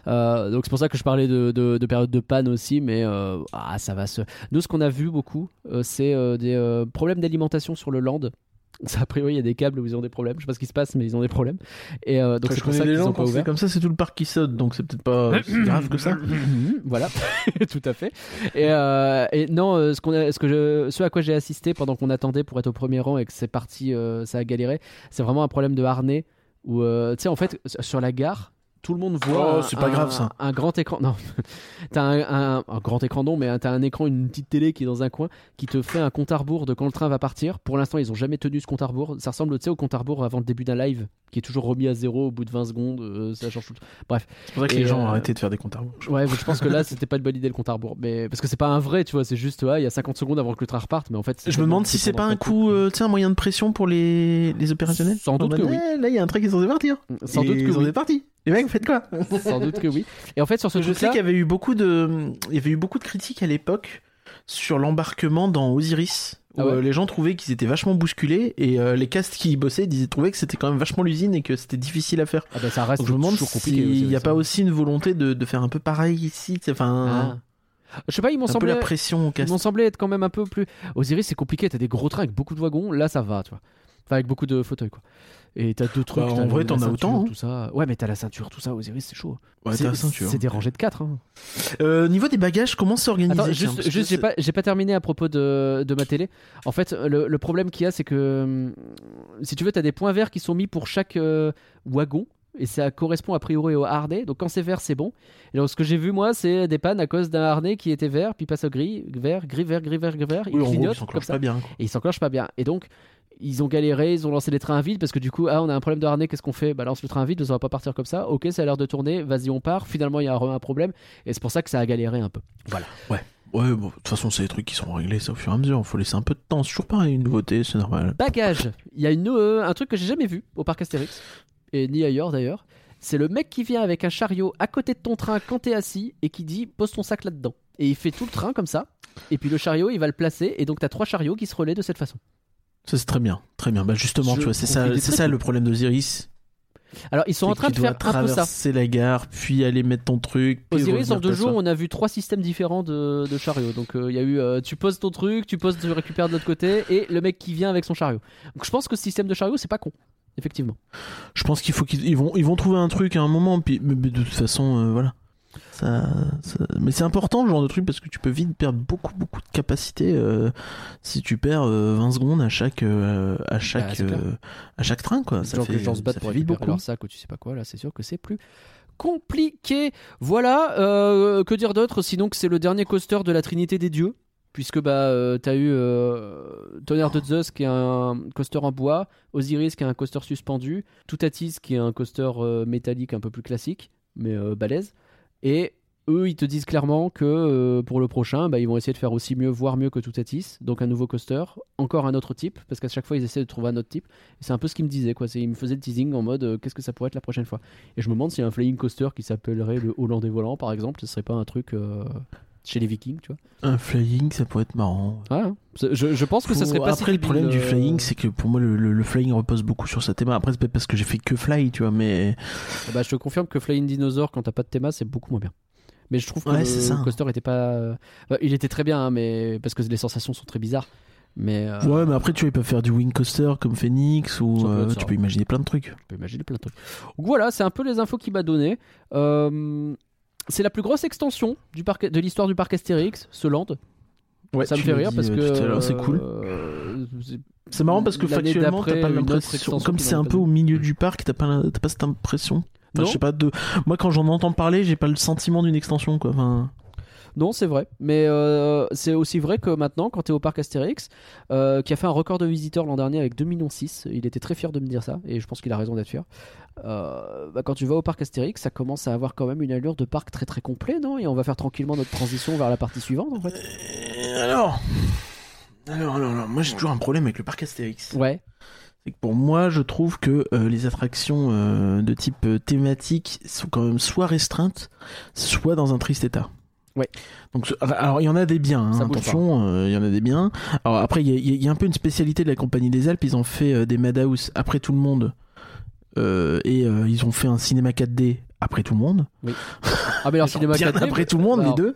Euh, donc c'est pour ça que je parlais de, de, de période de panne aussi, mais ah, ça va se. Nous, ce qu'on a vu beaucoup, c'est des problèmes d'alimentation sur le land. Ça, a priori, il y a des câbles où ils ont des problèmes. Je sais pas ce qui se passe, mais ils ont des problèmes. Et euh, donc c'est pour ça qu'ils gens, ont pas comme ça, c'est tout le parc qui saute, donc c'est peut-être pas si grave que ça. voilà, tout à fait. Et, euh, et non, euh, ce, qu'on a- ce, que je, ce à quoi j'ai assisté pendant qu'on attendait pour être au premier rang et que c'est parti, euh, ça a galéré, c'est vraiment un problème de harnais où, tu sais, en fait, sur la gare, tout le monde voit Oh, un- c'est pas un- grave, ça. un grand écran. Non, t'as un, un, un grand écran non, mais t'as un écran, une petite télé qui est dans un coin qui te fait un compte à rebours de quand le train va partir. Pour l'instant, ils ont jamais tenu ce compte à rebours. Ça ressemble, tu sais, au compte à rebours avant le début d'un live qui est toujours remis à zéro au bout de 20 secondes. euh, ça change tout. Bref. C'est pour ça que Et, les gens ont euh, arrêté de faire des comptes à rebours. Ouais, mais je pense que là, c'était pas une bonne idée le compte à rebours. Mais parce que c'est pas un vrai, tu vois, c'est juste, ouais, il y a 50 secondes avant que le train reparte, mais en fait. Je me demande si c'est pas un coup, euh, tu sais, un moyen de pression pour les, les opérationnels? Sans doute que oui. eh, Là, il y a un train qui est censé partir. Sans doute que ils sont oui. Les mecs, vous faites quoi Sans doute que oui. Et en fait, sur ce Je sais qu'il y avait eu beaucoup de, il y avait eu beaucoup de critiques à l'époque sur l'embarquement dans Osiris. Où Ah ouais euh, les gens trouvaient qu'ils étaient vachement bousculés et euh, les castes qui y bossaient disaient trouvaient que c'était quand même vachement l'usine et que c'était difficile à faire. ah bah, ça reste Donc je me demande toujours compliqué. s'il n'y a pas aussi une volonté de, de faire un peu pareil ici, enfin Ah. Je sais pas, ils m'ont un peu semblé. la pression au Ils m'ont semblé être quand même un peu plus. Osiris, c'est compliqué. T'as des gros trains avec beaucoup de wagons. Là, ça va, tu vois. Enfin, avec beaucoup de fauteuils, quoi. Et t'as deux trucs. Bah, en vrai, t'en as ceinture, autant, hein. Tout ça. Ouais, mais t'as la ceinture, tout ça. Osiris, c'est chaud. Ouais, c'est t'as la ceinture. c'est des rangées de 4 Euh, niveau des bagages, comment tiens, juste, juste j'ai pas, j'ai pas terminé à propos de, de ma télé. En fait, le, le problème qu'il y a, c'est que hum, si tu veux, t'as des points verts qui sont mis pour chaque euh, wagon. Et ça correspond a priori au harnais. Donc quand c'est vert, c'est bon. Et donc ce que j'ai vu moi, c'est des pannes à cause d'un harnais qui était vert, puis passe au gris, vert, gris, vert, gris, vert, gris, vert. Il Oui, en gros, clignote comme ça. pas bien. quoi. Et il s'enclenche pas bien. Et donc, ils ont galéré, ils ont lancé les trains à vide parce que du coup, ah, on a un problème de harnais, qu'est-ce qu'on fait? Bah, lance le train vide, ça va pas partir comme ça. Ok, ça a l'air de tourner, vas-y, on part. Finalement, il y a un problème. Et c'est pour ça que ça a galéré un peu. Voilà. Ouais, bon, de toute façon, c'est des trucs qui seront réglés ça au fur et à mesure. Faut laisser un peu de temps. C'est toujours pareil, une nouveauté, c'est normal. Bagage. Il y a une, euh, un truc que j'ai jamais vu au parc Astérix, et ni ailleurs d'ailleurs. C'est le mec qui vient avec un chariot à côté de ton train quand t'es assis et qui dit pose ton sac là-dedans. Et il fait tout le train comme ça. Et puis le chariot, il va le placer. Et donc t'as trois chariots qui se relaient de cette façon. Ça, c'est très bien. Très bien. Bah, justement, Je tu vois, c'est ça, c'est ça le problème d'Osiris. Alors ils sont en train de faire un peu ça. traverser la gare, puis aller mettre ton truc. Osiris, en deux jours, on a vu trois systèmes différents de, de chariots. Donc euh, il y a eu euh, tu poses ton truc, tu poses, tu récupères de l'autre côté, et le mec qui vient avec son chariot. Donc je pense que ce système de chariot, c'est pas con. Effectivement. Je pense qu'il faut qu'ils ils vont, ils vont trouver un truc à un moment, puis mais, mais de toute façon, euh, voilà. Ça, ça- Mais c'est important ce genre de truc parce que tu peux vite perdre beaucoup, beaucoup de capacité euh, si tu perds euh, 20 secondes à chaque, euh, à chaque, Bah, clair. euh, à chaque train, quoi. Ça Genre fait, que les gens se battent pour vite beaucoup. leur sac ou tu sais pas quoi, là c'est sûr que c'est plus compliqué. Voilà, que dire d'autre sinon que c'est le dernier coaster de la Trinité des Dieux puisque bah t'as eu Tonnerre de Zeus qui est un coaster en bois, Osiris qui est un coaster suspendu, Toutatis qui est un coaster métallique un peu plus classique mais balèze et eux ils te disent clairement que euh, pour le prochain bah, ils vont essayer de faire aussi mieux voire mieux que Toutatis donc un nouveau coaster encore un autre type parce qu'à chaque fois ils essaient de trouver un autre type. C'est un peu ce qu'ils me disaient quoi. Ils me faisaient le teasing en mode euh, qu'est-ce que ça pourrait être la prochaine fois. Et je me demande s'il y a un flying coaster qui s'appellerait le Hollandais volant par exemple ce serait pas un truc euh, chez les Vikings tu vois Un flying, ça pourrait être marrant. Ouais, hein. Je, je pense que ça Faut- serait pas Après, si le problème du euh, flying, c'est que pour moi, le, le- le flying repose beaucoup sur sa théma. Après, c'est peut-être parce que j'ai fait que fly, tu vois, mais ah bah, je te confirme que Flying Dinosaur quand t'as pas de théma c'est beaucoup moins bien mais je trouve que Ouais, le ça. coaster était pas euh, il était très bien hein, mais parce que les sensations sont très bizarres mais euh, ouais, mais après, tu vois, peuvent faire du wing coaster comme Phoenix ou Ça euh, ça. tu peux imaginer plein de trucs. je peux imaginer plein de trucs donc voilà c'est un peu les infos qu'il m'a donné Euh, c'est la plus grosse extension du parc, de l'histoire du parc Astérix, ce land. Ouais, ça me fait rire parce euh, que c'est cool. euh, c'est- marrant parce que factuellement, t'as pas l'impression. Comme c'est un peu au milieu du parc, t'as pas, t'as pas cette impression. Enfin, Non. je sais pas, de... moi quand j'en entends parler, j'ai pas le sentiment d'une extension quoi. Enfin, Non, c'est vrai. Mais euh, c'est aussi vrai que maintenant, quand tu es au parc Astérix, euh, qui a fait un record de visiteurs l'an dernier avec 2,6 millions, il était très fier de me dire ça, et je pense qu'il a raison d'être fier. Euh, bah, quand tu vas au parc Astérix, ça commence à avoir quand même une allure de parc très très complet, non? Et on va faire tranquillement notre transition vers la partie suivante, en fait. Euh, alors... alors, alors, alors, moi j'ai toujours un problème avec le parc Astérix. Ouais. C'est que pour moi, je trouve que euh, les attractions euh, de type euh, thématique sont quand même soit restreintes, soit dans un triste état. Ouais. Donc, ce- alors il y en a des biens, hein, attention, euh, il y en a des biens. Alors après, il y, a- il y a un peu une spécialité de la compagnie des Alpes. Ils ont fait euh, des Madhouse après tout le monde, Euh, et euh, ils ont fait un cinéma 4D après tout le monde. Ah, mais alors, cinéma bien 4D, après tout le monde, alors, les deux.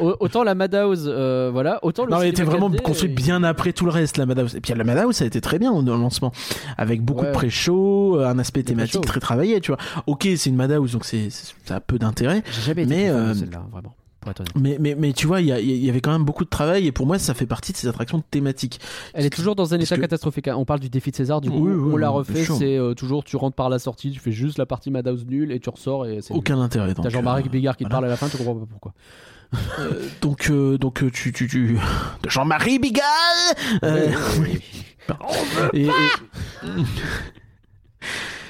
au- Autant la Madhouse, euh, voilà, autant le Non, elle était vraiment 4D, construite bien après tout le reste, la Madhouse. Et puis la Madhouse, ça a été très bien au lancement. Avec beaucoup Ouais. de pré-show, un aspect thématique très travaillé, tu vois. Ok, c'est une Madhouse, donc c'est, ça a peu d'intérêt. J'ai jamais été Mais, euh, celle-là, vraiment, pour être honnête. Mais, mais, mais tu vois, il y, avait quand même beaucoup de travail, et pour moi, ça fait partie de ces attractions thématiques. Elle est toujours dans un état que- catastrophique. hein. On parle du défi de César, du coup, Oui, oui, on l'a refait. C'est euh, toujours, tu rentres par la sortie, tu fais juste la partie Madhouse nulle et tu ressors et c'est. nul. Aucun intérêt. T'as Jean-Marie euh, Bigard qui te parle à la fin, tu comprends pas pourquoi. euh, donc, euh, donc tu, tu, tu... de Jean-Marie Bigard et- et-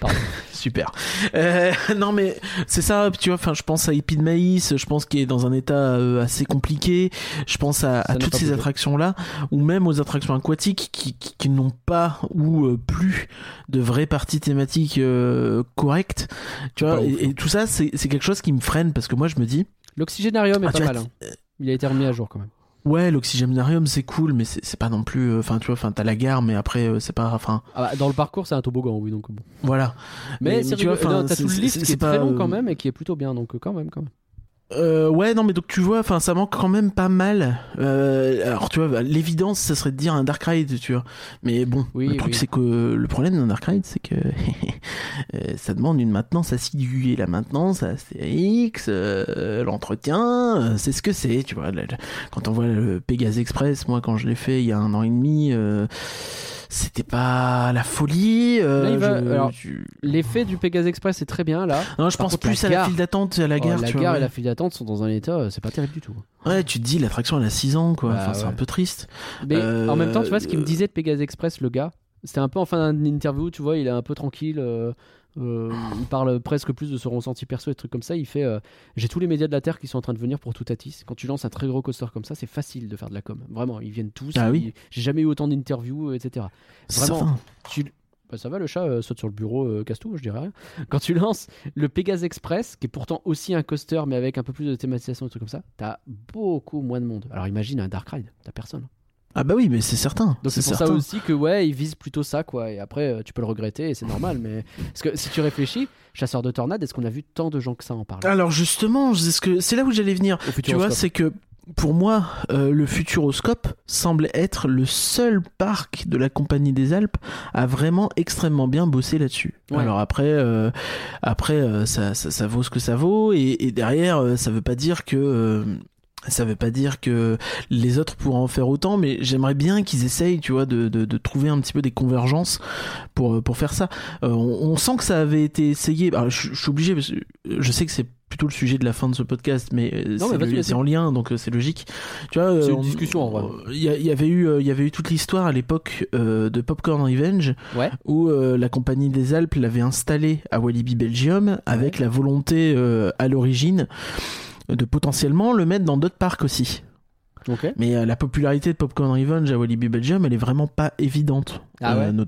Pardon. Super. Euh, non mais c'est ça, tu vois. Enfin, je pense à de maïs. Je pense qu'il est dans un état euh, assez compliqué. Je pense à, toutes ces attractions là, ou même aux attractions aquatiques qui, qui, qui n'ont pas ou euh, plus de vraies parties thématiques euh, correctes. Tu vois. Pas Et, tout ça, c'est quelque chose qui me freine parce que moi, je me dis, L'oxygénarium est Ah, pas mal. hein. Il a été remis à jour quand même. Ouais, l'oxygénarium c'est cool, mais c'est pas non plus. euh, Enfin, tu vois. Enfin, t'as la gare, mais après, euh, c'est pas. Enfin, Ah bah, dans le parcours, c'est un toboggan, oui, donc bon. voilà. Mais, Mais- c'est mais tu vois, T'as tout le c'est qui est pas, très long euh, quand même et qui est plutôt bien, donc euh, quand même, quand même. Euh, ouais, non, mais donc tu vois, enfin, ça manque quand même pas mal. Euh, alors, tu vois, l'évidence, ça serait de dire un Dark Ride, tu vois. Mais bon, Oui, le truc, oui. c'est que le problème d'un Dark Ride, c'est que euh, ça demande une maintenance assidue. Et la maintenance, Astérix, euh, l'entretien, euh, c'est ce que c'est, tu vois. Quand on voit le Pegasus Express, moi, quand je l'ai fait il y a un an et demi, euh, c'était pas la folie. euh, je- L'effet du Pegasus Express est très bien là. Non, je par pense contre, la plus à la file d'attente, à la Oh, gare, la tu gare vois. et ouais. la file d'attente sont dans un état, euh, c'est pas terrible du tout. Ouais, tu te dis, l'attraction, elle a 6 ans, quoi. Bah, enfin, c'est un peu triste. Mais Euh, en même temps, tu vois, ce qu'il me euh, disait de Pegasus Express, le gars, c'était un peu en fin d'interview, tu vois, il est un peu tranquille. Euh, euh, il parle presque plus de son ressenti perso et trucs comme ça. Il fait euh, J'ai tous les médias de la Terre qui sont en train de venir pour tout Tatis. Quand tu lances un très gros coaster comme ça, c'est facile de faire de la com. Vraiment, ils viennent tous. Ah ils- oui. J'ai jamais eu autant d'interviews, etc. C'est Vraiment, tu... bah, ça va, le chat euh, saute sur le bureau, euh, casse tout, je dirais rien. Quand tu lances le Pegasus Express, qui est pourtant aussi un coaster, mais avec un peu plus de thématisation et trucs comme ça, t'as beaucoup moins de monde. Alors imagine un Dark Ride, t'as personne. Ah bah oui, mais c'est certain. Donc c'est pour certain. ça aussi que ouais, ils visent plutôt ça quoi. Et après, euh, tu peux le regretter et c'est normal. Mais parce que si tu réfléchis, chasseur de tornades, est-ce qu'on a vu tant de gens que ça en parler? Alors justement, c'est ce que c'est là où j'allais venir. Au Tu vois, c'est que pour moi, euh, le Futuroscope semble être le seul parc de la Compagnie des Alpes à vraiment extrêmement bien bosser là-dessus. Ouais. Alors après, euh, après euh, ça, ça, ça vaut ce que ça vaut, et, et derrière, ça veut pas dire que ça veut pas dire que les autres pourront en faire autant, mais j'aimerais bien qu'ils essayent, tu vois, de, de, de trouver un petit peu des convergences pour, pour faire ça. Euh, on, on sent que ça avait été essayé. Alors, je, je suis obligé, parce que je sais que c'est plutôt le sujet de la fin de ce podcast, mais euh, c'est en lien, donc euh, c'est logique. Tu vois, C'est euh, une on- discussion, en vrai. Il y, avait eu, euh, il y avait eu toute l'histoire à l'époque euh, de Popcorn Revenge, Ouais. où euh, la compagnie des Alpes l'avait installé à Walibi Belgium avec la volonté euh, à l'origine de potentiellement le mettre dans d'autres parcs aussi. Mais euh, la popularité de Popcorn Revenge à Walibi Belgium, elle est vraiment pas évidente. Ah ouais not-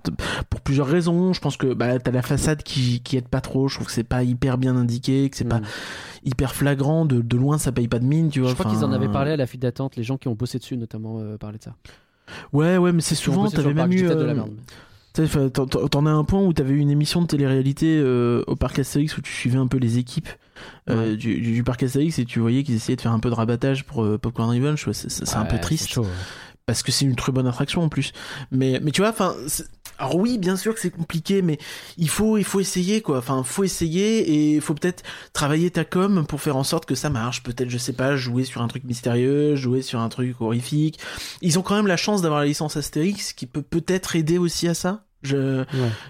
pour plusieurs raisons. Je pense que bah, t'as la façade qui, qui aide pas trop. Je trouve que c'est pas hyper bien indiqué, que c'est pas Hmm. hyper flagrant. De, de loin, ça paye pas de mine, tu vois. Je crois Enfin, qu'ils en avaient parlé à la file d'attente. Les gens qui ont bossé dessus, notamment, euh, parlaient de ça. Ouais, ouais, mais c'est souvent. T'avais même eu. euh, T'en as un point où t'avais eu une émission de télé-réalité euh, au parc Astérix où tu suivais un peu les équipes euh, du, parc Astérix et tu voyais qu'ils essayaient de faire un peu de rabattage pour euh, Popcorn Revenge. Ouais, c'est c'est un peu triste. chaud. parce que c'est une très bonne attraction en plus. Mais, mais tu vois, enfin, Alors oui, bien sûr que c'est compliqué, mais il faut, il faut essayer quoi. Enfin, faut essayer et il faut peut-être travailler ta com pour faire en sorte que ça marche. Peut-être, je sais pas, jouer sur un truc mystérieux, jouer sur un truc horrifique. Ils ont quand même la chance d'avoir la licence Astérix, qui peut peut-être aider aussi à ça. Je,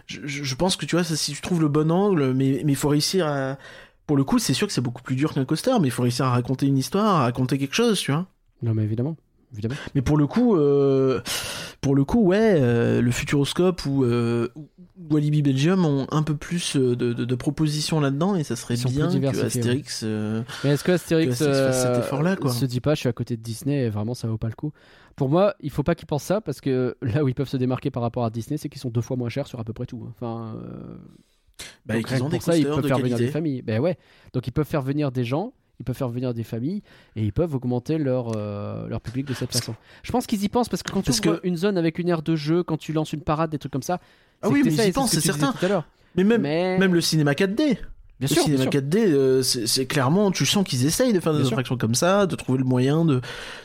je, je pense que tu vois, ça, si tu trouves le bon angle, mais mais il faut réussir à. Pour le coup, c'est sûr que c'est beaucoup plus dur qu'un coaster, mais il faut réussir à raconter une histoire, à raconter quelque chose, tu vois. Non, mais évidemment. évidemment. Mais pour le coup, euh, pour le coup, ouais, euh, le Futuroscope ou, euh, Walibi Belgium ont un peu plus euh, de, de, de propositions là-dedans et ça serait bien que Astérix. euh, Mais est-ce que Astérix, Que Astérix fasse cet effort-là, quoi. se dit pas, je suis à côté de Disney et vraiment ça vaut pas le coup Pour moi, il faut pas qu'ils pensent ça parce que là où ils peuvent se démarquer par rapport à Disney, c'est qu'ils sont deux fois moins chers sur à peu près tout. Enfin, euh, bah, donc rien ont que des pour ça, ils peuvent de faire venir des familles. Ben ouais. Donc ils peuvent faire venir des gens, ils peuvent faire venir des familles et ils peuvent augmenter leur, euh, leur public de cette façon. Je pense qu'ils y pensent parce que quand tu ouvres que- une zone avec une aire de jeu, quand tu lances une parade, des trucs comme ça. Ah oui, mais ils y pensent, c'est certain. Mais même, Mais même le cinéma 4D. bien le sûr, bien cinéma sûr. 4D, euh, c'est clairement, tu sens qu'ils essayent de faire des attractions comme ça, de trouver le moyen de,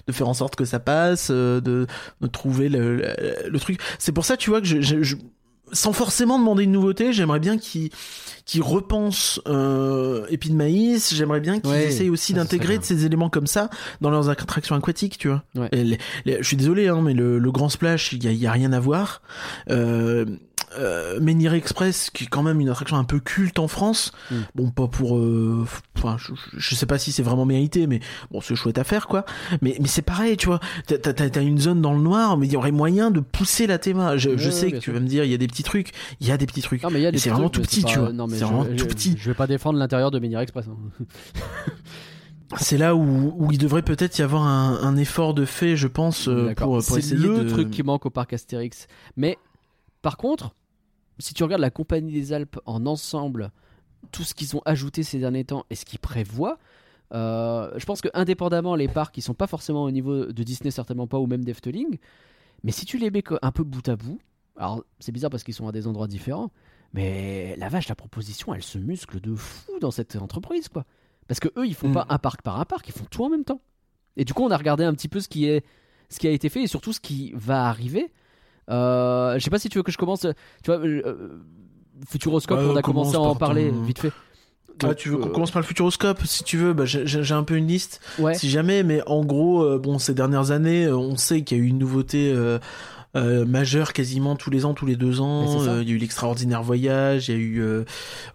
de faire en sorte que ça passe, euh, de, de trouver le, le, le truc. C'est pour ça, tu vois, que je, je- je- sans forcément demander une nouveauté, j'aimerais bien qu'ils repensent euh, de Maïs, j'aimerais bien qu'ils Ouais, essayent aussi d'intégrer de ces éléments comme ça dans leurs attractions aquatiques, tu vois. Ouais. Et les- les- je suis désolé, hein, mais le, le Grand Splash, il y a, il y a rien à voir. Euh, euh, Menhir Express, qui est quand même une attraction un peu culte en France. Mm. Bon, pas pour. euh, Enfin, je, je sais pas si c'est vraiment mérité, mais bon, c'est chouette à faire, quoi. Mais, mais c'est pareil, tu vois. T'as- une zone dans le noir, mais il y aurait moyen de pousser la théma. Je, je Ouais, sais ouais, que tu vas me dire, il y a des petits trucs. Il y a des petits trucs. Non, mais il y a des Mais c'est vraiment trucs, tout petit, tu vois. Non, mais C'est je- vraiment je- tout petit. Je vais pas défendre l'intérieur de Menhir Express. hein. C'est là où, où il devrait peut-être y avoir un, un effort de fait, je pense, euh, pour, pour c'est essayer le de. truc qui manque au parc Astérix. Mais par contre, si tu regardes la Compagnie des Alpes en ensemble, tout ce qu'ils ont ajouté ces derniers temps et ce qu'ils prévoient, euh, je pense que indépendamment les parcs qui sont pas forcément au niveau de Disney certainement pas ou même d'Efteling, mais si tu les mets un peu bout à bout, alors c'est bizarre parce qu'ils sont à des endroits différents, mais la vache la proposition elle se muscle de fou dans cette entreprise quoi, parce que eux ils font Mm. pas un parc par un parc, ils font tout en même temps. Et du coup on a regardé un petit peu ce qui est ce qui a été fait et surtout ce qui va arriver. Euh, je sais pas si tu veux que je commence. Tu vois, euh, Futuroscope, Ouais, on a commencé à en par parler ton- vite fait. Ah, tu veux qu'on euh, commence par le Futuroscope Si tu veux, bah, j'ai un peu une liste. Ouais. Si jamais, mais en gros, euh, bon, ces dernières années, euh, on sait qu'il y a eu une nouveauté euh, euh, majeure quasiment tous les ans, tous les deux ans. Euh, Il y a eu l'extraordinaire voyage, il y a eu euh,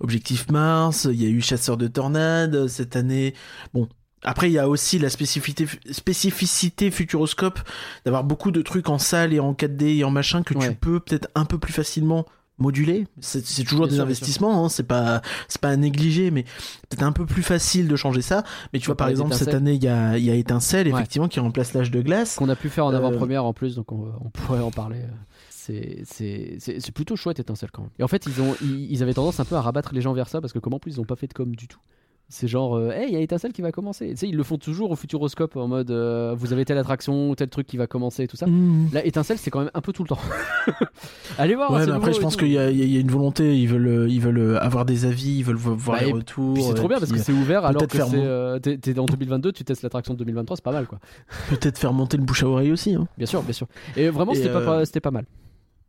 Objectif Mars, il y a eu Chasseur de tornades cette année. Bon. Après, il y a aussi la spécificité, spécificité Futuroscope d'avoir beaucoup de trucs en salle et en 4D et en machin que tu peux peut-être un peu plus facilement moduler. C'est toujours Bien des sûr, investissements, hein, c'est pas c'est pas à négliger, mais peut-être un peu plus facile de changer ça. Mais tu vois, par exemple, cette année, il y a, y a Étincelle, Ouais. effectivement, qui remplace l'âge de glace. qu'on a pu faire en Euh, avant-première en plus, donc on, on pourrait en parler. C'est- C'est c'est- c'est plutôt chouette étincelle quand même. Et en fait, ils, ont, ils, ils avaient tendance un peu à rabattre les gens vers ça parce que comment en plus ils ont pas fait de com du tout. C'est genre, euh, hey, il y a étincelle qui va commencer. Tu sais, ils le font toujours au futuroscope en mode, euh, vous avez telle attraction, tel truc qui va commencer et tout ça. Mmh. Là, étincelle, c'est quand même un peu tout le temps. Allez voir. Ouais, mais après, je et pense qu'il y, a- y une volonté. Ils veulent, euh, ils veulent euh, avoir des avis, ils veulent vo- voir Bah, les et retours. C'est trop et bien parce que c'est ouvert alors peut-être que c'est euh, t'es t'es en 2022, tu testes l'attraction de 2023, c'est pas mal quoi. euh, peut-être faire monter le bouche à oreille aussi. hein. Bien sûr, bien sûr. Et vraiment, Et, c'était euh, pas, c'était pas mal.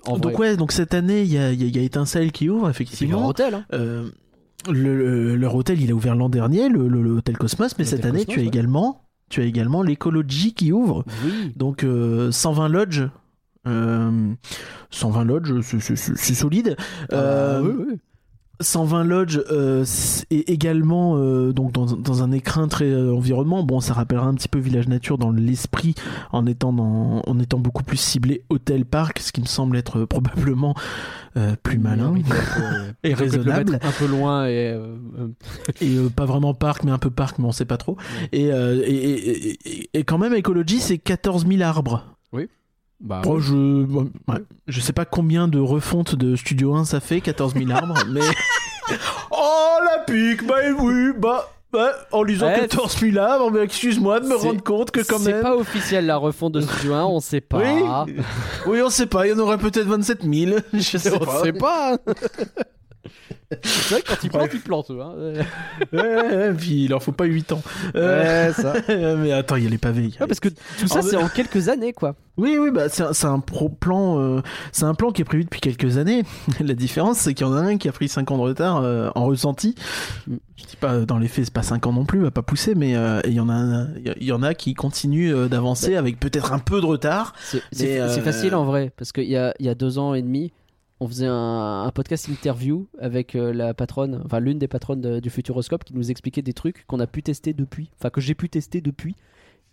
En donc vrai. ouais, donc cette année, il y a, y a- y a Étincelle qui ouvre, c'est leur effectivement. hôtel. Hein. Euh, le, le- leur hôtel, il a ouvert l'an dernier, le, le- le hôtel Cosmos, mais cette année, Cosmos, tu as ouais. également, tu as également l'écologie qui ouvre. Oui. Donc euh, 120 lodges. Euh, 120 lodges, c'est- c'est c'est- c'est solide. Euh, Ah, oui, oui. 120 lodges euh, et également euh, donc dans, dans un écrin très euh, environnement. Bon, ça rappellera un petit peu Village Nature dans l'esprit en étant dans, en étant beaucoup plus ciblé hôtel parc, ce qui me semble être euh, probablement plus malin et raisonnable. un peu loin et et pas vraiment parc mais un peu parc mais on sait pas trop. Et, et, et, et- et quand même écologie c'est 14 000 arbres. Bah, Bon, je, bon, ouais. je sais pas combien de refontes de Studio 1 ça fait, 14 000 arbres, mais. Oh la pique, bah oui, bah. bah, en lisant Ouais, 14 000 arbres, mais excuse-moi de me c'est- rendre compte que quand c'est même. pas officiel la refonte de Studio 1, on sait pas. Oui, oui, on sait pas, il y en aurait peut-être 27 000, je sais on pas. sait pas. C'est vrai que quand il plante, il plante. Hein. Ouais, ouais, ouais, puis il leur faut pas 8 ans. Euh, Ouais, ça. mais attends, il y a les pavés. Ouais, parce que tout ça, Ah, c'est mais- en quelques années, quoi. Oui, oui, bah c'est un, c'est un pro plan, euh, c'est un plan qui est prévu depuis quelques années. La différence, c'est qu'il y en a un qui a pris 5 ans de retard euh, en ressenti. Mm. Je dis pas dans les faits, c'est pas 5 ans non plus, va pas pousser, mais euh, il y en a, un- il y en a qui continuent euh, d'avancer avec peut-être un peu de retard. C'est euh, facile en vrai, parce qu'il y a, il y a deux ans et demi, on faisait un, un podcast interview avec euh, la patronne, enfin l'une des patronnes de- du Futuroscope qui nous expliquait des trucs qu'on a pu tester depuis, enfin que j'ai pu tester depuis.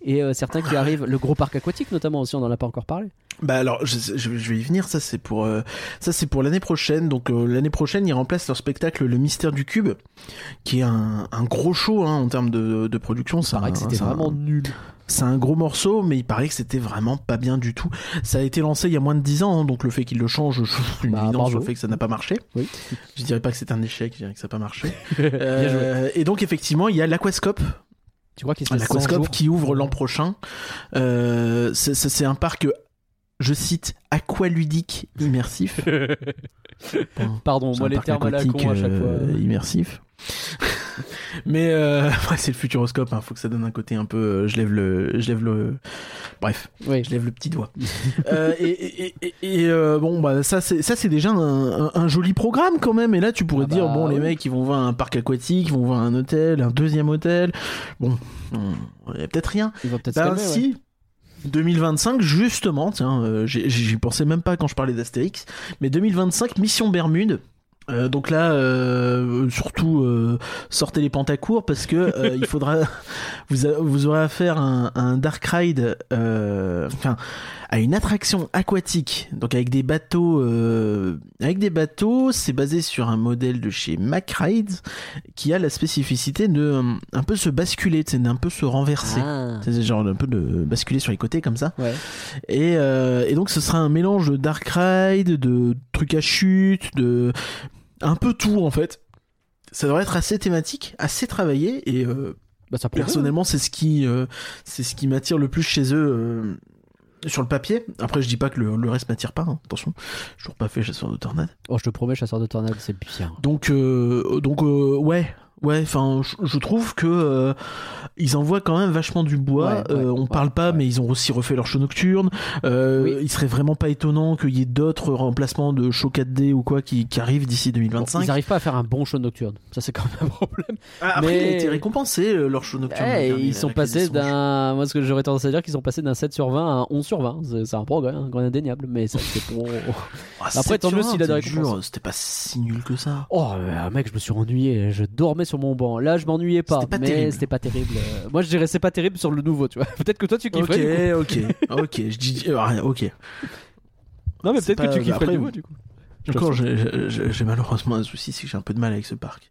Et euh, certains qui arrivent, le gros parc aquatique notamment aussi, on en a pas encore parlé. Bah alors, je, je- je vais y venir. Ça c'est pour, euh, ça c'est pour l'année prochaine. Donc l'année prochaine, ils remplacent leur spectacle Le Mystère du Cube, qui est un, un gros show hein, en termes de, de production. Paraît un- que c'était vraiment nul. C'est un gros morceau, mais il paraît que c'était vraiment pas bien du tout. Ça a été lancé il y a moins de 10 ans, hein, donc le fait qu'il le change, je une Bah, sur le fait que ça n'a pas marché. Oui. Je dirais pas que c'est un échec, je dirais que ça n'a pas marché. Euh, et donc effectivement, il y a l'Aquascope, Tu crois qu'il se fait 100 l'Aquascope qui ouvre l'an prochain. Euh, c'est- un parc, je cite, aqualudique immersif. Bon, Pardon, moi les termes à la con à chaque euh, fois. immersif. Mais euh, ouais, c'est le futuroscope, hein, faut que ça donne un côté un peu. euh, je lève le, je lève le. Bref, Oui. je lève le petit doigt. Euh, et et, et, et, euh, bon, bah ça c'est ça c'est déjà un, un, un joli programme quand même. Et là, tu pourrais Ah dire bah, bon, les oui. mecs, ils vont voir un parc aquatique, ils vont voir un hôtel, un deuxième hôtel. Bon, il y a peut-être rien. Ils vont peut-être se Bah calmer, ouais. si. 2025 justement, tiens, euh, j'ai- j'y pensais même pas quand je parlais d'Astérix, mais 2025 Mission Bermude. Euh, donc là, euh, surtout euh, sortez les pantacours parce que euh, il faudra, vous, a- vous aurez affaire à un, un dark ride, euh, enfin à une attraction aquatique, donc avec des bateaux, euh, avec des bateaux, c'est basé sur un modèle de chez Mack Rides qui a la spécificité de un peu se basculer, c'est un peu se renverser. Ah. C'est genre un peu de basculer sur les côtés comme ça. Ouais. Et, euh, et donc ce sera un mélange de dark ride, de trucs à chute, de un peu tout en fait. Ça devrait être assez thématique, assez travaillé et euh, Bah, ça personnellement c'est ce qui euh, c'est ce qui m'attire le plus chez eux euh, sur le papier. Après je dis pas que le, le reste m'attire pas, hein. attention. J'ai toujours pas fait chasseur de tornade. Oh, je te promets, chasseur de tornades, c'est bien. Donc euh, donc euh, ouais. Ouais, enfin, je- trouve que euh, ils envoient quand même vachement du bois. Ouais, ouais, Euh, on ouais, parle pas, ouais. mais ils ont aussi refait leur show nocturne. Euh, Oui. Il serait vraiment pas étonnant qu'il y ait d'autres remplacements de show 4D ou quoi qui, qui arrivent d'ici Bon, 2025. ils arrivent pas à faire un bon show nocturne. Ça, c'est quand même un problème. Ah, après, mais- il a été récompensé euh, leur show nocturne. Dernière, ils sont passés d'un. Moi, ce que j'aurais tendance à dire, qu'ils sont passés d'un 7 sur 20 à un 11 sur 20. C'est- un progrès, un grand indéniable. Mais ça, c'est pour. Ah, Après, tant mieux s'il a des C'était pas si nul que ça. Oh, mec, je me suis ennuyé. Je dormais sur mon banc. Là, je m'ennuyais pas. Pas mais terrible. c'était pas terrible. Euh, Moi, je dirais c'est pas terrible sur le nouveau, tu vois. Peut-être que toi, tu Ok, kifferais. coup. ok, ok. Je dis euh, rien, ok. Non, mais c'est peut-être que tu kifferais le nouveau, du coup. Encore, j'ai- malheureusement un souci, c'est que j'ai un peu de mal avec ce parc.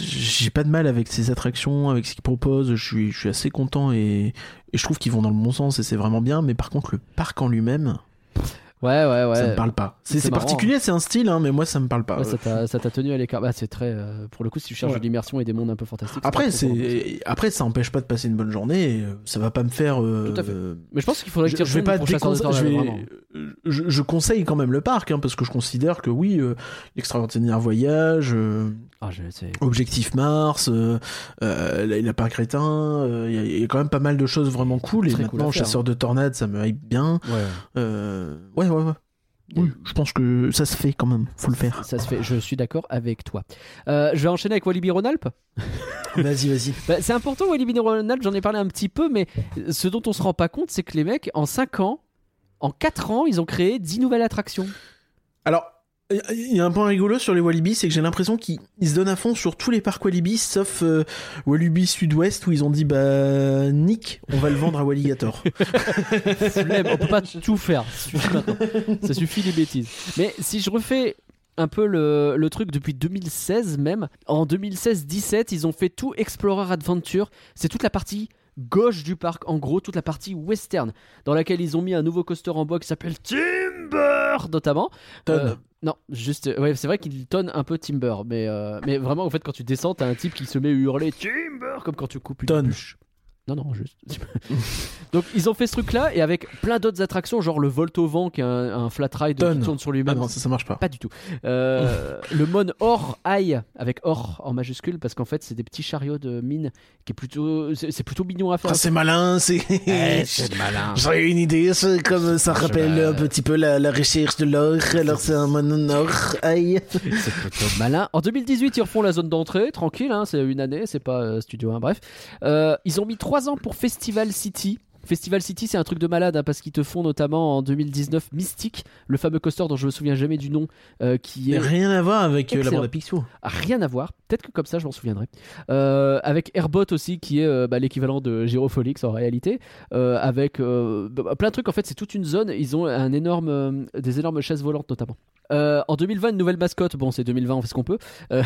J'ai pas de mal avec ses attractions, avec ce qu'il propose. Je suis, je suis assez content et, et je trouve qu'ils vont dans le bon sens et c'est vraiment bien. Mais par contre, le parc en lui-même, Ouais, ouais, ouais. ça me parle pas. C'est particulier, c'est un style, hein, mais moi ça me parle pas. Ouais, ça t'a tenu à l'écart. Bah, c'est très. euh, pour le coup, si tu cherches Ouais. de l'immersion et des mondes un peu fantastiques. Après, c'est après ça empêche pas de passer une bonne journée. et, euh, ça va pas me faire. euh, Tout à fait. Mais je pense qu'il faudrait que je, je vais pas déconse- je, vais- je, je conseille quand même le parc hein, parce que je considère que oui, euh, l'extraordinaire voyage, Ah. Objectif Mars, la- il a pas crétin, il y a- quand même pas mal de choses vraiment cool. Et cool maintenant, chasseur de tornades, ça me hype bien. Ouais. Ouais, ouais. Oui, je pense que ça se fait quand même. Faut le faire. Ça se fait, je suis d'accord avec toi. Euh, je vais enchaîner avec Walibi Rhône-Alpes. vas-y, vas-y. Bah, c'est important Walibi Rhône-Alpes, j'en ai parlé un petit peu, mais ce dont on se rend pas compte, c'est que les mecs, en 5 ans, en 4 ans, ils ont créé 10 nouvelles attractions. Alors, il y a un point rigolo sur les Walibi, c'est que j'ai l'impression qu'ils ils se donnent à fond sur tous les parcs Walibi, sauf euh, Walibi Sud-Ouest où ils ont dit bah Nick, on va le vendre à Walligator. On peut pas tout faire. Ça suffit maintenant. Ça suffit les bêtises. Mais si je refais un peu le, le truc depuis 2016 même, en 2016-17, ils ont fait tout Explorer Adventure. C'est toute la partie gauche du parc, en gros toute la partie western, dans laquelle ils ont mis un nouveau coaster en bois qui s'appelle Timber, notamment. Tonne. Euh, non, juste, ouais, c'est vrai qu'il tonne un peu Timber, mais, euh, mais vraiment, en fait, quand tu descends, t'as un type qui se met à hurler Timber, comme quand tu coupes une Tonne. bûche. Non, non, juste. Donc, ils ont fait ce truc-là et avec plein d'autres attractions, genre le Volt au vent, qui est un, un flat ride Tonne. qui tourne sur Ah lui-même. non, ça, ça marche pas. Pas du tout. Euh, le Mon Or Eye, avec Or en majuscule, parce qu'en fait, c'est des petits chariots de mine qui est plutôt. C'est c'est plutôt mignon à faire. Ah, c'est malin, c'est. malin. J'aurais une idée, c'est comme ça rappelle vais- un petit peu la, la recherche de l'or. Alors c'est un mon or. Aïe. C'est plutôt malin. En 2018, ils refont la zone d'entrée, tranquille, hein, c'est une année, c'est pas euh, Studio 1, bref. Euh, ils ont mis 3 ans pour Festival City. Festival City, c'est un truc de malade hein, parce qu'ils te font notamment en 2019 Mystique, le fameux coaster dont je me souviens jamais du nom, euh, qui est Mais rien à voir avec euh, la bande à Picsou. a rien à voir. Peut-être que comme ça, je m'en souviendrai. Euh, avec Airbot aussi, qui est bah, l'équivalent de Gyrofolix en réalité. Avec bah, plein de trucs. En fait, c'est toute une zone. Ils ont un énorme, des énormes chaises volantes notamment. En 2020, une nouvelle mascotte. Bon, c'est 2020, on fait ce qu'on peut.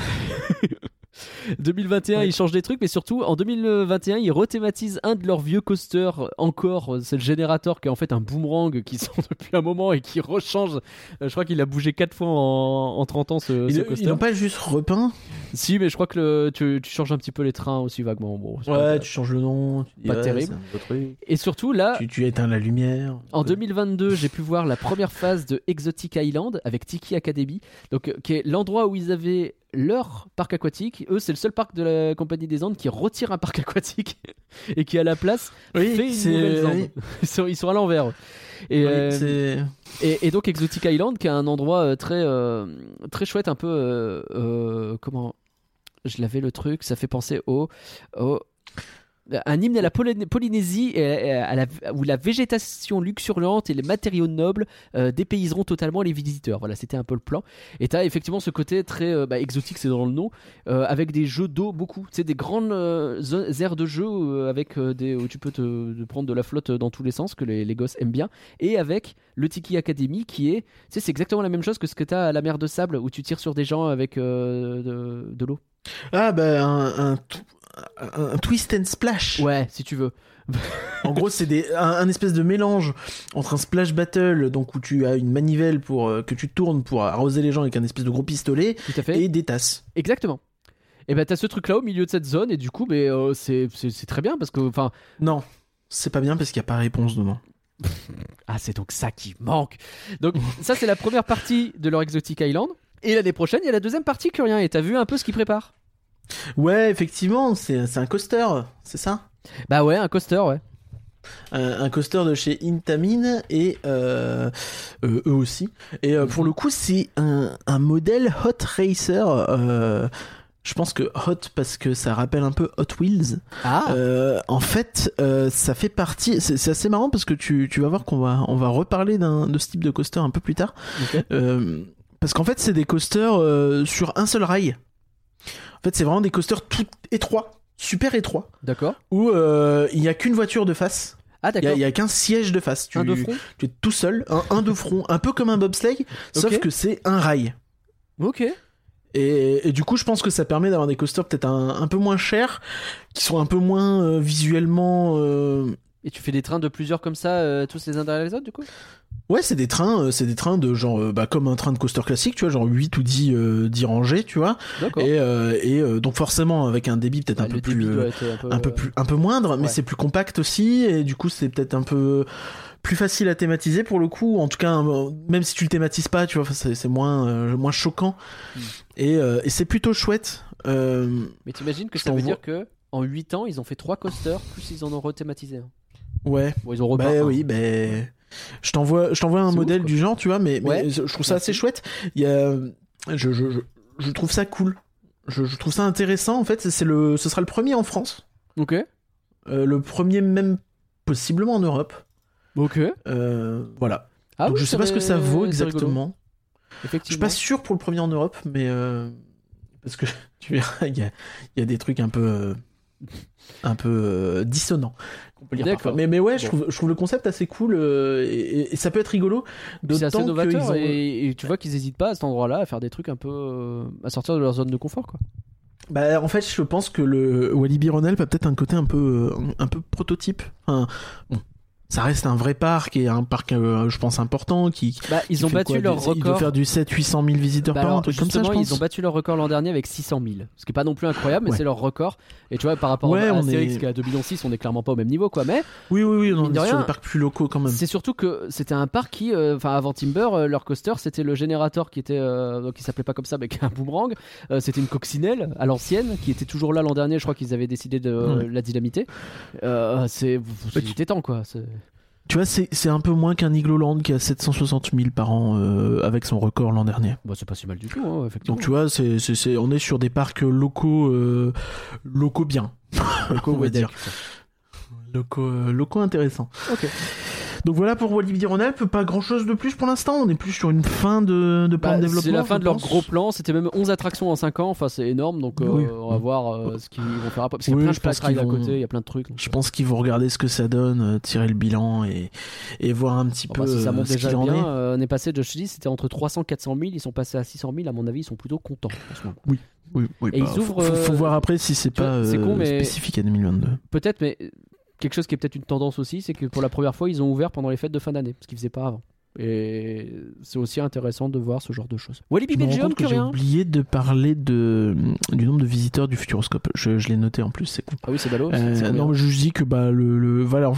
Euh, 2021, Ouais. ils changent des trucs, mais surtout en 2021, ils rethématisent un de leurs vieux coasters encore. C'est le générateur qui est en fait un boomerang qui sort depuis un moment et qui rechange. Euh, je crois qu'il a bougé 4 fois en, en 30 ans ce, coaster. ils n'ont pas juste repeint Si, mais je crois que le- tu, tu changes un petit peu les trains aussi vaguement. Bon, pas- Ouais, tu changes le nom. Pas ouais, terrible. truc. Et surtout là, Tu, tu éteins la lumière. en 2022, j'ai pu voir la première phase de Exotic Island avec Tiki Academy, donc euh, qui est l'endroit où ils avaient leur parc aquatique. Eux, c'est le seul parc de la compagnie des Andes qui retire un parc aquatique et qui à la place Oui, fait une nouvelle. Ils sont, ils sont à l'envers. Et, Oui, euh, Et, et donc Exotic Island, qui est un endroit euh, très, euh, très chouette, un peu. euh, comment Je l'avais le truc, ça fait penser au. au- un hymne à la Poly- Polynésie où la végétation luxuriante et les matériaux nobles euh, dépayseront totalement les visiteurs. Voilà, c'était un peu le plan. Et tu as effectivement ce côté très euh, bah, exotique, c'est dans le nom, euh, avec des jeux d'eau beaucoup. Sais, des grandes euh, aires de jeu euh, avec euh, des, où tu peux te, prendre de la flotte dans tous les sens, que les, gosses aiment bien. Et avec le Tiki Academy qui est, tu sais, c'est exactement la même chose que ce que tu as à la mer de sable où tu tires sur des gens avec euh, de, l'eau. Ah, bah, un, un, un- un twist and splash. Ouais, si tu veux. En gros, c'est des, un, un espèce de mélange entre un splash battle, donc où tu as une manivelle pour euh, que tu tournes pour arroser les gens avec un espèce de gros pistolet, Tout à fait. et des tasses. Exactement. Et ben t'as ce truc là au milieu de cette zone et du coup mais euh, c'est c'est- c'est très bien parce que enfin Non, c'est pas bien parce qu'il n'y a pas réponse dedans. ah c'est donc ça qui manque. Donc ça c'est la première partie de leur Exotic Island et l'année prochaine il y a la deuxième partie Curien et t'as vu un peu ce qu'ils préparent? Ouais, effectivement, c'est un coaster, c'est ça? Bah ouais un coaster ouais. un, un coaster de chez Intamin et euh, euh, eux aussi. Et euh, pour le coup, c'est un, un modèle Hot Racer. je pense que Hot parce que ça rappelle un peu Hot Wheels. Ah en fait, ça fait partie. C'est assez marrant parce que tu, tu vas voir qu'on va on va reparler de ce type de coaster un peu plus tard. parce qu'en fait, c'est des coasters sur un seul rail. En fait, c'est vraiment des coasters tout étroits, super étroits, D'accord. où euh, il y a qu'une voiture de face. Ah Il y a, d'accord. il y a qu'un siège de face. Tu, Un de front. tu es tout seul, un, un de front, un peu comme un bobsleigh, sauf que c'est un rail. Ok. Et, et du coup, je pense que ça permet d'avoir des coasters peut-être un, un peu moins chers, qui sont un peu moins euh, visuellement. euh, Et tu fais des trains de plusieurs comme ça euh, tous les uns derrière les autres du coup? Ouais, c'est des trains, euh, c'est des trains de genre, euh, bah, comme un train de coaster classique, tu vois, genre 8 ou 10, euh, 10 rangées, tu vois. D'accord. Et, euh, et euh, donc forcément avec un débit peut-être un peu plus, un peu, un peu plus, un peu moindre, mais c'est plus compact aussi, et du coup c'est peut-être un peu plus facile à thématiser pour le coup. En tout cas, même si tu le thématises pas, tu vois, c'est moins, moins choquant. Hmm. Et, et c'est plutôt chouette. Mais t'imagines que ça veut dire que en 8 ans ils ont fait 3 coasters plus ils en ont rethématisé ouais. Bon ils ont repeint. Bah oui, bah, je t'envoie, je t'envoie un ouf, modèle du genre, tu vois, mais, je trouve ça Merci. assez chouette. Il y a, je, je, je, je trouve ça cool. Je, je trouve ça intéressant. En fait, c'est le, ce sera le premier en France, Ok. Euh, le premier même possiblement en Europe. Ok. Euh, voilà. Ah Donc oui, je sais pas ce que ça vaut exactement. Je suis Effectivement. pas sûr pour le premier en Europe, mais euh, parce que tu verras, il y y a des trucs un peu, euh, un peu dissonants. D'accord. Mais, mais ouais, je, trouve, je trouve le concept assez cool euh, et, ça peut être rigolo. C'est assez novateur ont- et, et tu vois qu'ils hésitent pas à cet endroit-là à faire des trucs un peu euh, à sortir de leur zone de confort quoi. Bah, en fait, je pense que le Walibi Ronel a peut-être un côté un peu, euh, un peu prototype. Enfin, bon, ça reste un vrai parc et un parc, euh, je pense, important qui. Bah, ils qui ont battu quoi, leur des- Il doit record. faire du 700-800 000 visiteurs Bah par an, comme ça, je pense. ils ont battu leur record l'an dernier avec 600 000, ce qui est pas non plus incroyable, mais Ouais. c'est leur record. Et tu vois, par rapport Ouais, à Astérix est- qui est à 2 millions 6, on est clairement pas au même niveau, quoi. Mais Oui, oui, oui, on est sur rien, des parcs plus locaux quand même. c'est surtout que c'était un parc qui, euh, enfin, avant Timber, euh, leur coaster, c'était le générateur qui était, donc, s'appelait pas comme ça, mais qui est un boomerang. C'était une coccinelle à l'ancienne, qui était toujours là l'an dernier. Je crois qu'ils avaient décidé de Ouais. la dynamiter. C'est, tu- il était temps, quoi. Tu vois, c'est un peu moins qu'un Igloland qui a 760 000 par an euh, avec son record l'an dernier. Bah, c'est pas si mal du tout, hein, effectivement. Donc tu vois, c'est on est sur des parcs locaux, euh, locaux bien, Locaux on va dire. locaux, euh, locaux intéressants. Ok. Donc voilà pour Walibi Rhône-Alpes, pas grand chose de plus pour l'instant. On est plus sur une fin de, de plan Bah, de développement. c'est la fin de leur gros plan. C'était même 11 attractions en 5 ans. Enfin, c'est énorme. Donc, euh, Oui. on va voir euh, ce qu'ils vont faire après. Parce qu'il y Oui, a plein de qu'ils à vont- côté. Il y a plein de trucs. donc, Je pense qu'ils vont regarder ce que ça donne, euh, tirer le bilan et, et voir un petit Bon, peu bah, si ça monte ce déjà qu'il en bien, est. euh, on est passé je te dis, c'était entre 300 400 000, ils sont passés à 600 000. À mon avis, ils sont plutôt contents en ce moment. Oui, oui, Et bah, ils faut- ouvrent, faut, faut voir après si c'est vois, pas con, spécifique à 2022. Peut-être, mais quelque chose qui est peut-être une tendance aussi, c'est que pour la première fois, ils ont ouvert pendant les fêtes de fin d'année, ce qu'ils faisaient pas avant. Et c'est aussi intéressant de voir ce genre de choses. Walibi Belgium, que j'ai oublié de parler de, du nombre de visiteurs du Futuroscope. Je, je l'ai noté en plus, c'est con. Ah oui, c'est ballot. Euh, non, mais je dis que bah, le, le, voilà,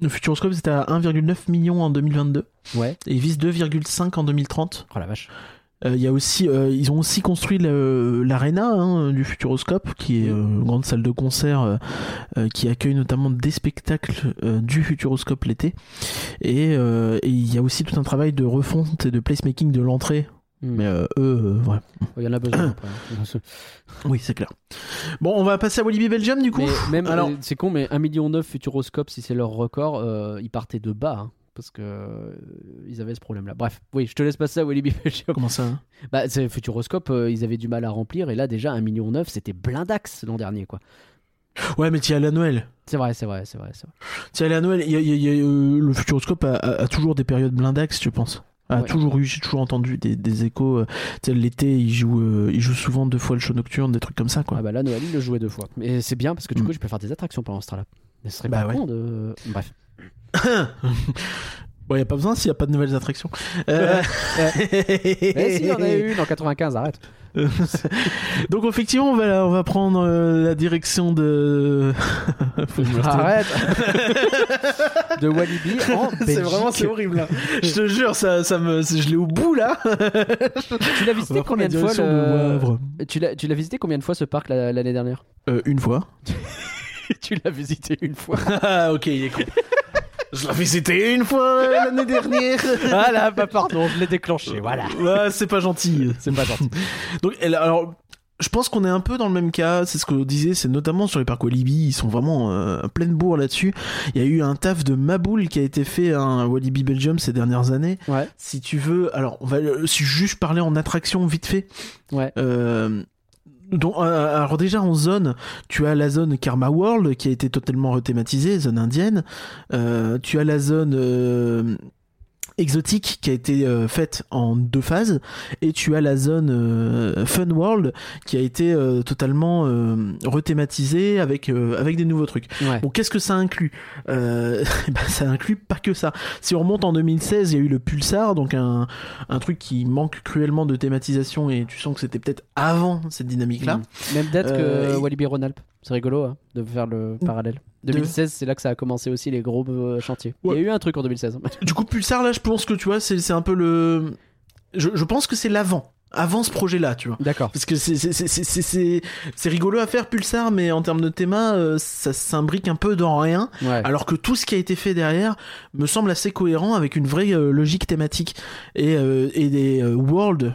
le Futuroscope c'était à 1,9 million en 2022 Ouais. et il vise 2,5 en 2030. Oh la vache. Euh, Il y a aussi, euh, ils ont aussi construit l'arena hein, du Futuroscope, qui est euh, une grande salle de concert qui accueille notamment des spectacles du Futuroscope l'été. Et euh, il y a aussi tout un travail de refonte et de placemaking de l'entrée. Hmm. Mais euh, eux, euh, ouais. Il y en a besoin après. hein. oui, c'est clair. Bon, on va passer à Walibi Belgium du coup. Mais même, Alors- c'est con, mais 1,9 million Futuroscope, si c'est leur record, euh, ils partaient de bas. hein, parce que euh, ils avaient ce problème-là. Bref, oui, je te laisse passer à Belgium. Comment ça hein Bah, c'est Futuroscope, euh, ils avaient du mal à remplir, et là déjà 1,9 million, c'était blindax l'an dernier, quoi. Ouais, mais tu y allé à Noël. C'est vrai, c'est vrai, c'est vrai, c'est vrai. Tu y allé à Noël. Y a- il y a- il y a, euh, le Futuroscope a, a- a toujours des périodes blindax, je pense. A Ouais. toujours eu, j'ai toujours entendu des, des échos. tu sais, l'été, il joue, il joue souvent deux fois le show nocturne, des trucs comme ça, quoi. Ah bah là, Noël, il le jouait deux fois. Mais c'est bien parce que du Mm. coup, je peux faire des attractions pendant ce temps-là. Mais ce serait Bah pas ouais. con de. Bref. Bon, y a pas besoin s'il y a pas de nouvelles attractions. Euh, Eh si, il y en a eu une en 95, arrête. Donc effectivement, on va, on va prendre euh, la direction de. Arrête De Walibi en Belgique. C'est vraiment c'est horrible là. Je te jure, ça, ça me, je l'ai au bout là. Tu l'as visité combien de fois le... Tu l'as tu l'as visité combien de fois ce parc la- l'année dernière? Euh, une fois. Tu l'as visité une fois. Ah ok, il est con. Je l'ai visité une fois euh, l'année dernière. voilà, bah pardon, je l'ai déclenché, voilà. Ouais, c'est pas gentil. C'est pas gentil. Donc, alors, je pense qu'on est un peu dans le même cas. C'est ce que je disais, c'est notamment sur les parcs Walibi. Ils sont vraiment euh, en pleine bourre là-dessus. Il y a eu un taf de maboule qui a été fait à Walibi Belgium ces dernières années. Ouais, Si tu veux, alors, on va euh, si juste parler en attraction vite fait. ouais. Euh, donc, euh, alors déjà en zone, tu as la zone Karma World qui a été totalement rethématisée, zone indienne. Euh, tu as la zone euh, exotique qui a été euh, faite en deux phases, et tu as la zone euh, Fun World qui a été euh, totalement euh, rethématisée avec euh, avec des nouveaux trucs. ouais. Bon, qu'est-ce que ça inclut? Euh, bah, Ça inclut pas que ça. Si on remonte en 2016, il y a eu le Pulsar, donc un, un truc qui manque cruellement de thématisation et tu sens que c'était peut-être avant cette dynamique-là. Mm. Même date que Walibi Rhône-Alpes. C'est rigolo hein, de faire le parallèle. 2016, c'est là que ça a commencé aussi les gros euh, chantiers. Ouais. Il y a eu un truc en 2016. Du coup, Pulsar, là, je pense que tu vois, c'est c'est un peu le. Je, je pense que c'est l'avant. Avant ce projet-là, tu vois. D'accord. Parce que c'est- c'est- c'est c'est- c'est- c'est- c'est rigolo à faire Pulsar, mais en termes de théma, euh, ça s'imbrique un peu dans rien. Ouais. Alors que tout ce qui a été fait derrière me semble assez cohérent avec une vraie euh, logique thématique et, euh, et des worlds,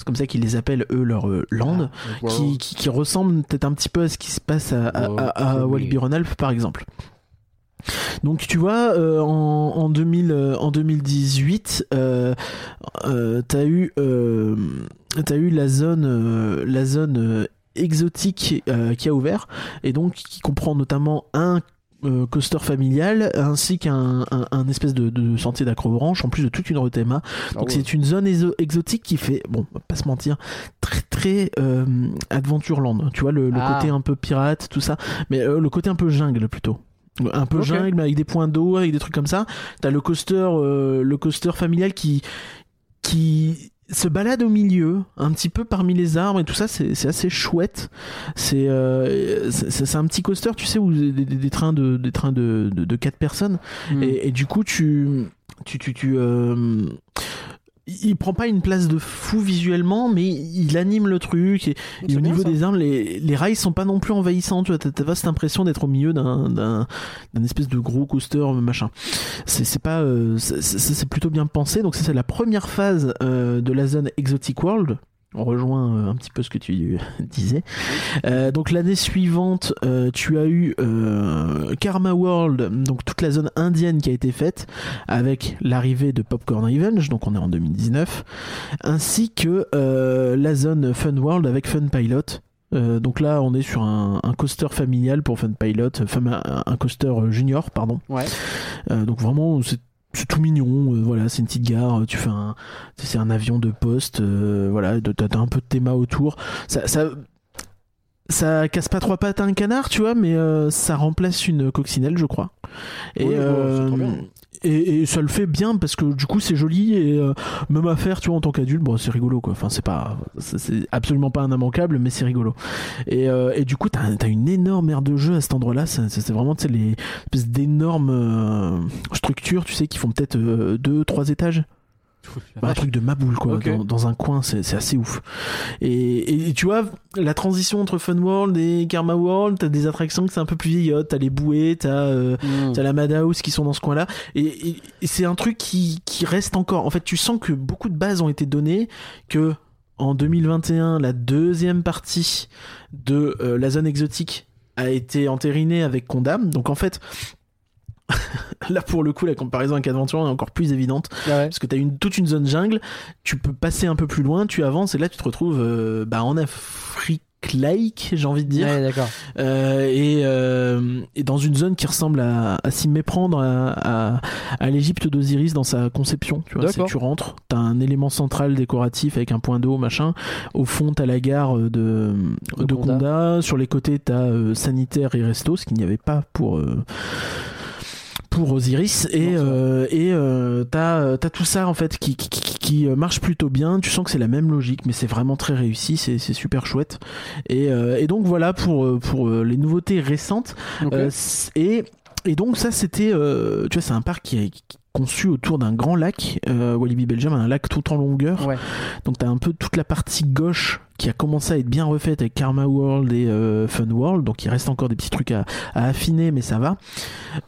c'est comme ça qu'ils les appellent eux leur euh, land, qui, qui, qui ressemblent peut-être un petit peu à ce qui se passe à, à, Rhône-Alpes par exemple. Donc tu vois, euh, en, en, 2000, euh, en 2018, euh, euh, t'as eu, euh, t'as eu la zone, la zone exotique qui a ouvert et donc qui comprend notamment un euh, coaster familial ainsi qu'un un, un espèce de, de sentier d'acrobranche en plus de toute une rethéma. Ah Donc c'est une zone exo- exotique qui fait, bon, on va pas se mentir, très très euh, Adventureland. Tu vois le, le Ah. côté un peu pirate, tout ça, mais euh, le côté un peu jungle plutôt. un peu jungle mais avec des points d'eau avec des trucs comme ça t'as le coaster le coaster familial qui qui se balade au milieu un petit peu parmi les arbres et tout ça c'est assez chouette c'est euh, c'est un petit coaster tu sais où des, des- des trains de des trains de de, de quatre personnes Hmm. et, et du coup tu tu tu, tu euh, il prend pas une place de fou visuellement mais il anime le truc et, au niveau ça. des arbres, les, les rails sont pas non plus envahissants. Tu vois, t'as pas cette impression d'être au milieu d'un d'un d'un espèce de gros coaster machin. C'est pas, euh, c'est- plutôt bien pensé. Donc ça c'est la première phase euh, de la zone Exotic World. On rejoint euh, un petit peu ce que tu disais. Euh, donc l'année suivante, euh, tu as eu euh, Karma World, donc toute la zone indienne qui a été faite avec l'arrivée de Popcorn Revenge, donc on est en 2019, ainsi que la zone Fun World avec Fun Pilot. Donc là, on est sur un, un coaster familial pour Fun Pilot, un, un coaster junior, pardon. Ouais. Donc vraiment, c'est c'est tout mignon. euh, voilà, c'est une petite gare. Tu fais un, c'est un avion de poste. euh, voilà, t'as un peu de théma autour. Ça, ça, ça casse pas trois pattes à un canard, tu vois, mais euh, ça remplace une coccinelle, je crois. Et, Oui, bon. Et, ça le fait bien parce que du coup c'est joli et euh, même à faire tu vois en tant qu'adulte bon c'est rigolo quoi. Enfin c'est pas c'est absolument pas un immanquable mais c'est rigolo. Et, euh, et du coup t'as as une énorme aire de jeu à cet endroit là c'est c'est vraiment tu sais les espèces d'énormes euh, structures tu sais qui font peut-être euh, deux trois étages bah, un truc de maboule quoi dans, dans un coin c'est assez ouf et, et tu vois la transition entre Fun World et Karma World t'as des attractions que c'est un peu plus vieillotte t'as les bouées t'as euh, Hmm. La Madhouse qui sont dans ce coin-là. Et, et- et c'est un truc qui, qui reste encore. En fait, tu sens que beaucoup de bases ont été données, que en 2021, la deuxième partie de euh, la zone exotique a été entérinée avec Condam. Donc en fait, là pour le coup, la comparaison avec Adventure est encore plus évidente. Ah ouais. Parce que tu as une, toute une zone jungle, tu peux passer un peu plus loin, tu avances et là tu te retrouves euh, bah, en Afrique like, j'ai envie de dire. Ouais. Euh, et, euh, et dans une zone qui ressemble à, à s'y méprendre à, à, à l'Égypte d'Osiris dans sa conception. Tu vois, tu rentres, t'as un élément central décoratif avec un point d'eau, machin. Au fond, t'as la gare de, De de Conda. Conda. Sur les côtés, t'as euh, sanitaire et resto, ce qu'il n'y avait pas pour. Pour Osiris et euh, et euh, t'as t'as tout ça en fait qui, qui, qui- qui, euh, marche plutôt bien. Tu sens que c'est la même logique mais c'est vraiment très réussi c'est c'est super chouette. Et, euh, et donc voilà pour euh, pour les nouveautés récentes. Euh, et, et donc ça c'était, euh, tu vois, c'est un parc qui qui conçu autour d'un grand lac. Euh, Walibi Belgium a un lac tout en longueur. Ouais. Donc t'as un peu toute la partie gauche qui a commencé à être bien refaite avec Karma World et euh, Fun World. Donc il reste encore des petits trucs à, à affiner, mais ça va.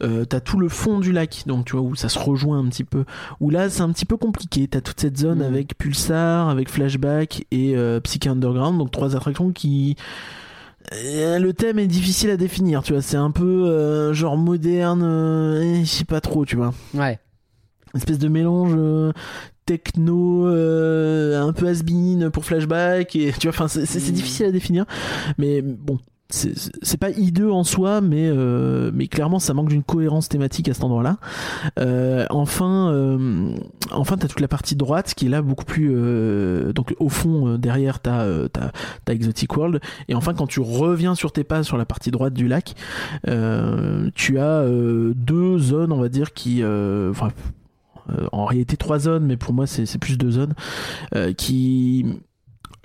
Euh, t'as tout le fond du lac, donc tu vois où ça se rejoint un petit peu. Où là c'est un petit peu compliqué. T'as toute cette zone Mhm. avec Pulsar, avec Flashback et euh, Psyche Underground, donc trois attractions qui le thème est difficile à définir, tu vois. C'est un peu euh, genre moderne, euh, je sais pas trop, tu vois. Ouais. Espèce de mélange euh, techno, euh, un peu has-been pour flashback, et tu vois, enfin, c'est Mm. difficile à définir. Mais bon, c'est pas hideux en soi, mais, euh, mais clairement, ça manque d'une cohérence thématique à cet endroit-là. Euh, enfin, euh, enfin, t'as toute la partie droite qui est là beaucoup plus. euh, donc, au fond, euh, derrière, t'as euh, t'as- t'as Exotic World. Et enfin, quand tu reviens sur tes pas sur la partie droite du lac, euh, tu as euh, deux zones, on va dire, qui. Enfin, en réalité, trois zones, mais pour moi, c'est plus deux zones euh, qui.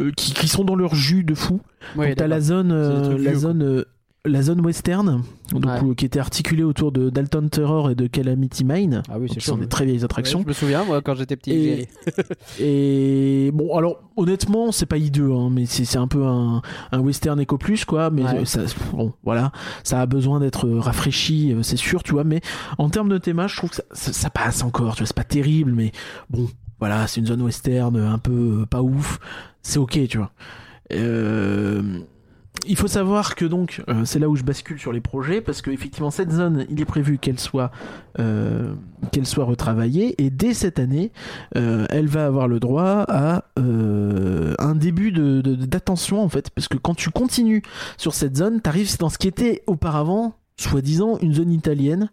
euh, qui, qui sont dans leur jus de fou. Ouais, t'as la zone, euh, la zone, euh, la zone western, donc Ouais. où- qui était articulée autour de Dalton Terror et de Calamity Mine. Ah oui, qui sont des très vieilles attractions. Ouais, je me souviens, moi, quand j'étais petit. Et, bon, alors honnêtement, c'est pas hideux, hein, mais c'est un peu un, un western éco plus quoi. Mais Ouais. euh, ça, bon, voilà, ça a besoin d'être rafraîchi, euh, c'est sûr, tu vois. Mais en termes de théma, je trouve que ça, ça- ça passe encore. Tu vois, c'est pas terrible, mais bon, voilà, c'est une zone western euh, un peu euh, pas ouf. C'est ok, tu vois. Euh, il faut savoir que donc euh, c'est là où je bascule sur les projets parce que effectivement cette zone il est prévu qu'elle soit euh, qu'elle soit retravaillée et dès cette année euh, elle va avoir le droit à un début d'attention en fait parce que quand tu continues sur cette zone t'arrives dans ce qui était auparavant soi-disant une zone italienne.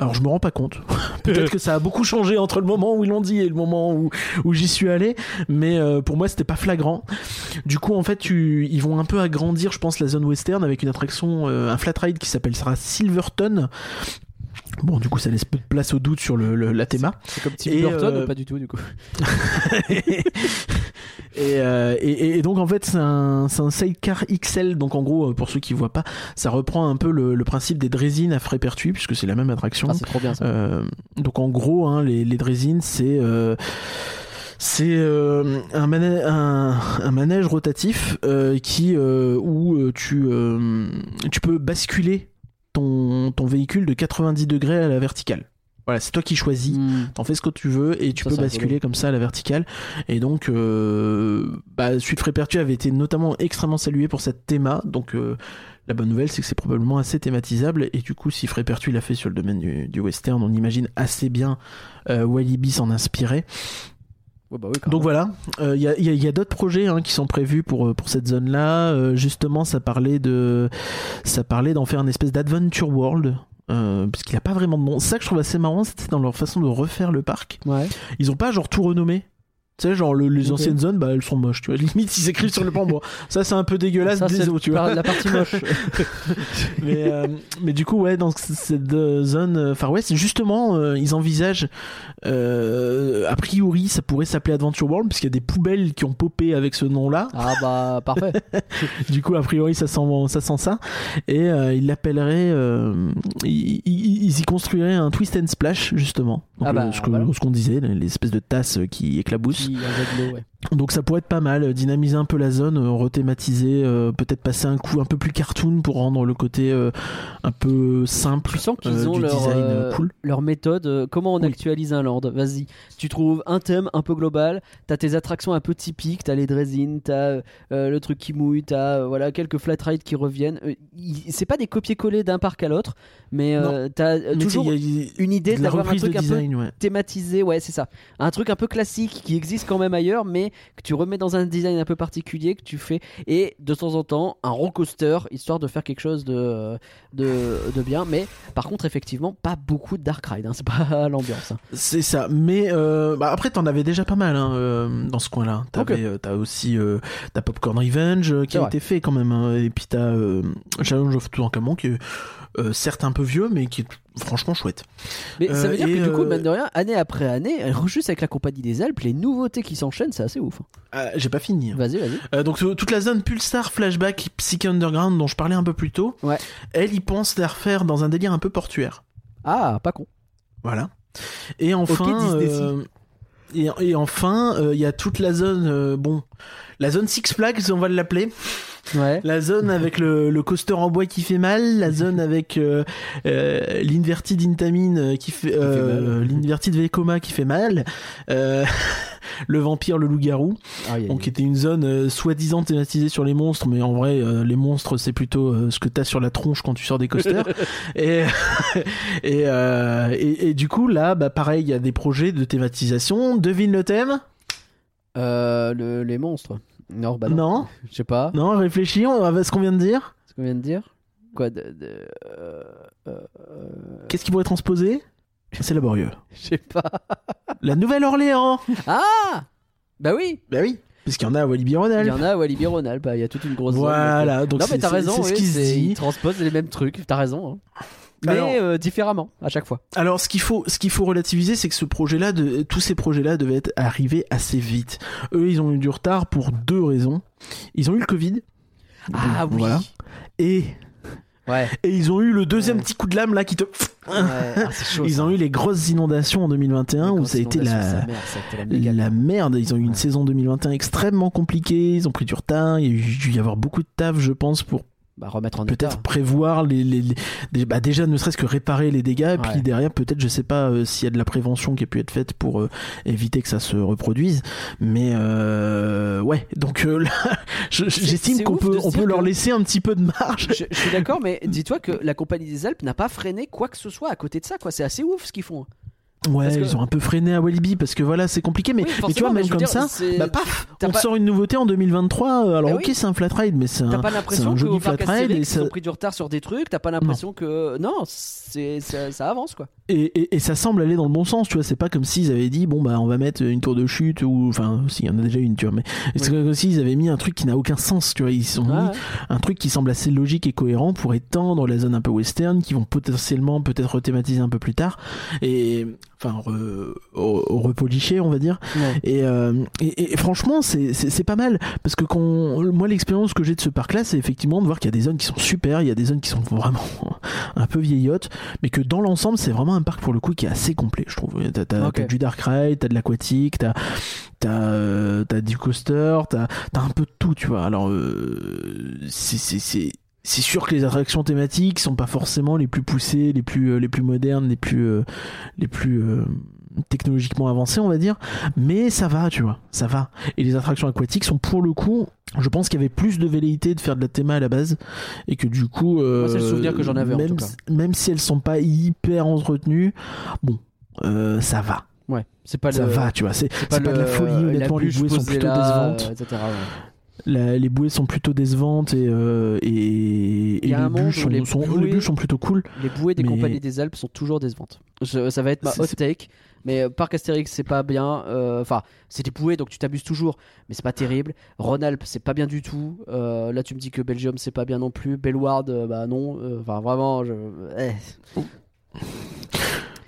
Alors je me rends pas compte. Peut-être que ça a beaucoup changé entre le moment où ils l'ont dit et le moment où, où j'y suis allé, mais euh, pour moi c'était pas flagrant. Du coup en fait tu, ils vont un peu agrandir, je pense, la zone western avec une attraction, euh, un flat ride qui s'appellera Silverton. Bon, du coup, ça laisse peu de place au doute sur le, le- la théma. C'est comme Tim Burton euh, ou pas du tout du coup et, euh, et, et donc en fait c'est un, un sidecar XL donc en gros euh, pour ceux qui voient pas ça reprend un peu le, le principe des Draisines à Frépertuis puisque c'est la même attraction Ah, c'est trop bien ça. Euh, donc en gros hein, les, les c'est c'est euh, un, manège, un, un manège rotatif euh, qui euh, où tu tu peux basculer ton, ton véhicule de 90 degrés à la verticale voilà c'est toi qui choisis Hmm. T'en fais ce que tu veux et tu Ça, peux basculer comme ça à la verticale. Et donc, euh, bah, Suite Frépertuis avait été notamment extrêmement salué pour cette théma. Donc, euh, la bonne nouvelle, c'est que c'est probablement assez thématisable. Et du coup, si Frépertuis l'a fait sur le domaine du, du western, on imagine assez bien euh, Walibi s'en inspirer. Ouais, bah oui. Donc voilà, il y a, y a- y a d'autres projets hein, qui sont prévus pour, euh, pour cette zone-là. Euh, justement, ça parlait de, ça parlait d'en faire une espèce d'adventure world. Euh, parce qu'il a pas vraiment de nom. Ça que je trouve assez marrant, c'était dans leur façon de refaire le parc. Ouais. Ils ont pas genre tout renommé. Tu sais, genre le- les anciennes zones, bah elles sont moches, tu vois. Limite, ils écrivent sur le plan. Ça, c'est un peu dégueulasse, Ça, tu vois. la partie moche. mais, euh, mais du coup, ouais, dans cette euh, zone euh, Far West, justement, euh, ils envisagent, euh, a priori, ça pourrait s'appeler Adventure World, puisqu'il y a des poubelles qui ont popé avec ce nom-là. ah bah parfait. Du coup, a priori, ça sent ça. Sent ça. Et ils l'appelleraient, ils, y construiraient un Twist and Splash, justement. Donc, Ah bah, ce que- voilà. ce qu'on disait, l'espèce de tasse qui éclabousse. Envoie de l'eau, ouais. Donc ça pourrait être pas mal, dynamiser un peu la zone, euh, rethématiser, euh, peut-être passer un coup un peu plus cartoon pour rendre le côté euh, un peu simple Tu sens qu'ils euh, ont du leur, design cool. leur méthode. comment on Oui. actualise un land Vas-y. Tu trouves un thème un peu global. T'as tes attractions un peu typiques. T'as les dressings. T'as le truc qui mouille. T'as voilà quelques flat rides qui reviennent. C'est pas des copier-coller d'un parc à l'autre, mais t'as toujours y une idée de la d'avoir un reprise de truc un peu design, ouais. thématisé, ouais, c'est ça. Un truc un peu classique qui existe quand même ailleurs, mais que tu remets dans un design un peu particulier que tu fais. Et de temps en temps, un roller coaster, histoire de faire quelque chose de, de, de bien. Mais par contre, effectivement, pas beaucoup de dark ride. hein, c'est pas l'ambiance. hein. C'est ça, mais euh, bah après t'en avais déjà pas mal hein, euh, dans ce coin-là. Euh, T'as aussi t'as Popcorn Revenge qui a vrai. été fait quand même, et puis t'as Challenge of Toutankhamon qui est euh, certes un peu vieux, mais qui est franchement chouette. Mais ça Euh, veut dire et, que du coup, euh, mine de rien, année après année, juste avec la compagnie des Alpes, les nouveautés qui s'enchaînent, c'est assez ouf. hein. Ah, J'ai pas fini. Vas-y, vas-y. Euh, donc euh, toute la zone Pulsar, Flashback, Psyche Underground dont je parlais un peu plus tôt, Ouais. elle y pense la refaire dans un délire un peu portuaire. Ah, pas con. Voilà. Et enfin, euh, et, et enfin, euh, il y a toute la zone, euh, bon, la zone Six Flags, on va l'appeler. Ouais. La zone avec le, le coaster en bois qui fait mal, la zone avec euh, euh, euh, qui fait, euh, l'inverted Vekoma qui fait mal, euh, le vampire, le loup-garou. Ah, Donc qui était une zone euh, soi-disant thématisée sur les monstres, mais en vrai euh, les monstres c'est plutôt euh, ce que t'as sur la tronche quand tu sors des coasters. et, et, euh, et et du coup là, bah pareil, il y a des projets de thématisation. Devine le thème? Euh, le- les monstres. Non, bah non. Non, Je sais pas. non, réfléchis, on va ce qu'on vient de dire. Ce qu'on vient de dire. Quoi de, de- euh, euh, Qu'est-ce qui pourrait transposer C'est laborieux. Je sais pas. La Nouvelle-Orléans. Ah Bah oui Bah oui, parce qu'il y en a à Walibi Il y en a à Walibi Ronald, bah, il y a toute une grosse zone. Voilà, donc non mais c'est- t'as raison, c'est ce qui se dit. ils transposent les mêmes trucs, t'as raison. hein. Mais Alors- euh, différemment à chaque fois. Alors, ce qu'il faut, ce qu'il faut relativiser, c'est que ce projet-là, de, tous ces projets-là devaient être arrivés assez vite. Eux, ils ont eu du retard pour deux raisons. Ils ont eu le Covid. Ah oui. Voilà. Et, Ouais. et ils ont eu le deuxième Ouais. petit coup de lame là qui te. ouais. Ah, c'est chaud, Ils ça. ont eu les grosses inondations en 2021 Les où ça a été la, ça a été la la merde. Ils ont eu une saison 2021 extrêmement compliquée. Ils ont pris du retard. Il y a eu- dû y avoir beaucoup de taf, je pense, pour Bah, remettre en peut-être prévoir les, les, les- des- bah déjà ne serait-ce que réparer les dégâts et puis Ouais. derrière peut-être je sais pas euh, s'il y a de la prévention qui a pu être faite pour euh, éviter que ça se reproduise mais euh, ouais donc euh, là j'estime qu'on peut on peut leur laisser un petit peu de marge Je, je suis d'accord, mais dis-toi que la compagnie des Alpes n'a pas freiné quoi que ce soit à côté de ça, quoi. C'est assez ouf ce qu'ils font. Ouais, que- ils ont un peu freiné à Walibi parce que voilà, c'est compliqué, mais, Oui, mais tu vois, même comme dire, ça, bah paf, on pas- sort une nouveauté en 2023. euh, Alors, Bah ok, c'est un flat ride, mais c'est un. pas l'impression un qu'au joli parc flat ride et ils ça- ont pris du retard sur des trucs. T'as pas l'impression que non, c'est ça, ça avance quoi. Et, et- et ça semble aller dans le bon sens, tu vois. C'est pas comme s'ils avaient dit, bon, bah, on va mettre une tour de chute ou. Enfin, si, il y en a déjà une, tu vois. Mais c'est comme s'ils avaient mis un truc qui n'a aucun sens, tu vois. Ils ont mis Ouais. un truc qui semble assez logique et cohérent pour étendre la zone un peu western, qui vont potentiellement peut-être rethématiser un peu plus tard. Et. Enfin, re- repolicher, on va dire. Et, euh, et, et franchement, c'est- pas mal parce que quand moi l'expérience que j'ai de ce parc-là, c'est effectivement de voir qu'il y a des zones qui sont super, il y a des zones qui sont vraiment un peu vieillottes, mais que dans l'ensemble, c'est vraiment un parc pour le coup qui est assez complet, je trouve. T'as du dark ride, t'as de l'aquatique, t'as t'as euh, du coaster, t'as t'as un peu de tout, tu vois. Alors euh, c'est c'est sûr que les attractions thématiques sont pas forcément les plus poussées, les plus euh, les plus modernes, les plus euh, les plus euh, technologiquement avancées, on va dire, mais ça va, tu vois, ça va. Et les attractions aquatiques sont pour le coup, je pense qu'il y avait plus de velléité de faire de la théma à la base et que du coup, euh, c'est le souvenir que j'en avais, en même, tout cas. même si elles sont pas hyper entretenues, bon, euh, ça va, Ouais, c'est pas ça le. va, tu vois. C'est pas, de la folie, honnêtement, les bouées sont plutôt là, décevantes. etc. ouais. La- les bouées sont plutôt décevantes et, euh, et, et les, bûches sont, les sont- bouées- les bûches sont plutôt cool. Les bouées des Mais- compagnies des Alpes sont toujours décevantes. Je- ça va être ma hot take. Mais euh, Parc Astérix, c'est pas bien. euh, Enfin, c'est des bouées, donc tu t'abuses toujours. Mais c'est pas terrible. Rhône-Alpes, c'est pas bien du tout. Euh, là, tu me dis que Belgium, c'est pas bien non plus. Bellward, bah non. Enfin, vraiment, je. eh.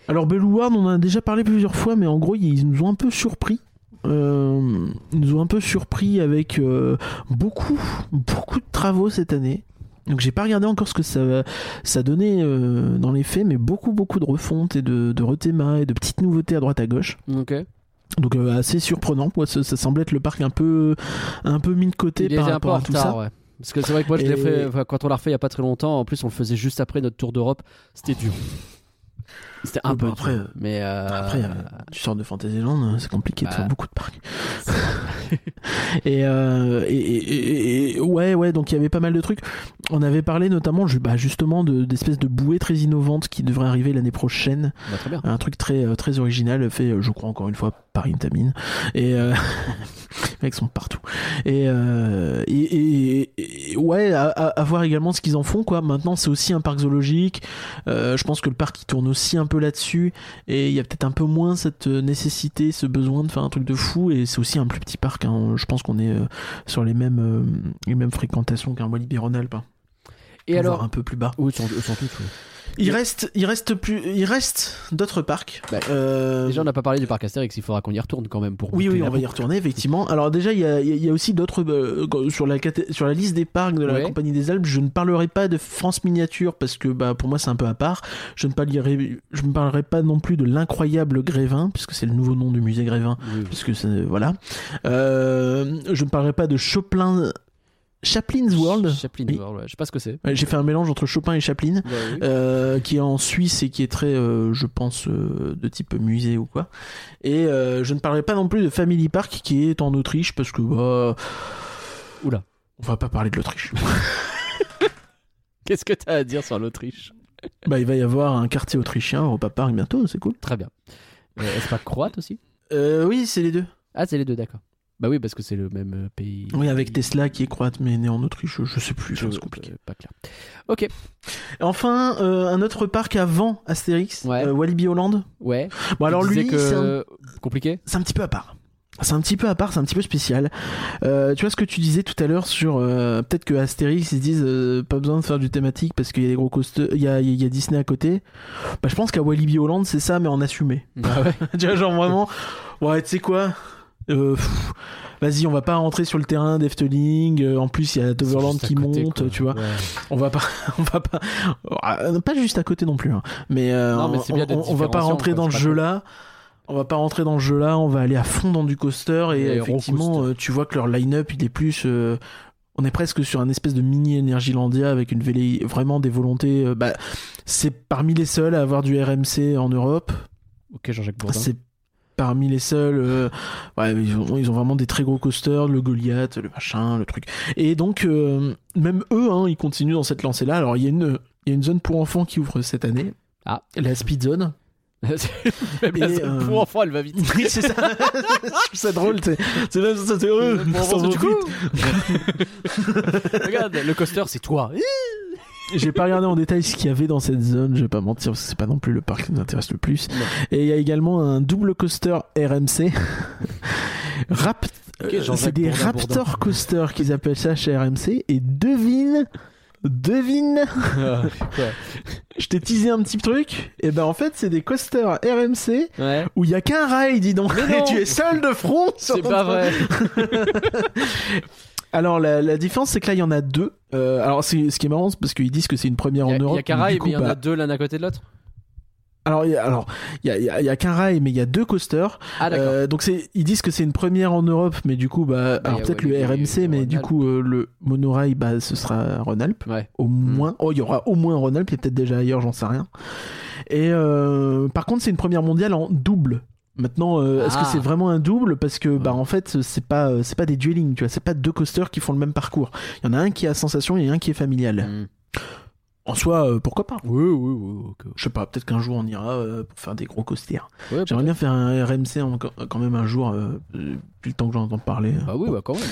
Alors Bellouard, on en a déjà parlé plusieurs fois, mais en gros, ils nous ont un peu surpris. Euh, nous ont un peu surpris avec euh, beaucoup, beaucoup de travaux cette année. Donc j'ai pas regardé encore ce que ça, ça donnait euh, dans les faits, mais beaucoup, beaucoup de refontes et de, de rethémas et de petites nouveautés à droite à gauche. Ok. Donc euh, assez surprenant. Moi, ça, ça semblait être le parc un peu, un peu mis de côté Il par rapport à tout ça. ouais. Parce que c'est vrai que moi, je Et- fait. quand on l'a refait il y a pas très longtemps, en plus, on le faisait juste après notre tour d'Europe. C'était dur. C'était un Oui, peu bah, après, dur. Mais euh, Après, euh, tu sors de Fantasyland, euh, c'est compliqué de Bah. faire beaucoup de parcs. et, euh, et, et- et- et- ouais, ouais, donc il y avait pas mal de trucs. On avait parlé notamment, bah, justement, de- d'espèces de, bouées très innovantes qui devraient arriver l'année prochaine. bah, très bien. Un truc très, euh, très original, fait, euh, je crois, encore une fois, par Intamin. Et euh, les mecs sont partout. Et, euh, et, et- et- ouais, à, à- à voir également ce qu'ils en font, quoi. Maintenant, c'est aussi un parc zoologique. Euh, je pense que le parc il tourne aussi un peu là-dessus. Et il y a peut-être un peu moins cette euh, nécessité, ce besoin de faire un truc de fou. Et c'est aussi un plus petit parc. hein. Je pense qu'on est euh, sur les mêmes, euh, les mêmes fréquentations qu'un Walibi Rhône-Alpes. hein. Et alors un peu plus bas. Oui, sans, sans doute. oui. Il reste, il reste plus, il reste d'autres parcs. Bah, Euh, Déjà, on n'a pas parlé du parc Astérix. Il faudra qu'on y retourne quand même pour. Oui, oui, on va y retourner, effectivement. Alors déjà, il y a, il y aussi d'autres... euh, sur, la, caté- sur la liste des parcs de la Ouais. Compagnie des Alpes, je ne parlerai pas de France Miniature, parce que bah, pour moi, c'est un peu à part. Je ne, parlerai, je ne parlerai pas non plus de l'incroyable Grévin, puisque c'est le nouveau nom du musée Grévin, Oui, oui. puisque. Voilà. Euh, je ne parlerai pas de Chopin... Chaplin's World. Chaplin Oui. World, ouais. Je sais pas ce que c'est. J'ai fait un mélange entre Chopin et Chaplin. Ouais, oui. Euh, qui est en Suisse et qui est très, euh, je pense, euh, de type musée ou quoi. Et je ne parlerai pas non plus de Family Park qui est en Autriche parce que bah, Oula. on va pas parler de l'Autriche. Qu'est-ce que t'as à dire sur l'Autriche? Bah, il va y avoir un quartier autrichien au Park bientôt, c'est cool. Très bien. Est-ce pas croate aussi? Oui, c'est les deux. Ah, c'est les deux, d'accord. Bah oui, parce que c'est le même euh, pays. Oui, avec Tesla qui est croate mais né en Autriche, je sais plus, c'est compliqué. pas clair. Ok. Enfin, euh, un autre parc avant Astérix, Ouais. euh, Walibi Holland. Ouais. Bon alors lui, que... c'est un compliqué. c'est un petit peu à part. C'est un petit peu à part, c'est un petit peu spécial. Euh, tu vois ce que tu disais tout à l'heure sur euh, peut-être que Astérix ils se disent euh, pas besoin de faire du thématique parce qu'il y a des gros coasters, il y a, il y a Disney à côté. Bah je pense qu'à Walibi Holland c'est ça mais en assumé. Ah ouais. tu vois genre vraiment ouais tu sais quoi? Euh, Vas-y, on va pas rentrer sur le terrain d'Efteling. euh, En plus, il y a Toverland qui côté, monte, quoi. tu vois. Ouais. On va pas, on va pas, euh, pas juste à côté non plus. hein. Mais, euh, Non, mais on, c'est bien d'être on- on va pas rentrer dans le jeu là. On va pas rentrer dans le jeu là. On va aller à fond dans du coaster et, Et effectivement, tu vois que leur line-up il est plus. euh, on est presque sur un espèce de mini Energylandia avec une vélé- vraiment des volontés. bah, c'est parmi les seuls à avoir du RMC en Europe. Ok, Jean-Jacques Bourdin. C'est parmi les seuls. euh, ouais, ils ont, ils ont vraiment des très gros coasters, le Goliath, le machin, le truc. Et donc, euh, même eux, hein, ils continuent dans cette lancée-là. Alors, il y, a une- il y a une zone pour enfants qui ouvre cette année. Ah. La Speed Zone. Même la zone euh, pour enfants, elle va vite. Oui, c'est ça. Drôle. C'est même ça, vite. Regarde, le coaster, c'est toi. J'ai pas regardé en détail ce qu'il y avait dans cette zone, je vais pas mentir, parce que c'est pas non plus le parc qui nous intéresse le plus. Non. Et il y a également un double coaster RMC. Rap... Euh, c'est des Bourdin, Raptor Coaster qu'ils appellent ça chez RMC. Et devine, devine, je t'ai teasé un petit truc. Et ben en fait, c'est des coasters RMC Ouais. où il y a qu'un rail, dis donc. Et tu es seul de front. C'est pas vrai. Alors la, la différence, c'est que là, il y en a deux. Euh, alors c'est ce qui est marrant, c'est parce qu'ils disent que c'est une première en a, il Europe. y a coup, mais il y en bah, a deux l'un à côté de l'autre. Alors, il y a, alors, il y a, il y a- il y a qu'un rail, mais il y a deux coasters. Ah, d'accord. Euh, donc c'est, ils disent que c'est une première en Europe, mais du coup, bah, alors peut-être le RMC, mais du coup, euh, le monorail, bah, ce sera Rhône-Alpes. Ouais. Au moins, oh, il y aura au moins Rhône-Alpes, il y a peut-être déjà ailleurs, j'en sais rien. Et euh, par contre, c'est une première mondiale en double. Maintenant, euh, est-ce Ah. que c'est vraiment un double Parce que, bah, en fait, c'est pas, euh, c'est pas des dueling, tu vois, c'est pas deux coasters qui font le même parcours. Il y en a un qui est à sensation et un qui est familial. Hmm. En soi, euh, pourquoi pas Oui, oui, oui. Je sais pas, peut-être qu'un jour on ira euh, pour faire des gros. Ouais, J'aimerais bien faire un RMC en- quand même un jour, euh, euh, depuis le temps que j'en entends parler. Bah oui, bah quand même.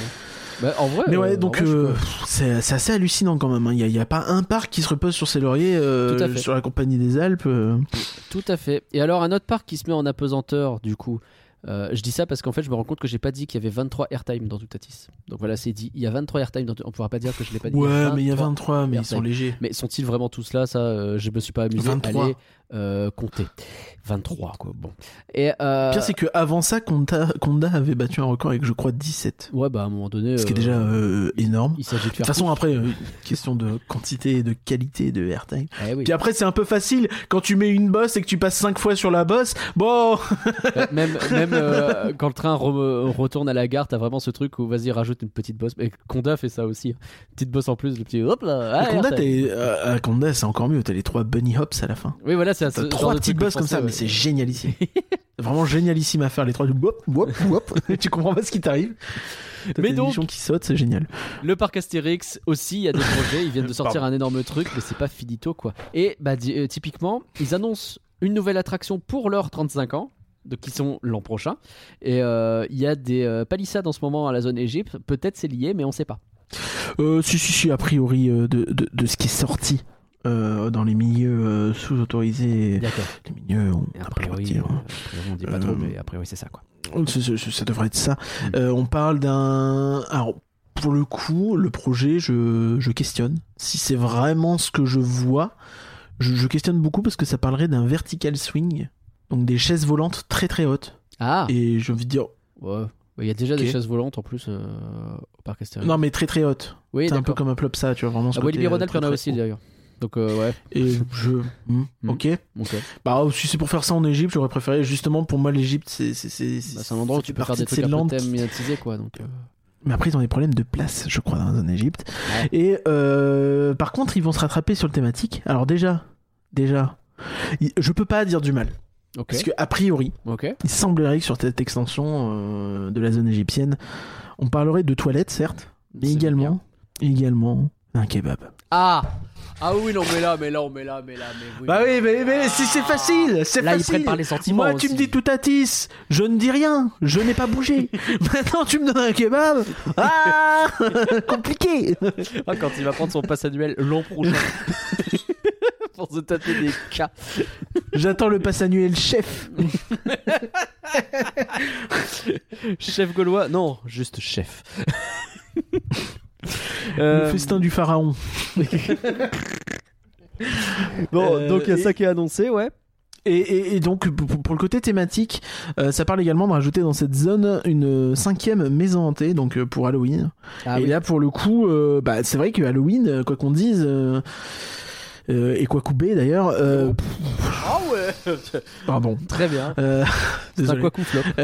Bah, en vrai. Mais euh, ouais, donc euh, c'est assez hallucinant quand même. hein. Il n'y a, pas un parc qui se repose sur ses lauriers euh, sur la compagnie des Alpes. euh. Tout à fait. Et alors, un autre parc qui se met en apesanteur, du coup. Euh, je dis ça parce qu'en fait, je me rends compte que j'ai pas dit qu'il y avait 23 airtime dans Toutatis. Donc voilà, c'est dit. Il y a 23 airtime dans. On pourra pas dire que je l'ai pas dit. Ouais, mais il y a 23. 23, mais ils sont légers. Mais sont-ils vraiment tous là? Ça, euh, je me suis pas amusé 23. à les euh, compter. 23, quoi. Bon. Et. Euh, Le pire, c'est qu'avant ça, Conda, Conda avait battu un record avec, je crois, 17. Ouais, bah à un moment donné. Ce qui est euh, déjà euh, énorme. Il de De toute façon, après, euh, question de quantité et de qualité de airtime. Eh oui. Puis après, c'est un peu facile. Quand tu mets une bosse et que tu passes 5 fois sur la bosse, bon, même même quand le train re- retourne à la gare, t'as vraiment ce truc où vas-y rajoute une petite bosse. Et Conda fait ça aussi. Petite bosse en plus, le petit hop là. Ah, Conda, c'est encore mieux. T'as les trois bunny hops à la fin. Oui, voilà, ce trois petites bosses comme ça, mais c'est génialissime. Vraiment génialissime à faire les trois. Wop, wop, wop. tu comprends pas ce qui t'arrive. Mais tes donc- qui sautent, c'est génial. Le parc Astérix aussi, il y a des projets. Ils viennent de sortir un énorme truc, mais c'est pas finito quoi. Et bah euh, typiquement, ils annoncent une nouvelle attraction pour leurs 35 ans. Donc qui sont l'an prochain et euh, il y a des euh, palissades en ce moment à la zone Égypte peut-être c'est lié mais on sait pas Euh, si, si, si, a priori, de, de, de ce qui est sorti euh, dans les milieux euh, sous-autorisés, d'accord les milieux, on et n'a a priori, dire. euh, on dit pas Euh, trop mais a priori c'est ça quoi Ça, ça- ça devrait être ça. Mm. Euh, on parle d'un. Alors, pour le coup, le projet, je, je questionne. Si c'est vraiment ce que je vois, je, je questionne beaucoup parce que ça parlerait d'un vertical swing, donc des chaises volantes très très hautes. ah Et j'ai envie de dire. ouais il y a déjà des chaises volantes en plus euh, au parc Astérix Non, mais très très hautes. oui c'est un peu comme un Plopsa, tu vois, vraiment. ce ah, côté, euh, Ronald il y en a très, aussi très d'ailleurs donc euh, ouais Et je. hmm, Mm. Ok. ok Bah, si c'est pour faire ça en Égypte, j'aurais préféré. Justement, pour moi, l'Égypte, c'est. C'est c'est- Bah, c'est un endroit où tu peux faire des de trucs un peu landes thématisés quoi donc euh, Mais après, ils ont des problèmes de place, je crois, dans la zone Égypte. Ouais. Et euh, par contre, ils vont se rattraper sur le thématique. Alors déjà, déjà, je peux pas dire du mal. Parce que a priori, il semblerait que sur cette extension euh, de la zone égyptienne, on parlerait de toilettes, certes, mais également, également un kebab. Ah Ah oui, non, mais là, mais là, mais là, mais là, mais oui. Bah oui, mais, mais c'est c'est facile, c'est Là, ils facile. prennent par les sentiments. Moi, tu aussi. me dis tout à tis, je ne dis rien, je n'ai pas bougé. Maintenant, tu me donnes un kebab. Ah Compliqué. Ah, quand il va prendre son pass annuel l'an prochain. Pour se taper des cas. J'attends le pass annuel chef. Chef gaulois Non, juste chef. Le Euh, festin du pharaon. Bon, Euh, donc il y a et- ça qui est annoncé, ouais. Et, et- et donc, pour, le côté thématique, euh, ça parle également de rajouter dans cette zone une cinquième maison hantée, donc pour Halloween. Ah et oui. là, pour le coup, euh, bah, c'est vrai que Halloween, quoi qu'on dise, euh, euh, et quoi couper d'ailleurs, euh, Ah ouais pardon. Très bien. Euh, C'est un coup flop.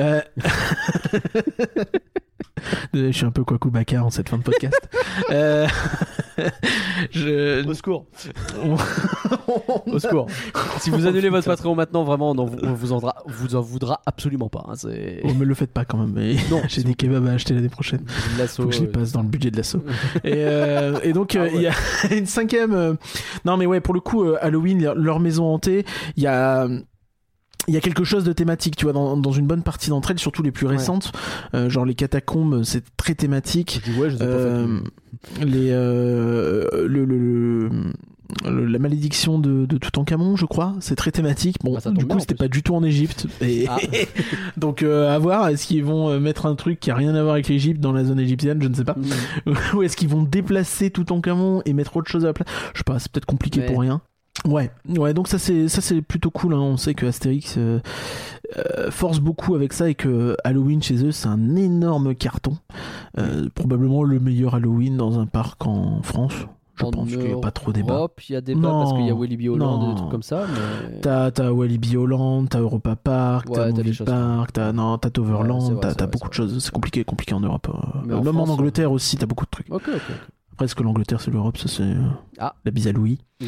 Euh, je suis un peu quoi bacard en cette fin de podcast. Euh, je... Au secours. Au secours. Si vous annulez votre Patreon maintenant, vraiment, on, en- on vous, en voudra, vous en voudra absolument pas. hein, c'est Oh, me le faites pas quand même. mais Non, j'ai des kebabs à acheter l'année prochaine. l'assaut. Faut que je les euh, passe dans le budget de l'assaut. et, euh, et donc, euh, Ah il y a une cinquième. euh, Non, mais ouais, pour le coup, euh, Halloween, leur- leur maison hantée, il y a. il y a quelque chose de thématique, tu vois, dans, dans une bonne partie d'entre elles, surtout les plus récentes, euh, genre les catacombes, c'est très thématique. Je dis ouais, je sais Euh, les euh, le, le- le- la malédiction de, de Toutankhamon, je crois, c'est très thématique. Bon, Bah, tombe du coup, c'était pas du tout en Égypte. Et Ah. donc, euh, à voir, est-ce qu'ils vont euh, mettre un truc qui a rien à voir avec l'Égypte dans la zone égyptienne, je ne sais pas. Ou est-ce qu'ils vont déplacer Toutankhamon et mettre autre chose à la place Je sais pas, c'est peut-être compliqué Ouais. pour rien. Ouais, ouais, donc ça c'est ça c'est plutôt cool. hein. On sait que Astérix euh, euh, force beaucoup avec ça et que Halloween chez eux c'est un énorme carton. Euh, probablement le meilleur Halloween dans un parc en France. Je En pense qu'il n'y a pas trop débat. Il y a débat Non. parce qu'il y a Walibi Holland et des trucs comme ça. Mais... T'as t'as Walibi Holland, t'as Europa Park, Ouais, t'as Movie Park, t'as non, t'as Ouais, Toverland, vrai, t'as c'est t'as vrai, beaucoup de choses. C'est compliqué, compliqué en Europe. euh. Mais en Même France, en Angleterre aussi, t'as beaucoup de trucs. Ok, ok. ok. Après, est-ce que l'Angleterre c'est l'Europe Ça c'est euh, Ah. la bise à Louis.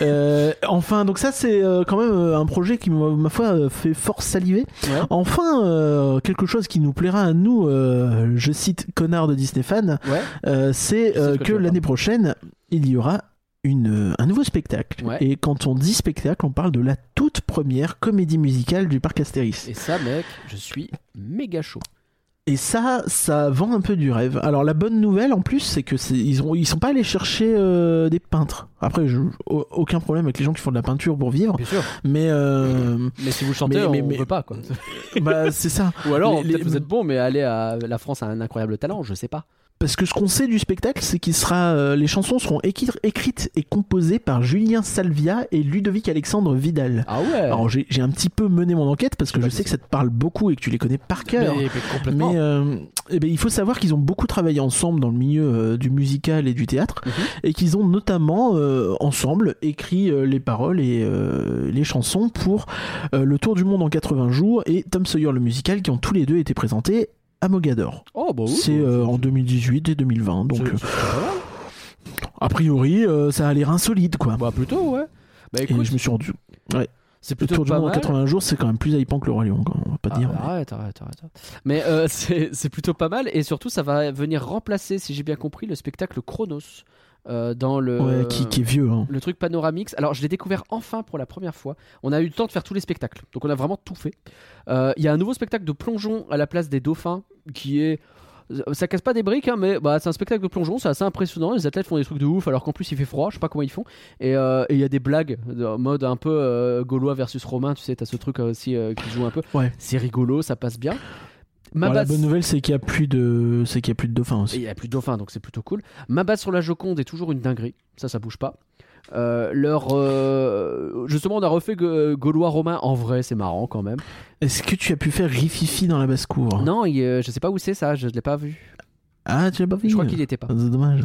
Euh, enfin, donc ça c'est euh, quand même un projet qui ma foi fait fort saliver. Ouais. Enfin, euh, quelque chose qui nous plaira à nous, euh, je cite connard de Disney fan, Ouais. c'est que l'année prochaine il y aura une, un nouveau spectacle. Ouais. Et quand on dit spectacle, on parle de la toute première comédie musicale du parc Astérix. Et ça, mec, je suis méga chaud. Et ça, ça vend un peu du rêve. Alors la bonne nouvelle en plus, c'est que c'est, ils ont, ils sont pas allés chercher euh, des peintres. Après, je, aucun problème avec les gens qui font de la peinture pour vivre, Bien sûr. mais euh, Mais si vous chantez, Mais- on mais- pas quoi. bah c'est ça. Ou alors, Les- peut-être les- vous êtes bon, mais allez à la France a un incroyable talent, je sais pas. Parce que ce qu'on sait du spectacle, c'est qu'il sera, euh, les chansons seront écri- écrites et composées par Julien Salvia et Ludovic Alexandre Vidal. Ah ouais. Alors j'ai un petit peu mené mon enquête parce que je sais que ça te parle beaucoup et que tu les connais par cœur. mais, complètement. Mais euh, eh ben, il faut savoir qu'ils ont beaucoup travaillé ensemble dans le milieu euh, du musical et du théâtre Mhm. et qu'ils ont notamment ensemble écrit les paroles et les chansons pour Le Tour du Monde en 80 jours et Tom Sawyer le musical qui ont tous les deux été présentés à Mogador. Oh bah oui. C'est bah, euh, c'est- en 2018 et 2020 donc euh, a priori euh, ça a l'air insolite quoi. Bah plutôt ouais. Bah et je me suis rendu. c'est Le plutôt Tour du pas Monde en mal. 80 jours c'est quand même plus hypant que le Roi Lion on va pas Ah, dire. arrête, arrête, arrête. Mais euh, c'est plutôt pas mal et surtout ça va venir remplacer, si j'ai bien compris, le spectacle Chronos euh, dans le Ouais, qui, qui est vieux. hein. le truc Panoramix. Alors je l'ai découvert enfin pour la première fois. On a eu le temps de faire tous les spectacles, donc on a vraiment tout fait. Euh, Il y a un nouveau spectacle de plongeon à la place des dauphins qui est ça casse pas des briques, hein, mais bah, c'est un spectacle de plongeon, c'est assez impressionnant. Les athlètes font des trucs de ouf, alors qu'en plus il fait froid, je sais pas comment ils font. Et euh, il y a des blagues en mode un peu euh, gaulois versus romain, tu sais, t'as ce truc euh, aussi euh, qui joue un peu. Ouais. C'est rigolo, ça passe bien. Ma Bon, la bonne nouvelle c'est qu'il y a plus de c'est qu'il y a plus de dauphins aussi. il n'y a plus de dauphins, donc c'est plutôt cool. Ma base sur la Joconde est toujours une dinguerie. Ça, ça bouge pas. Euh, leur, euh, justement, on a refait Ga- Gaulois romain en vrai, c'est marrant quand même. Est-ce que tu as pu faire Rififi dans la basse-cour? Non, il, euh, je sais pas où c'est ça, je l'ai pas vu. Ah, tu l'as pas vu Je crois qu'il y était pas. C'est dommage. Et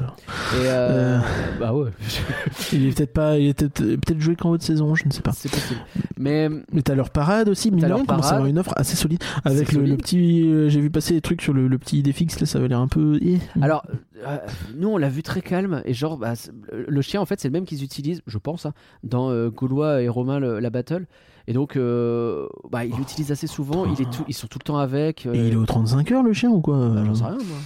euh, bah ouais, Il est peut-être pas, il est peut-être joué qu'en haute saison, je ne sais pas. c'est possible. Mais Mais t'as leur parade aussi, mine de commence à avoir une offre assez solide. Avec le, petit, euh, j'ai vu passer des trucs sur le, le petit idée fixe, là, ça avait l'air un peu. eh. alors, euh, nous on l'a vu très calme et genre, bah, le chien en fait c'est le même qu'ils utilisent, je pense, hein, dans euh, Gaulois et Romain le- la battle. Et donc, euh, bah, ils l'utilisent assez souvent. Il est tout- ils sont tout le temps avec. euh, Et il est au 35 heures le chien ou quoi Bah, J'en sais rien, moi.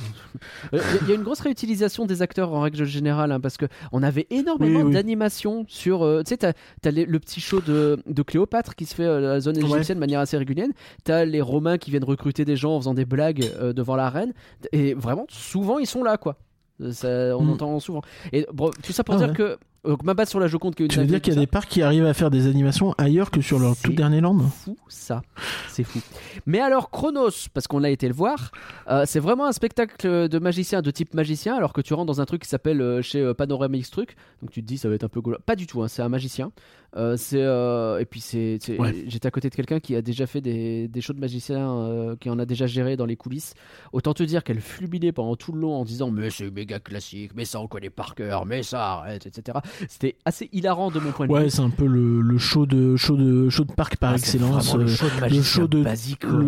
Euh, Il y a une grosse réutilisation des acteurs en règle générale, hein, parce que on avait énormément Oui, oui. d'animations sur. euh, tu sais, t'as as le petit show de, de Cléopâtre qui se fait euh, dans la zone Ouais. égyptienne de manière assez régulière. T'as les Romains qui viennent recruter des gens en faisant des blagues euh, devant la reine. Et vraiment, souvent, ils sont là, quoi. Euh, Ça, on Mm. entend souvent. Et bon, tout ça pour Ah dire ouais. que. Donc, ma base sur la Joconde qui est une Tu veux dire qu'il y a des parcs qui arrivent à faire des animations ailleurs que sur leur tout dernier land fou ça, c'est fou. Mais alors Chronos, parce qu'on a été le voir, euh, c'est vraiment un spectacle de magicien de type magicien, alors que tu rentres dans un truc qui s'appelle euh, chez euh, Panoramix truc, donc tu te dis ça va être un peu gaulois. Pas du tout, hein, c'est un magicien. Euh, c'est et puis c'est, Ouais. j'étais à côté de quelqu'un qui a déjà fait des, des shows de magicien, qui en a déjà géré dans les coulisses. Autant te dire qu'elle fulminait pendant tout le long en disant mais c'est méga classique, mais ça on connaît par cœur, mais ça arrête, etc. C'était assez hilarant de mon point de vue. Ouais, c'est un peu le, le show de show de show de parc par Ah, excellence. le euh, show de magicien show de- basique. le- quoi.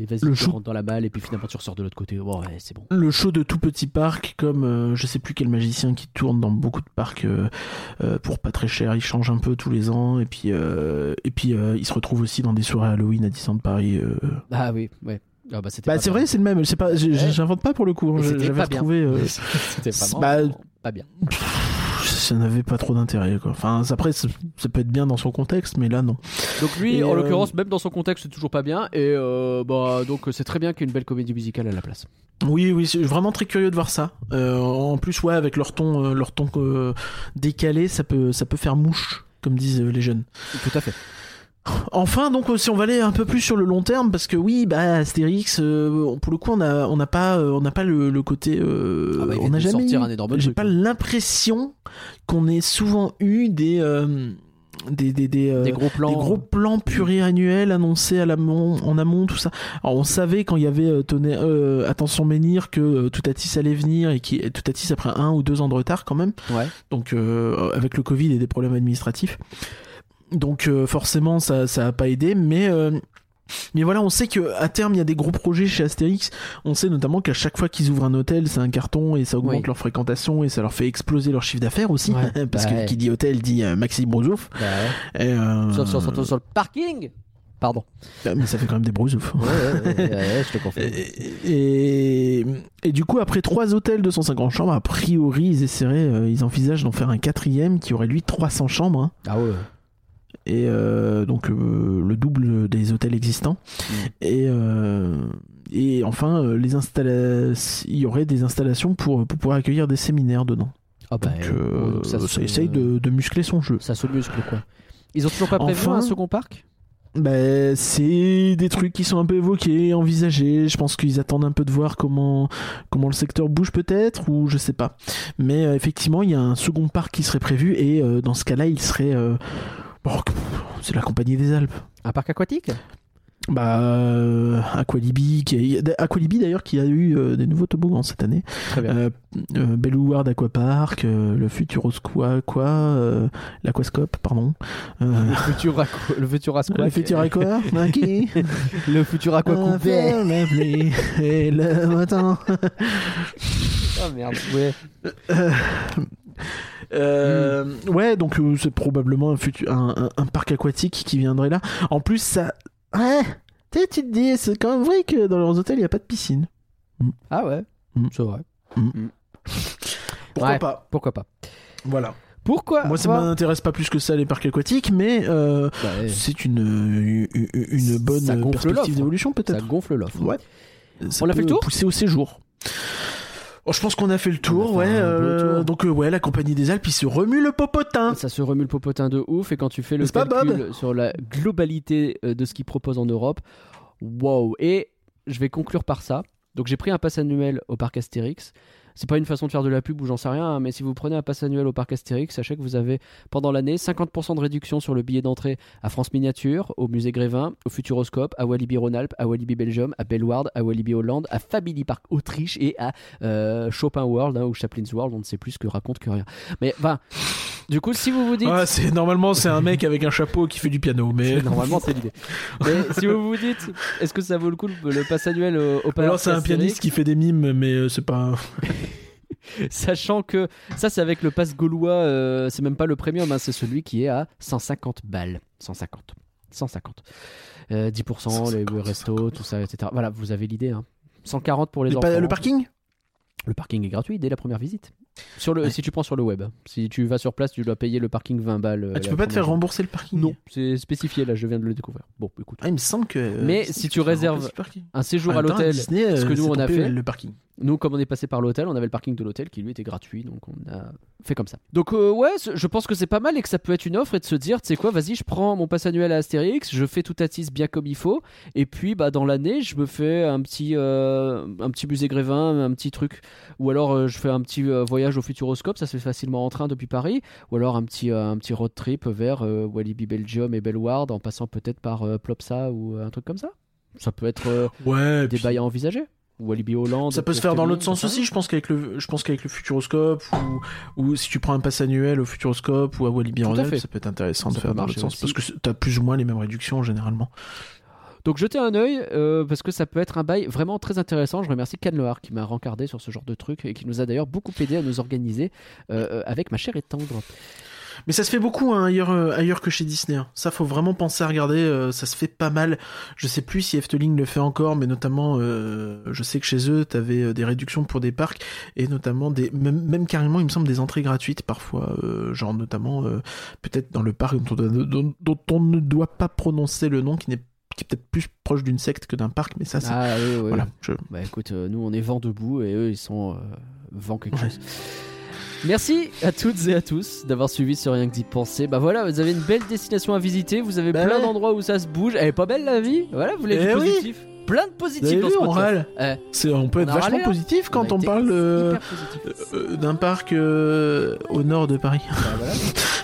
Et vas-y, le tu show- rentres dans la balle et puis finalement tu ressors de l'autre côté. Bon, ouais, c'est bon. le show de tout petit parc comme euh, je sais plus quel magicien qui tourne dans beaucoup de parcs euh, euh, pour pas très cher il change un peu tous les ans et puis euh, et puis euh, il se retrouve aussi dans des soirées Halloween à Disneyland Paris euh. Ah oui, ouais. Ah, bah, c'était bah pas c'est vrai c'est le même c'est pas Ouais. j'invente pas pour le coup hein, j'avais pas bien. retrouvé euh, bah, pas bien. Ça n'avait pas trop d'intérêt. quoi. Enfin, après, ça, ça peut être bien dans son contexte, mais là, non. Donc lui, Et, en euh, l'occurrence, même dans son contexte, c'est toujours pas bien. Et euh, bah donc c'est très bien qu'il y ait une belle comédie musicale à la place. Oui, oui, suis vraiment très curieux de voir ça. Euh, en plus, ouais, avec leur ton, leur ton décalé, ça peut, ça peut faire mouche, comme disent les jeunes. Tout à fait. Enfin, donc, si on va aller un peu plus sur le long terme, parce que oui, bah, Astérix, euh, pour le coup, on a, on n'a pas, euh, on n'a pas le, le côté, euh, Ah bah, on n'a jamais, sortir un énorme j'ai pas hein. l'impression qu'on ait souvent eu des, euh, des, des, des, euh, Des gros plans. des gros plans pluriannuels annoncés à l'amont, en amont, tout ça. Alors on savait quand il y avait euh, tenez, euh, attention Menhir que euh, Toutatis allait venir et qui Toutatis après un ou deux ans de retard quand même. Ouais. Donc avec le Covid et des problèmes administratifs. Donc forcément ça ça a pas aidé, mais mais voilà, on sait que à terme il y a des gros projets chez Astérix. On sait notamment qu'à chaque fois qu'ils ouvrent un hôtel, c'est un carton et ça augmente Oui. leur fréquentation et ça leur fait exploser leur chiffre d'affaires aussi, Ouais. parce Bah que ouais. qui dit hôtel dit euh, Maxime Brozouf. Bah ouais. Euh, Sauf sur, le parking. Pardon. ah, Mais ça fait quand même des Brozouf. Ouais, ouais, ouais, ouais, je te confirme. Et, et, et du coup, après trois hôtels de 150 chambres, a priori, ils essaieraient, euh, ils envisagent d'en faire un quatrième qui aurait lui 300 chambres. hein. Ah ouais. Et euh, donc euh, le double des hôtels existants. Mm. Et, euh, et enfin, les il y aurait des installations pour, pour pouvoir accueillir des séminaires dedans. Ah bah, Donc euh, ça, essaye de, de muscler son jeu. Ça se muscle quoi. Ils ont toujours pas prévu Enfin- un second parc? Ben, c'est des trucs qui sont un peu évoqués, envisagés. Je pense qu'ils attendent un peu de voir comment, comment le secteur bouge peut-être, ou je sais pas. Mais euh, effectivement, il y a un second parc qui serait prévu, et euh, dans ce cas-là, il serait... bon, c'est la Compagnie des Alpes. Un parc aquatique? Bah, euh, Aqualibi, qui est- Aqualibi d'ailleurs qui a eu euh, des nouveaux toboggans cette année. Très bien. Euh, euh, Bellward Aquapark, euh, le Futurosqua, quoi, euh, l'Aquascope, pardon. Le futur aqua- le futur le. Futur Aqua, Le futur aqua Faire la pluie et le matin. Oh merde. Ouais. Euh, Ouais, donc euh, c'est probablement un, futur, un, un- un parc aquatique qui viendrait là. En plus, ça. Ouais, tu te dis, c'est quand même vrai que dans leurs hôtels, il n'y a pas de piscine. Ah ouais. Mm. C'est vrai. Pourquoi Ouais. pas Pourquoi pas Voilà. Pourquoi Moi, ça pas m'intéresse pas plus que ça, les parcs aquatiques, mais euh, Bah, ouais, c'est une, une, une bonne Ça perspective d'évolution, Ça peut-être. gonfle l'offre. Ouais. Ça On a fait peut le tour Pousser au séjour. Oh, je pense qu'on a fait le tour, ouais. euh, tour. donc, euh, ouais, la compagnie des Alpes, il se remue le popotin. Ça se remue le popotin de ouf et quand tu fais le pas, calcul sur la globalité euh, de ce qu'ils proposent en Europe, wow. Et je vais conclure par ça. Donc j'ai pris un pass annuel au parc Astérix. C'est pas une façon de faire de la pub ou j'en sais rien, hein, mais si vous prenez un pass annuel au parc Astérix, sachez que vous avez pendant l'année 50% de réduction sur le billet d'entrée à France Miniature, au musée Grévin, au Futuroscope, à Walibi Rhône-Alpes, à Walibi Belgium, à Bellward, à Walibi Hollande, à Family Park Autriche et à euh, Chopin World hein, ou Chaplin's World. On ne sait plus ce que raconte que rien. Mais enfin, du coup, si vous vous dites. C'est normalement c'est un mec avec un chapeau qui fait du piano, mais Normalement, c'est l'idée. Mais si vous vous dites, est-ce que ça vaut le coup le, pass annuel au, au alors c'est un pianiste qui fait des mimes, mais euh, c'est pas. Sachant que ça, c'est avec le pass gaulois, euh, c'est même pas le premium, hein, c'est celui qui est à 150 balles. 150. 150. Euh, 10%, les 150, restos, tout ça, etc. Voilà, vous avez l'idée. Hein. 140 pour les Le, enfants. pa- le parking? Le parking est gratuit dès la première visite. Sur le, Ouais. Si tu prends sur le web. Si tu vas sur place, tu dois payer le parking 20 balles. euh, Ah, Tu peux pas te faire rembourser le parking? Non, c'est spécifié là, je viens de le découvrir. Bon, écoute. Ah, il me semble que. euh, Mais si tu réserves. Un séjour à l'hôtel. Ce que nous, on a fait. Le parking. Nous, comme on est passé par l'hôtel, on avait le parking de l'hôtel qui lui était gratuit, donc on a fait comme ça. Donc euh, ouais, je pense que c'est pas mal et que ça peut être une offre et de se dire, tu sais quoi, vas-y, je prends mon pass annuel à Astérix, je fais tout Atis bien comme il faut, et puis bah dans l'année, je me fais un petit euh, un petit musée Grévin, un petit truc, ou alors euh, je fais un petit euh, voyage au Futuroscope, ça se fait facilement en train depuis Paris, ou alors un petit euh, un petit road trip vers euh, Walibi Belgium et Bellward en passant peut-être par euh, Plopsa ou un truc comme ça. Ça peut être euh, Ouais, des puis- bails à envisager. Ou Walibi Hollande. Ça peut se faire dans l'autre sens aussi. Je pense qu'avec le, je pense qu'avec le Futuroscope ou, ou si tu prends un pass annuel au Futuroscope ou à Walibi Rhône-Alpes, fait. ça peut être intéressant de faire dans l'autre sens parce que t'as plus ou moins les mêmes réductions généralement. Donc jetez un œil euh, parce que ça peut être un bail vraiment très intéressant. Je remercie Can Loar qui m'a rencardé sur ce genre de truc et qui nous a d'ailleurs beaucoup aidé à nous organiser euh, euh, avec ma chère et tendre. Mais ça se fait beaucoup hein, ailleurs, euh, ailleurs que chez Disney. hein. Ça, faut vraiment penser à regarder. euh, ça se fait pas mal. Je sais plus si Efteling le fait encore, mais notamment, euh, je sais que chez eux, t'avais des réductions pour des parcs et notamment des, même, même carrément, il me semble, des entrées gratuites parfois. genre notamment, peut-être dans le parc dont, on- dont- dont on ne doit pas prononcer le nom, qui n'est qui est peut-être plus proche d'une secte que d'un parc, mais ça, c'est Ah oui, oui. voilà. Je... Bah écoute, nous on est vent debout et eux ils sont vent quelque Ouais. chose. Merci à toutes et à tous d'avoir suivi sur Rien que d'y penser. Bah voilà, vous avez une belle destination à visiter, vous avez Bah plein ouais. d'endroits où ça se bouge. Elle est pas belle la vie? Voilà, vous voulez du Eh oui. positif? Plein de Vous positif avez dans vu, ce on podcast. Eh, C'est- On peut On être vachement râlé, hein. positif quand on parle euh, euh, d'un parc euh, au nord de Paris. Bah voilà.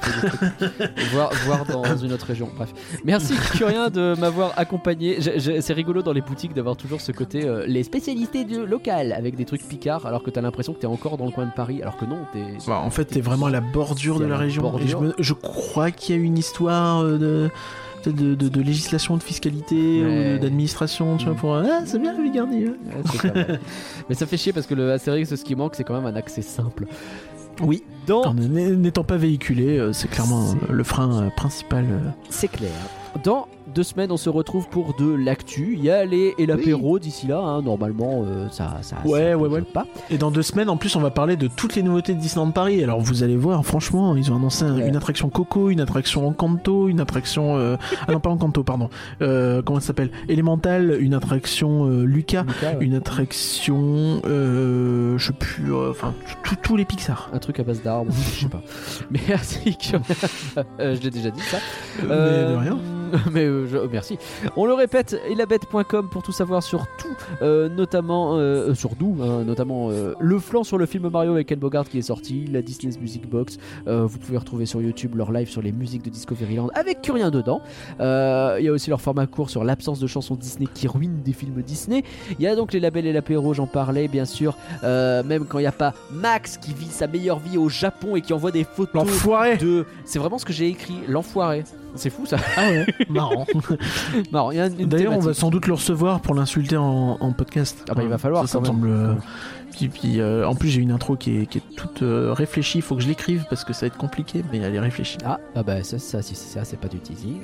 voir, voir dans une autre région. Bref. Merci Curien de m'avoir accompagné. C'est rigolo dans les boutiques d'avoir toujours ce côté euh, les spécialités du local avec des trucs picards alors que t'as l'impression que t'es encore dans le coin de Paris alors que non, t'es. Bah, en fait, t'es vraiment à la bordure de la la région. Et je, me- je crois qu'il y a une histoire euh, de, de, de- de législation, de fiscalité Ouais. ou d'administration, tu vois, Mm. pour... Ah, c'est bien. Ouais, pas mal. Mais ça fait chier parce que le Astérix, ce qui manque, c'est quand même un accès simple. Oui. Dans N'étant pas véhiculé, euh, c'est clairement euh, le frein euh, principal. euh. C'est clair. Dans deux semaines, on se retrouve pour de l'actu. Il y a les et l'apéro d'ici là. hein. Normalement, euh, ça, ça. Ouais, ça ouais, ouais. Pas. Et dans deux semaines, en plus, on va parler de toutes les nouveautés de Disneyland Paris. Alors, vous allez voir, franchement, ils ont annoncé Ouais. une attraction Coco, une attraction Encanto, une attraction... euh, Ah non, pas Encanto, pardon. Euh, comment ça s'appelle? Elemental, une attraction euh, Lucas, Lucas, ouais. une attraction... Je sais plus... Enfin, tous les Pixar. Un truc à base d'arbres, je sais pas. Merci. Je l'ai déjà dit ça. Mais de rien. Mais je- merci. On le répète, elabette.com pour tout savoir sur tout, euh, notamment euh, sur nous, hein, notamment euh, le flanc sur le film Mario avec Ken Bogart qui est sorti, la Disney's Music Box. Vous pouvez retrouver sur YouTube leur live sur les musiques de Discoveryland avec que rien dedans. Il y a aussi leur format court sur l'absence de chansons Disney qui ruinent des films Disney. Il y a donc les labels et l'apéro, j'en parlais bien sûr. Même quand il n'y a pas Max qui vit sa meilleure vie au Japon et qui envoie des photos de. C'est vraiment ce que j'ai écrit, l'enfoiré. C'est fou ça. Ah ouais, marrant. Marrant, D'ailleurs, on va sans doute le recevoir pour l'insulter en, en podcast. Ah bah, il va falloir, Ça, quand même. semble... euh, Puis, puis, euh, en plus, j'ai une intro qui est, qui est toute euh, réfléchie. Il faut que je l'écrive parce que ça va être compliqué, mais elle est réfléchie. Ah, ah bah ça, ça, ça, c'est pas du teasing.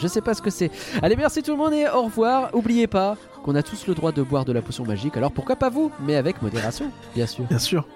Je sais pas ce que c'est. Allez, merci tout le monde et au revoir. Oubliez pas qu'on a tous le droit de boire de la potion magique, alors pourquoi pas vous Mais avec modération, bien sûr. Bien sûr.